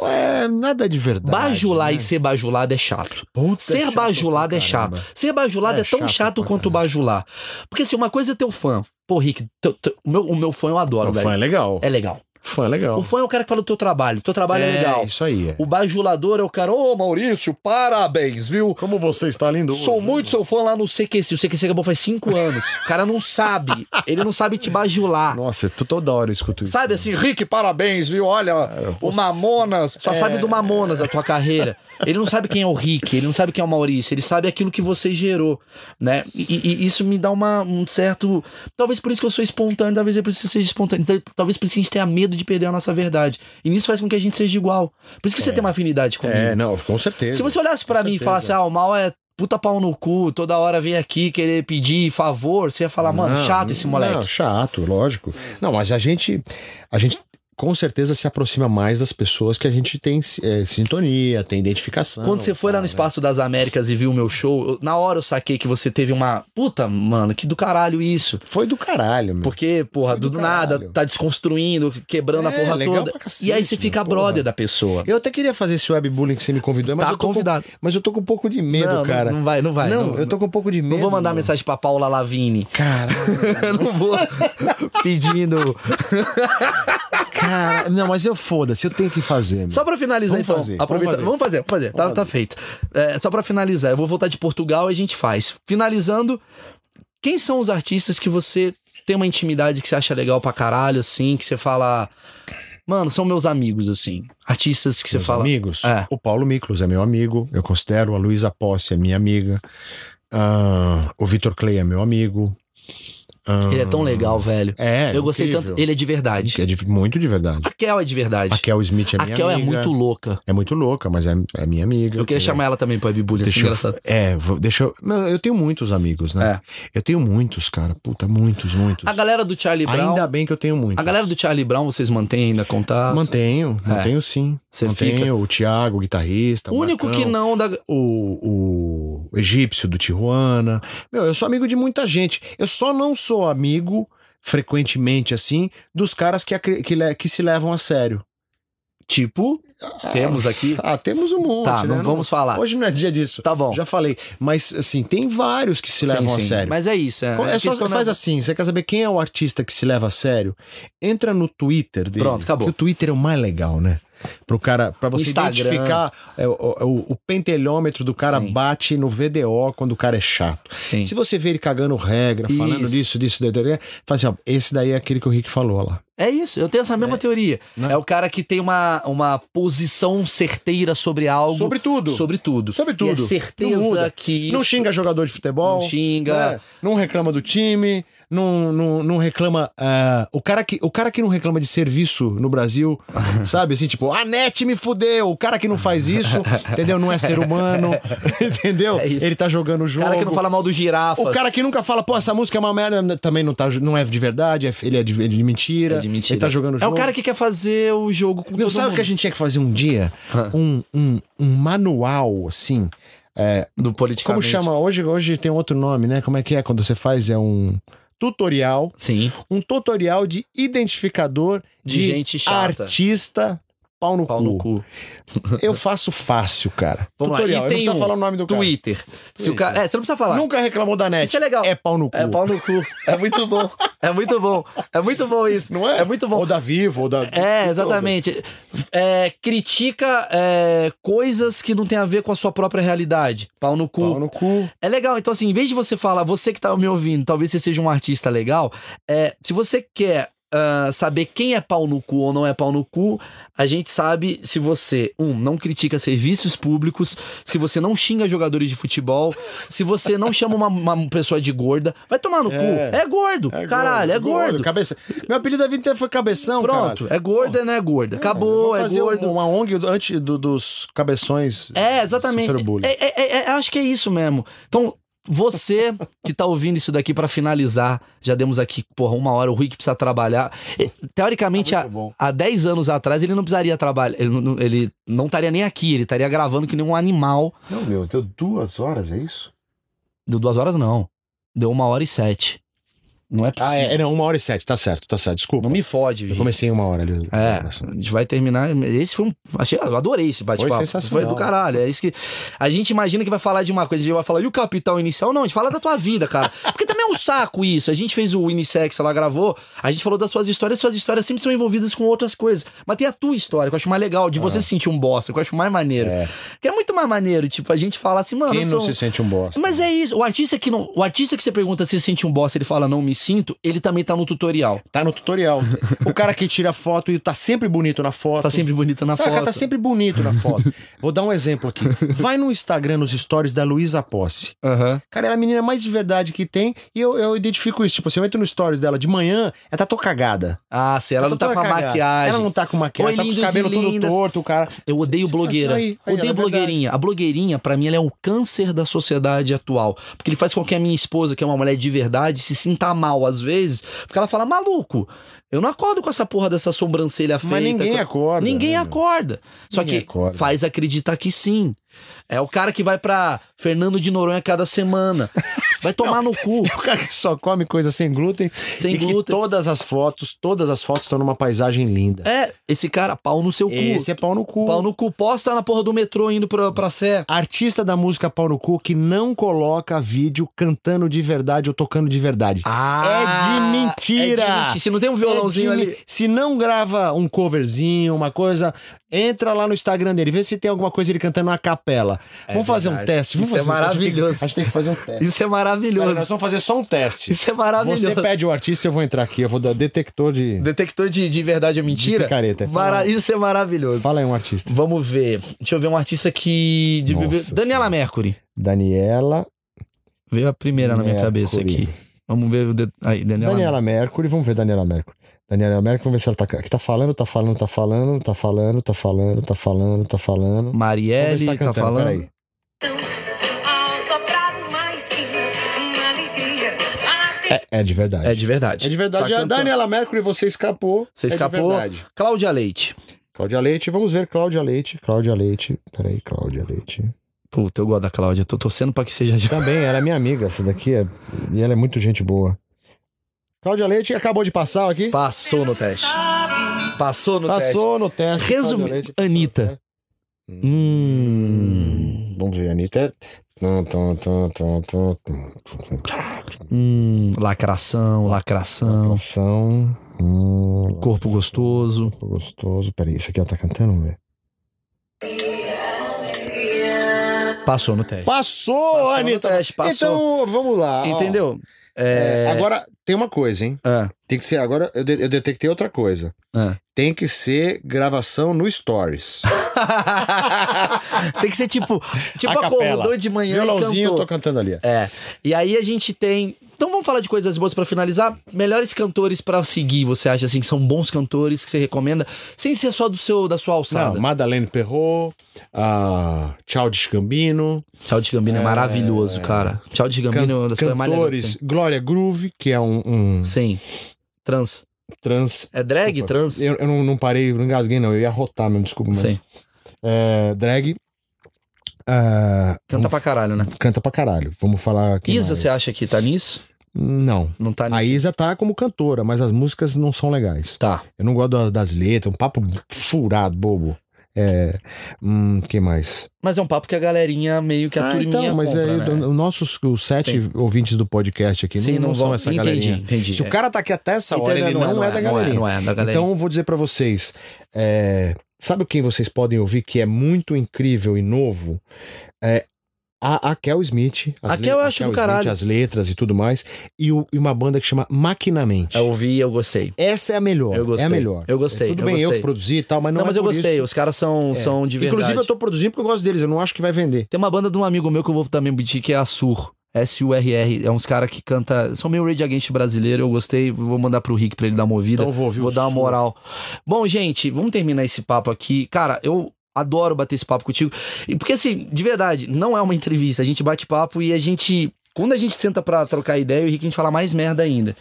Speaker 2: É, nada de verdade.
Speaker 1: Bajular
Speaker 2: né?
Speaker 1: e ser bajulado é chato.
Speaker 2: Puta,
Speaker 1: Ser
Speaker 2: chato
Speaker 1: bajulado é chato. Ser bajulado é,
Speaker 2: É
Speaker 1: tão
Speaker 2: chato
Speaker 1: chato, quanto bajular. Porque assim, uma coisa é teu fã. Pô, Rick, teu- teu- o, meu, o meu fã eu adoro,
Speaker 2: O
Speaker 1: velho.
Speaker 2: fã é legal.
Speaker 1: É legal.
Speaker 2: Fã é legal.
Speaker 1: O fã é o cara que fala do teu trabalho. Teu trabalho é, legal.
Speaker 2: Isso aí. É.
Speaker 1: O bajulador é o cara, ô Maurício, parabéns, viu?
Speaker 2: Como você está lindo.
Speaker 1: Sou muito seu fã lá no CQC. O CQC acabou faz cinco anos. O cara não sabe. Ele não sabe te bajular.
Speaker 2: Nossa, tu- toda hora eu escuto isso.
Speaker 1: Sabe assim, Rick, parabéns, viu? Olha, o
Speaker 2: você-
Speaker 1: Mamonas. Só
Speaker 2: É.
Speaker 1: sabe do Mamonas da tua carreira. Ele não sabe quem é o Rick, ele não sabe quem é o Maurício, ele sabe aquilo que você gerou, né? E, e- e isso me dá uma, um certo. Talvez por isso que eu sou espontâneo, talvez é por isso que você seja espontâneo, tal- talvez por isso que a gente tenha medo de perder a nossa verdade. E nisso faz com que a gente seja igual. Por isso que você tem uma afinidade comigo.
Speaker 2: É, não, com certeza.
Speaker 1: Se você olhasse pra
Speaker 2: Com
Speaker 1: mim e
Speaker 2: certeza.
Speaker 1: falasse, ah, o mal é puta pau no cu, toda hora vem aqui querer pedir favor, você ia falar, mano,
Speaker 2: Não,
Speaker 1: chato esse moleque.
Speaker 2: Não, chato, lógico. Não, mas a gente. A gente com certeza se aproxima mais das pessoas que a gente tem é, sintonia, tem identificação.
Speaker 1: Quando você foi lá no
Speaker 2: né?
Speaker 1: Espaço das Américas e viu o meu show, eu- na hora eu saquei que você teve uma. Puta, mano, que do caralho isso.
Speaker 2: Foi do caralho, meu.
Speaker 1: Porque, porra,
Speaker 2: Foi do
Speaker 1: do, nada, tá desconstruindo, quebrando a
Speaker 2: É,
Speaker 1: porra
Speaker 2: legal
Speaker 1: toda.
Speaker 2: cacete,
Speaker 1: e aí você fica
Speaker 2: porra.
Speaker 1: brother da pessoa.
Speaker 2: Eu até queria fazer esse webbullying que você me convidou, mas
Speaker 1: Tá
Speaker 2: eu
Speaker 1: convidado.
Speaker 2: Com, mas eu tô com um pouco de medo,
Speaker 1: não,
Speaker 2: cara.
Speaker 1: Não, não vai, não vai.
Speaker 2: não, eu tô com um pouco de medo.
Speaker 1: Não vou mandar
Speaker 2: mano.
Speaker 1: mensagem pra Paula Lavini.
Speaker 2: Caralho. <laughs>
Speaker 1: Eu não vou <laughs> pedindo.
Speaker 2: Cara, não, mas eu foda-se, eu tenho que fazer. meu.
Speaker 1: Só pra finalizar,
Speaker 2: Vamos
Speaker 1: então.
Speaker 2: fazer,
Speaker 1: aproveita.
Speaker 2: vamos
Speaker 1: Vamos fazer, vamos fazer. Tá, tá feito. É, só pra finalizar, eu vou voltar de Portugal e a gente faz. Finalizando, quem são os artistas que você tem uma intimidade que você acha legal pra caralho, assim, que você fala. Mano, são meus amigos, assim. Artistas que você
Speaker 2: Meus
Speaker 1: fala.
Speaker 2: amigos.
Speaker 1: É.
Speaker 2: O Paulo Miklos é meu amigo, eu considero. A Luísa Posse é minha amiga. Ah, o Vitor Clay é meu amigo. Ah,
Speaker 1: Ele é tão legal, velho.
Speaker 2: É,
Speaker 1: eu gostei
Speaker 2: incrível.
Speaker 1: tanto. Ele é de verdade.
Speaker 2: É de- muito de verdade.
Speaker 1: A Kel é de verdade.
Speaker 2: A Kel Smith é
Speaker 1: A
Speaker 2: minha
Speaker 1: Kel é
Speaker 2: amiga.
Speaker 1: muito louca.
Speaker 2: É muito louca, mas é, é minha amiga.
Speaker 1: Eu queria
Speaker 2: entendeu?
Speaker 1: chamar ela também pro Webbullying, assim,
Speaker 2: Deixa eu,
Speaker 1: engraçado.
Speaker 2: é, deixa eu. Não, eu tenho muitos amigos, né? Eu tenho muitos, cara. Puta, muitos, muitos.
Speaker 1: É. A galera do Charlie Brown.
Speaker 2: Ainda bem que eu tenho muitos.
Speaker 1: A galera do Charlie Brown, vocês mantêm ainda contato?
Speaker 2: Mantenho,
Speaker 1: É.
Speaker 2: mantenho sim.
Speaker 1: Você
Speaker 2: mantenho
Speaker 1: fica-
Speaker 2: o Thiago, o guitarrista.
Speaker 1: O único
Speaker 2: Marcão,
Speaker 1: que não da.
Speaker 2: O, o egípcio do Tijuana. Meu, eu sou amigo de muita gente. Eu só não sou amigo, frequentemente assim, dos caras que, que, que se levam a sério.
Speaker 1: Tipo, temos aqui.
Speaker 2: Ah, temos um monte,
Speaker 1: Tá,
Speaker 2: né?
Speaker 1: não vamos falar.
Speaker 2: Hoje não é dia disso.
Speaker 1: Tá bom.
Speaker 2: Já falei. Mas, assim, tem vários que se
Speaker 1: Sim,
Speaker 2: levam a
Speaker 1: sim.
Speaker 2: sério.
Speaker 1: Mas é isso. É,
Speaker 2: É,
Speaker 1: é
Speaker 2: só faz
Speaker 1: da-
Speaker 2: assim, você quer saber quem é o artista que se leva a sério? Entra no Twitter dele.
Speaker 1: Pronto, acabou.
Speaker 2: Que o Twitter é o mais legal, né? Pro cara, para você
Speaker 1: Instagram.
Speaker 2: identificar é, o, o, o pentelhômetro do cara
Speaker 1: Sim.
Speaker 2: bate no VDO quando o cara é chato.
Speaker 1: Sim.
Speaker 2: Se você vê ele cagando regra, falando
Speaker 1: Isso.
Speaker 2: disso, disso, daí, daí, daí, fala assim, ó, esse daí é aquele que o Rick falou lá.
Speaker 1: É isso, eu tenho essa mesma teoria.
Speaker 2: Né?
Speaker 1: É o cara que tem uma, uma posição certeira sobre algo.
Speaker 2: Sobre tudo.
Speaker 1: Sobre tudo.
Speaker 2: Sobre
Speaker 1: E é
Speaker 2: tudo. Não
Speaker 1: certeza
Speaker 2: muda.
Speaker 1: que.
Speaker 2: Não
Speaker 1: isso-
Speaker 2: xinga jogador de futebol.
Speaker 1: Não xinga.
Speaker 2: né? Não reclama do time. Não, não, não reclama. ah, o, cara que, o cara que não reclama de serviço no Brasil, <laughs> sabe? Assim, tipo, a net me fudeu. O cara que não faz isso, entendeu? Não é ser humano, <laughs> entendeu?
Speaker 1: É.
Speaker 2: Ele tá jogando o
Speaker 1: O
Speaker 2: jogo.
Speaker 1: cara que não fala mal do girafas.
Speaker 2: O cara que nunca fala, pô, essa música é uma merda, também não, tá, não é de verdade, é- ele é de, é de mentira.
Speaker 1: É de mentira.
Speaker 2: Ele tá jogando o
Speaker 1: É
Speaker 2: jogo.
Speaker 1: o cara que quer fazer o jogo com
Speaker 2: Meu,
Speaker 1: todo
Speaker 2: sabe o que a gente tinha que fazer um dia? Um, um, um manual, assim. é,
Speaker 1: Do
Speaker 2: como
Speaker 1: politicamente.
Speaker 2: chama? Hoje, hoje tem outro nome, né? Como é que é quando você faz? É um tutorial.
Speaker 1: Sim.
Speaker 2: Um tutorial de identificador
Speaker 1: De
Speaker 2: de,
Speaker 1: gente chata.
Speaker 2: artista pau no
Speaker 1: Pau
Speaker 2: cu.
Speaker 1: no cu.
Speaker 2: Eu faço fácil, cara.
Speaker 1: Vamos
Speaker 2: tutorial.
Speaker 1: lá.
Speaker 2: Eu não precisa
Speaker 1: um
Speaker 2: falar o nome do cara.
Speaker 1: Twitter. Se o cara... É, você não precisa falar.
Speaker 2: Nunca reclamou da net.
Speaker 1: Isso é legal.
Speaker 2: É pau no cu.
Speaker 1: É pau no cu. É muito bom. É muito bom. É muito bom isso.
Speaker 2: Não é?
Speaker 1: É muito bom.
Speaker 2: Ou da Vivo, ou da.
Speaker 1: É, exatamente. É, critica é, coisas que não tem a ver com a sua própria realidade. Pau no cu.
Speaker 2: Pau no cu.
Speaker 1: É legal. Então, assim, em vez de você falar, você que tá me ouvindo, talvez você seja um artista legal, é, se você quer ah, saber quem é pau no cu ou não é pau no cu, a gente sabe se você, um, não critica serviços públicos, se você não xinga jogadores de futebol, se você não chama uma, uma pessoa de gorda, vai tomar no cu. É gordo.
Speaker 2: É
Speaker 1: caralho, é gordo.
Speaker 2: Cabeça. Meu apelido da vida inteira foi Cabeção,
Speaker 1: Pronto,
Speaker 2: caralho.
Speaker 1: é gordo, não é gorda. Acabou,
Speaker 2: Vou
Speaker 1: é
Speaker 2: fazer
Speaker 1: gordo.
Speaker 2: uma ONG antes do- dos cabeções.
Speaker 1: É, exatamente. É, é, é, é, acho que é isso mesmo. Então, você que tá ouvindo isso daqui pra finalizar, já demos aqui, porra, uma hora, o Rui que precisa trabalhar. Teoricamente,
Speaker 2: Tá
Speaker 1: há, há 10 anos atrás, ele não precisaria trabalhar. Ele não, não- ele não estaria nem aqui, ele estaria gravando que nem um animal.
Speaker 2: Não, meu, deu duas horas, é isso?
Speaker 1: Deu duas horas, não. Deu uma hora e sete. Não é possível.
Speaker 2: Ah, é, é, não, uma hora e sete, tá certo, tá certo, desculpa.
Speaker 1: Não me fode,
Speaker 2: Eu comecei em uma hora ali.
Speaker 1: É, a gente vai terminar. Esse foi um. Achei, eu adorei esse bate-papo.
Speaker 2: Foi sensacional.
Speaker 1: Foi do caralho. É isso que. A gente imagina que vai falar de uma coisa, a gente vai falar, e o capital inicial? Não, a gente fala da tua vida, cara. Porque também é um saco isso. A gente fez o Unissex, ela gravou, a gente falou das suas histórias, suas histórias sempre são envolvidas com outras coisas. Mas tem a tua história, que eu acho mais legal, de você se sentir um bosta, que eu acho mais maneiro.
Speaker 2: Ah. É.
Speaker 1: Que é muito mais maneiro, tipo, a gente fala assim, mano.
Speaker 2: Quem não
Speaker 1: sou-
Speaker 2: se sente um bosta?
Speaker 1: Mas é isso. O artista que não. O artista que você pergunta se se sente um bosta, ele fala não me sinto, ele também tá no tutorial.
Speaker 2: Tá no tutorial. o cara que tira foto e tá sempre bonito na foto.
Speaker 1: Tá sempre bonito na
Speaker 2: Saca,
Speaker 1: foto.
Speaker 2: tá sempre bonito na foto. Vou dar um exemplo aqui. Vai no Instagram, nos stories da Luísa Posse.
Speaker 1: Aham.
Speaker 2: Cara, ela é a menina mais de verdade que tem e eu, eu identifico isso. Tipo, se eu entro no stories dela de manhã, ela tá toda cagada.
Speaker 1: Ah, se ela não tá
Speaker 2: toda
Speaker 1: com a
Speaker 2: cagada.
Speaker 1: maquiagem.
Speaker 2: Ela não tá com maquiagem,
Speaker 1: Oi,
Speaker 2: tá com os cabelos
Speaker 1: lindas.
Speaker 2: torto, o cara.
Speaker 1: Eu odeio
Speaker 2: fala
Speaker 1: blogueira.
Speaker 2: assim, aí, aí,
Speaker 1: odeio
Speaker 2: ela é
Speaker 1: blogueirinha. A blogueirinha, pra mim, ela é o câncer da sociedade atual. Porque ele faz com que a minha esposa, que é uma mulher de verdade, se sinta mal às vezes. Porque ela fala, maluco, Eu não acordo com essa porra dessa sobrancelha feita.
Speaker 2: Mas ninguém acorda.
Speaker 1: Ninguém
Speaker 2: né?
Speaker 1: acorda. Só
Speaker 2: Ninguém
Speaker 1: que
Speaker 2: acorda.
Speaker 1: faz acreditar que sim. É o cara que vai pra Fernando de Noronha cada semana. Vai <laughs> tomar no cu.
Speaker 2: O cara que só come coisa sem glúten
Speaker 1: Sem
Speaker 2: e
Speaker 1: glúten.
Speaker 2: todas as fotos, todas as fotos estão numa paisagem linda.
Speaker 1: É, esse cara, pau no seu cu.
Speaker 2: Esse é pau no cu.
Speaker 1: Pau no cu. Posta na porra do metrô indo pra, pra Sé.
Speaker 2: Artista da música pau no cu que não coloca vídeo cantando de verdade ou tocando de verdade. é de mentira.
Speaker 1: É de mentira. Se não tem um violãozinho
Speaker 2: É de
Speaker 1: ali.
Speaker 2: Se não grava um coverzinho, uma coisa, entra lá no Instagram dele, vê se tem alguma coisa ele cantando a capela. vamos fazer um
Speaker 1: É verdade.
Speaker 2: teste. Vamos
Speaker 1: Isso é
Speaker 2: fazer um- a gente tem que-
Speaker 1: maravilhoso.
Speaker 2: A gente tem que fazer um teste.
Speaker 1: Isso é maravilhoso.
Speaker 2: Nós vamos fazer só um teste.
Speaker 1: Isso é maravilhoso.
Speaker 2: Você pede o artista, eu vou entrar aqui. Eu vou dar detector de.
Speaker 1: Detector de, de verdade ou mentira?
Speaker 2: picareta.
Speaker 1: Mara-
Speaker 2: Fala.
Speaker 1: Isso é maravilhoso.
Speaker 2: Fala aí um artista.
Speaker 1: Vamos ver. Deixa eu ver um artista que. De...
Speaker 2: Nossa
Speaker 1: Daniela Mercury.
Speaker 2: Daniela.
Speaker 1: Veio a primeira na minha
Speaker 2: Mercury.
Speaker 1: cabeça aqui. Vamos ver o. de- Aí, Daniela.
Speaker 2: Daniela Mercury, vamos ver Daniela Mercury. Daniela Mercury, vamos ver se ela tá. Que tá falando, tá falando, tá falando, tá falando, tá falando, tá falando, tá falando. Ver
Speaker 1: Marielle, tá,
Speaker 2: tá
Speaker 1: falando.
Speaker 2: peraí.
Speaker 3: Atenção.
Speaker 2: É de verdade.
Speaker 1: É de verdade.
Speaker 2: É de verdade.
Speaker 1: Tá
Speaker 2: a
Speaker 1: cantando.
Speaker 2: Daniela Mercury, você escapou.
Speaker 1: Você
Speaker 2: É de
Speaker 1: escapou.
Speaker 2: verdade.
Speaker 1: Cláudia Leite.
Speaker 2: Cláudia Leite, vamos ver Cláudia Leite. Cláudia Leite. Peraí, Cláudia Leite.
Speaker 1: Puta, eu gosto da Cláudia. Tô torcendo pra que seja de.
Speaker 2: Também, ela é minha amiga, essa daqui é. E ela é muito gente boa. Cláudia Leite acabou de passar aqui.
Speaker 1: Passou no teste. Passou no teste.
Speaker 2: Passou no teste. Passou
Speaker 1: Anitta. Hum.
Speaker 2: Vamos ver, Anitta.
Speaker 1: Hum. Lacração, lacração.
Speaker 2: Ação. Hum,
Speaker 1: Corpo gostoso.
Speaker 2: corpo gostoso. Peraí, isso aqui ela tá cantando, vamos ver.
Speaker 1: Passou no teste.
Speaker 2: Passou,
Speaker 1: Passou no
Speaker 2: Anitta.
Speaker 1: teste, passou.
Speaker 2: Então, vamos lá.
Speaker 1: Entendeu?
Speaker 2: É,
Speaker 1: É...
Speaker 2: Agora, tem uma coisa, hein?
Speaker 1: Ah,
Speaker 2: Tem que ser. Agora, eu, de- eu detectei outra coisa.
Speaker 1: ah.
Speaker 2: Tem que ser gravação no Stories. <laughs>
Speaker 1: Tem que ser tipo, tipo
Speaker 2: A
Speaker 1: acordou de manhã e
Speaker 2: Violãozinho, eu tô cantando ali.
Speaker 1: É. E aí a gente tem. Então vamos falar de coisas boas pra finalizar. Melhores cantores pra seguir, você acha assim que são bons cantores que você recomenda, sem ser só do seu da sua alçada.
Speaker 2: Não, Madeleine Perrot, Tchau de Gambino,
Speaker 1: Tchau de Gambino é, maravilhoso, cara. Tchau de Gambino é uma das
Speaker 2: can
Speaker 1: coisas mais legais.
Speaker 2: cantores Glória Groove, que é um, um.
Speaker 1: Sim. Trans.
Speaker 2: trans.
Speaker 1: É drag,
Speaker 2: Desculpa,
Speaker 1: trans?
Speaker 2: Eu, eu não, não parei, não engasguei, não. Eu ia rotar mesmo, desculpa. Mas,
Speaker 1: Sim.
Speaker 2: É, drag. Ah,
Speaker 1: Canta
Speaker 2: vamos-
Speaker 1: pra caralho, né?
Speaker 2: Canta pra caralho. Vamos falar.
Speaker 1: Isa,
Speaker 2: mais?
Speaker 1: você acha que tá nisso?
Speaker 2: Não.
Speaker 1: Não tá nisso.
Speaker 2: A Isa tá como cantora, mas as músicas não são legais.
Speaker 1: Tá.
Speaker 2: Eu não gosto da- das letras, um papo furado, bobo. É. Hum, que mais?
Speaker 1: Mas é um papo que a galerinha meio que a
Speaker 2: Ah,
Speaker 1: turminha
Speaker 2: então, mas
Speaker 1: compra,
Speaker 2: aí,
Speaker 1: né?
Speaker 2: os nossos os sete ouvintes do podcast aqui
Speaker 1: Sim,
Speaker 2: não, não são essa
Speaker 1: entendi,
Speaker 2: galerinha.
Speaker 1: entendi.
Speaker 2: Se o cara tá aqui até essa hora,
Speaker 1: Entendeu?
Speaker 2: ele não, é, da galerinha.
Speaker 1: Não é, da galerinha.
Speaker 2: Então, eu vou dizer pra vocês. é, sabe quem vocês podem ouvir que é muito incrível e novo? É a, a Kel Smith.
Speaker 1: A Kel eu acho do caralho.
Speaker 2: as letras e tudo mais. E, o- e uma banda que chama Maquinamente.
Speaker 1: eu ouvi e eu gostei.
Speaker 2: Essa é a melhor.
Speaker 1: Eu gostei.
Speaker 2: É a melhor.
Speaker 1: Eu gostei,
Speaker 2: Tudo
Speaker 1: eu
Speaker 2: bem, eu
Speaker 1: gostei.
Speaker 2: que produzi e tal, mas não,
Speaker 1: Não,
Speaker 2: é
Speaker 1: mas eu gostei.
Speaker 2: isso.
Speaker 1: Os caras são, são de verdade.
Speaker 2: Inclusive, eu tô produzindo porque eu gosto deles. Eu não acho que vai vender.
Speaker 1: Tem uma banda de um amigo meu que eu vou também pedir que é a Sur. S-U-R-R. É uns caras que canta. São meio Rage Against brasileiro. Eu gostei. Vou mandar pro Rick pra ele dar uma ouvida.
Speaker 2: Então eu vou ouvir o
Speaker 1: dar uma moral. Bom, gente, vamos terminar esse papo aqui. Cara, eu. Adoro bater esse papo contigo. E porque, assim, de verdade, não é uma entrevista. A gente bate papo e a gente. Quando a gente senta pra trocar ideia, o Rick a gente fala mais merda ainda.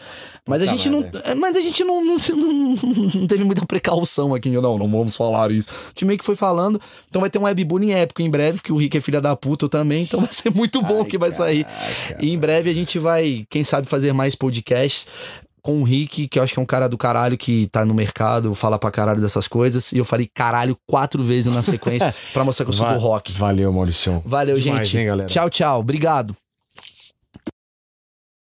Speaker 1: Mas a
Speaker 2: Puta
Speaker 1: gente não.
Speaker 2: merda.
Speaker 1: é, Mas a gente não, não, não, <laughs> não teve muita precaução aqui. Não, não vamos falar isso. A gente meio que foi falando. Então vai ter um webbullying épico em breve, que o Rick é filha da puta também. Então vai ser muito bom
Speaker 2: Ai,
Speaker 1: que vai sair. E em breve a gente vai, quem sabe, fazer mais podcasts com o Rick, que eu acho que é um cara do caralho que tá no mercado, fala pra caralho dessas coisas. E eu falei caralho quatro vezes na sequência <laughs> pra mostrar que eu sou
Speaker 2: Va-
Speaker 1: do rock.
Speaker 2: Valeu, Mauricião.
Speaker 1: Valeu,
Speaker 2: Demais,
Speaker 1: gente.
Speaker 2: hein, galera?
Speaker 1: Tchau, tchau. Obrigado.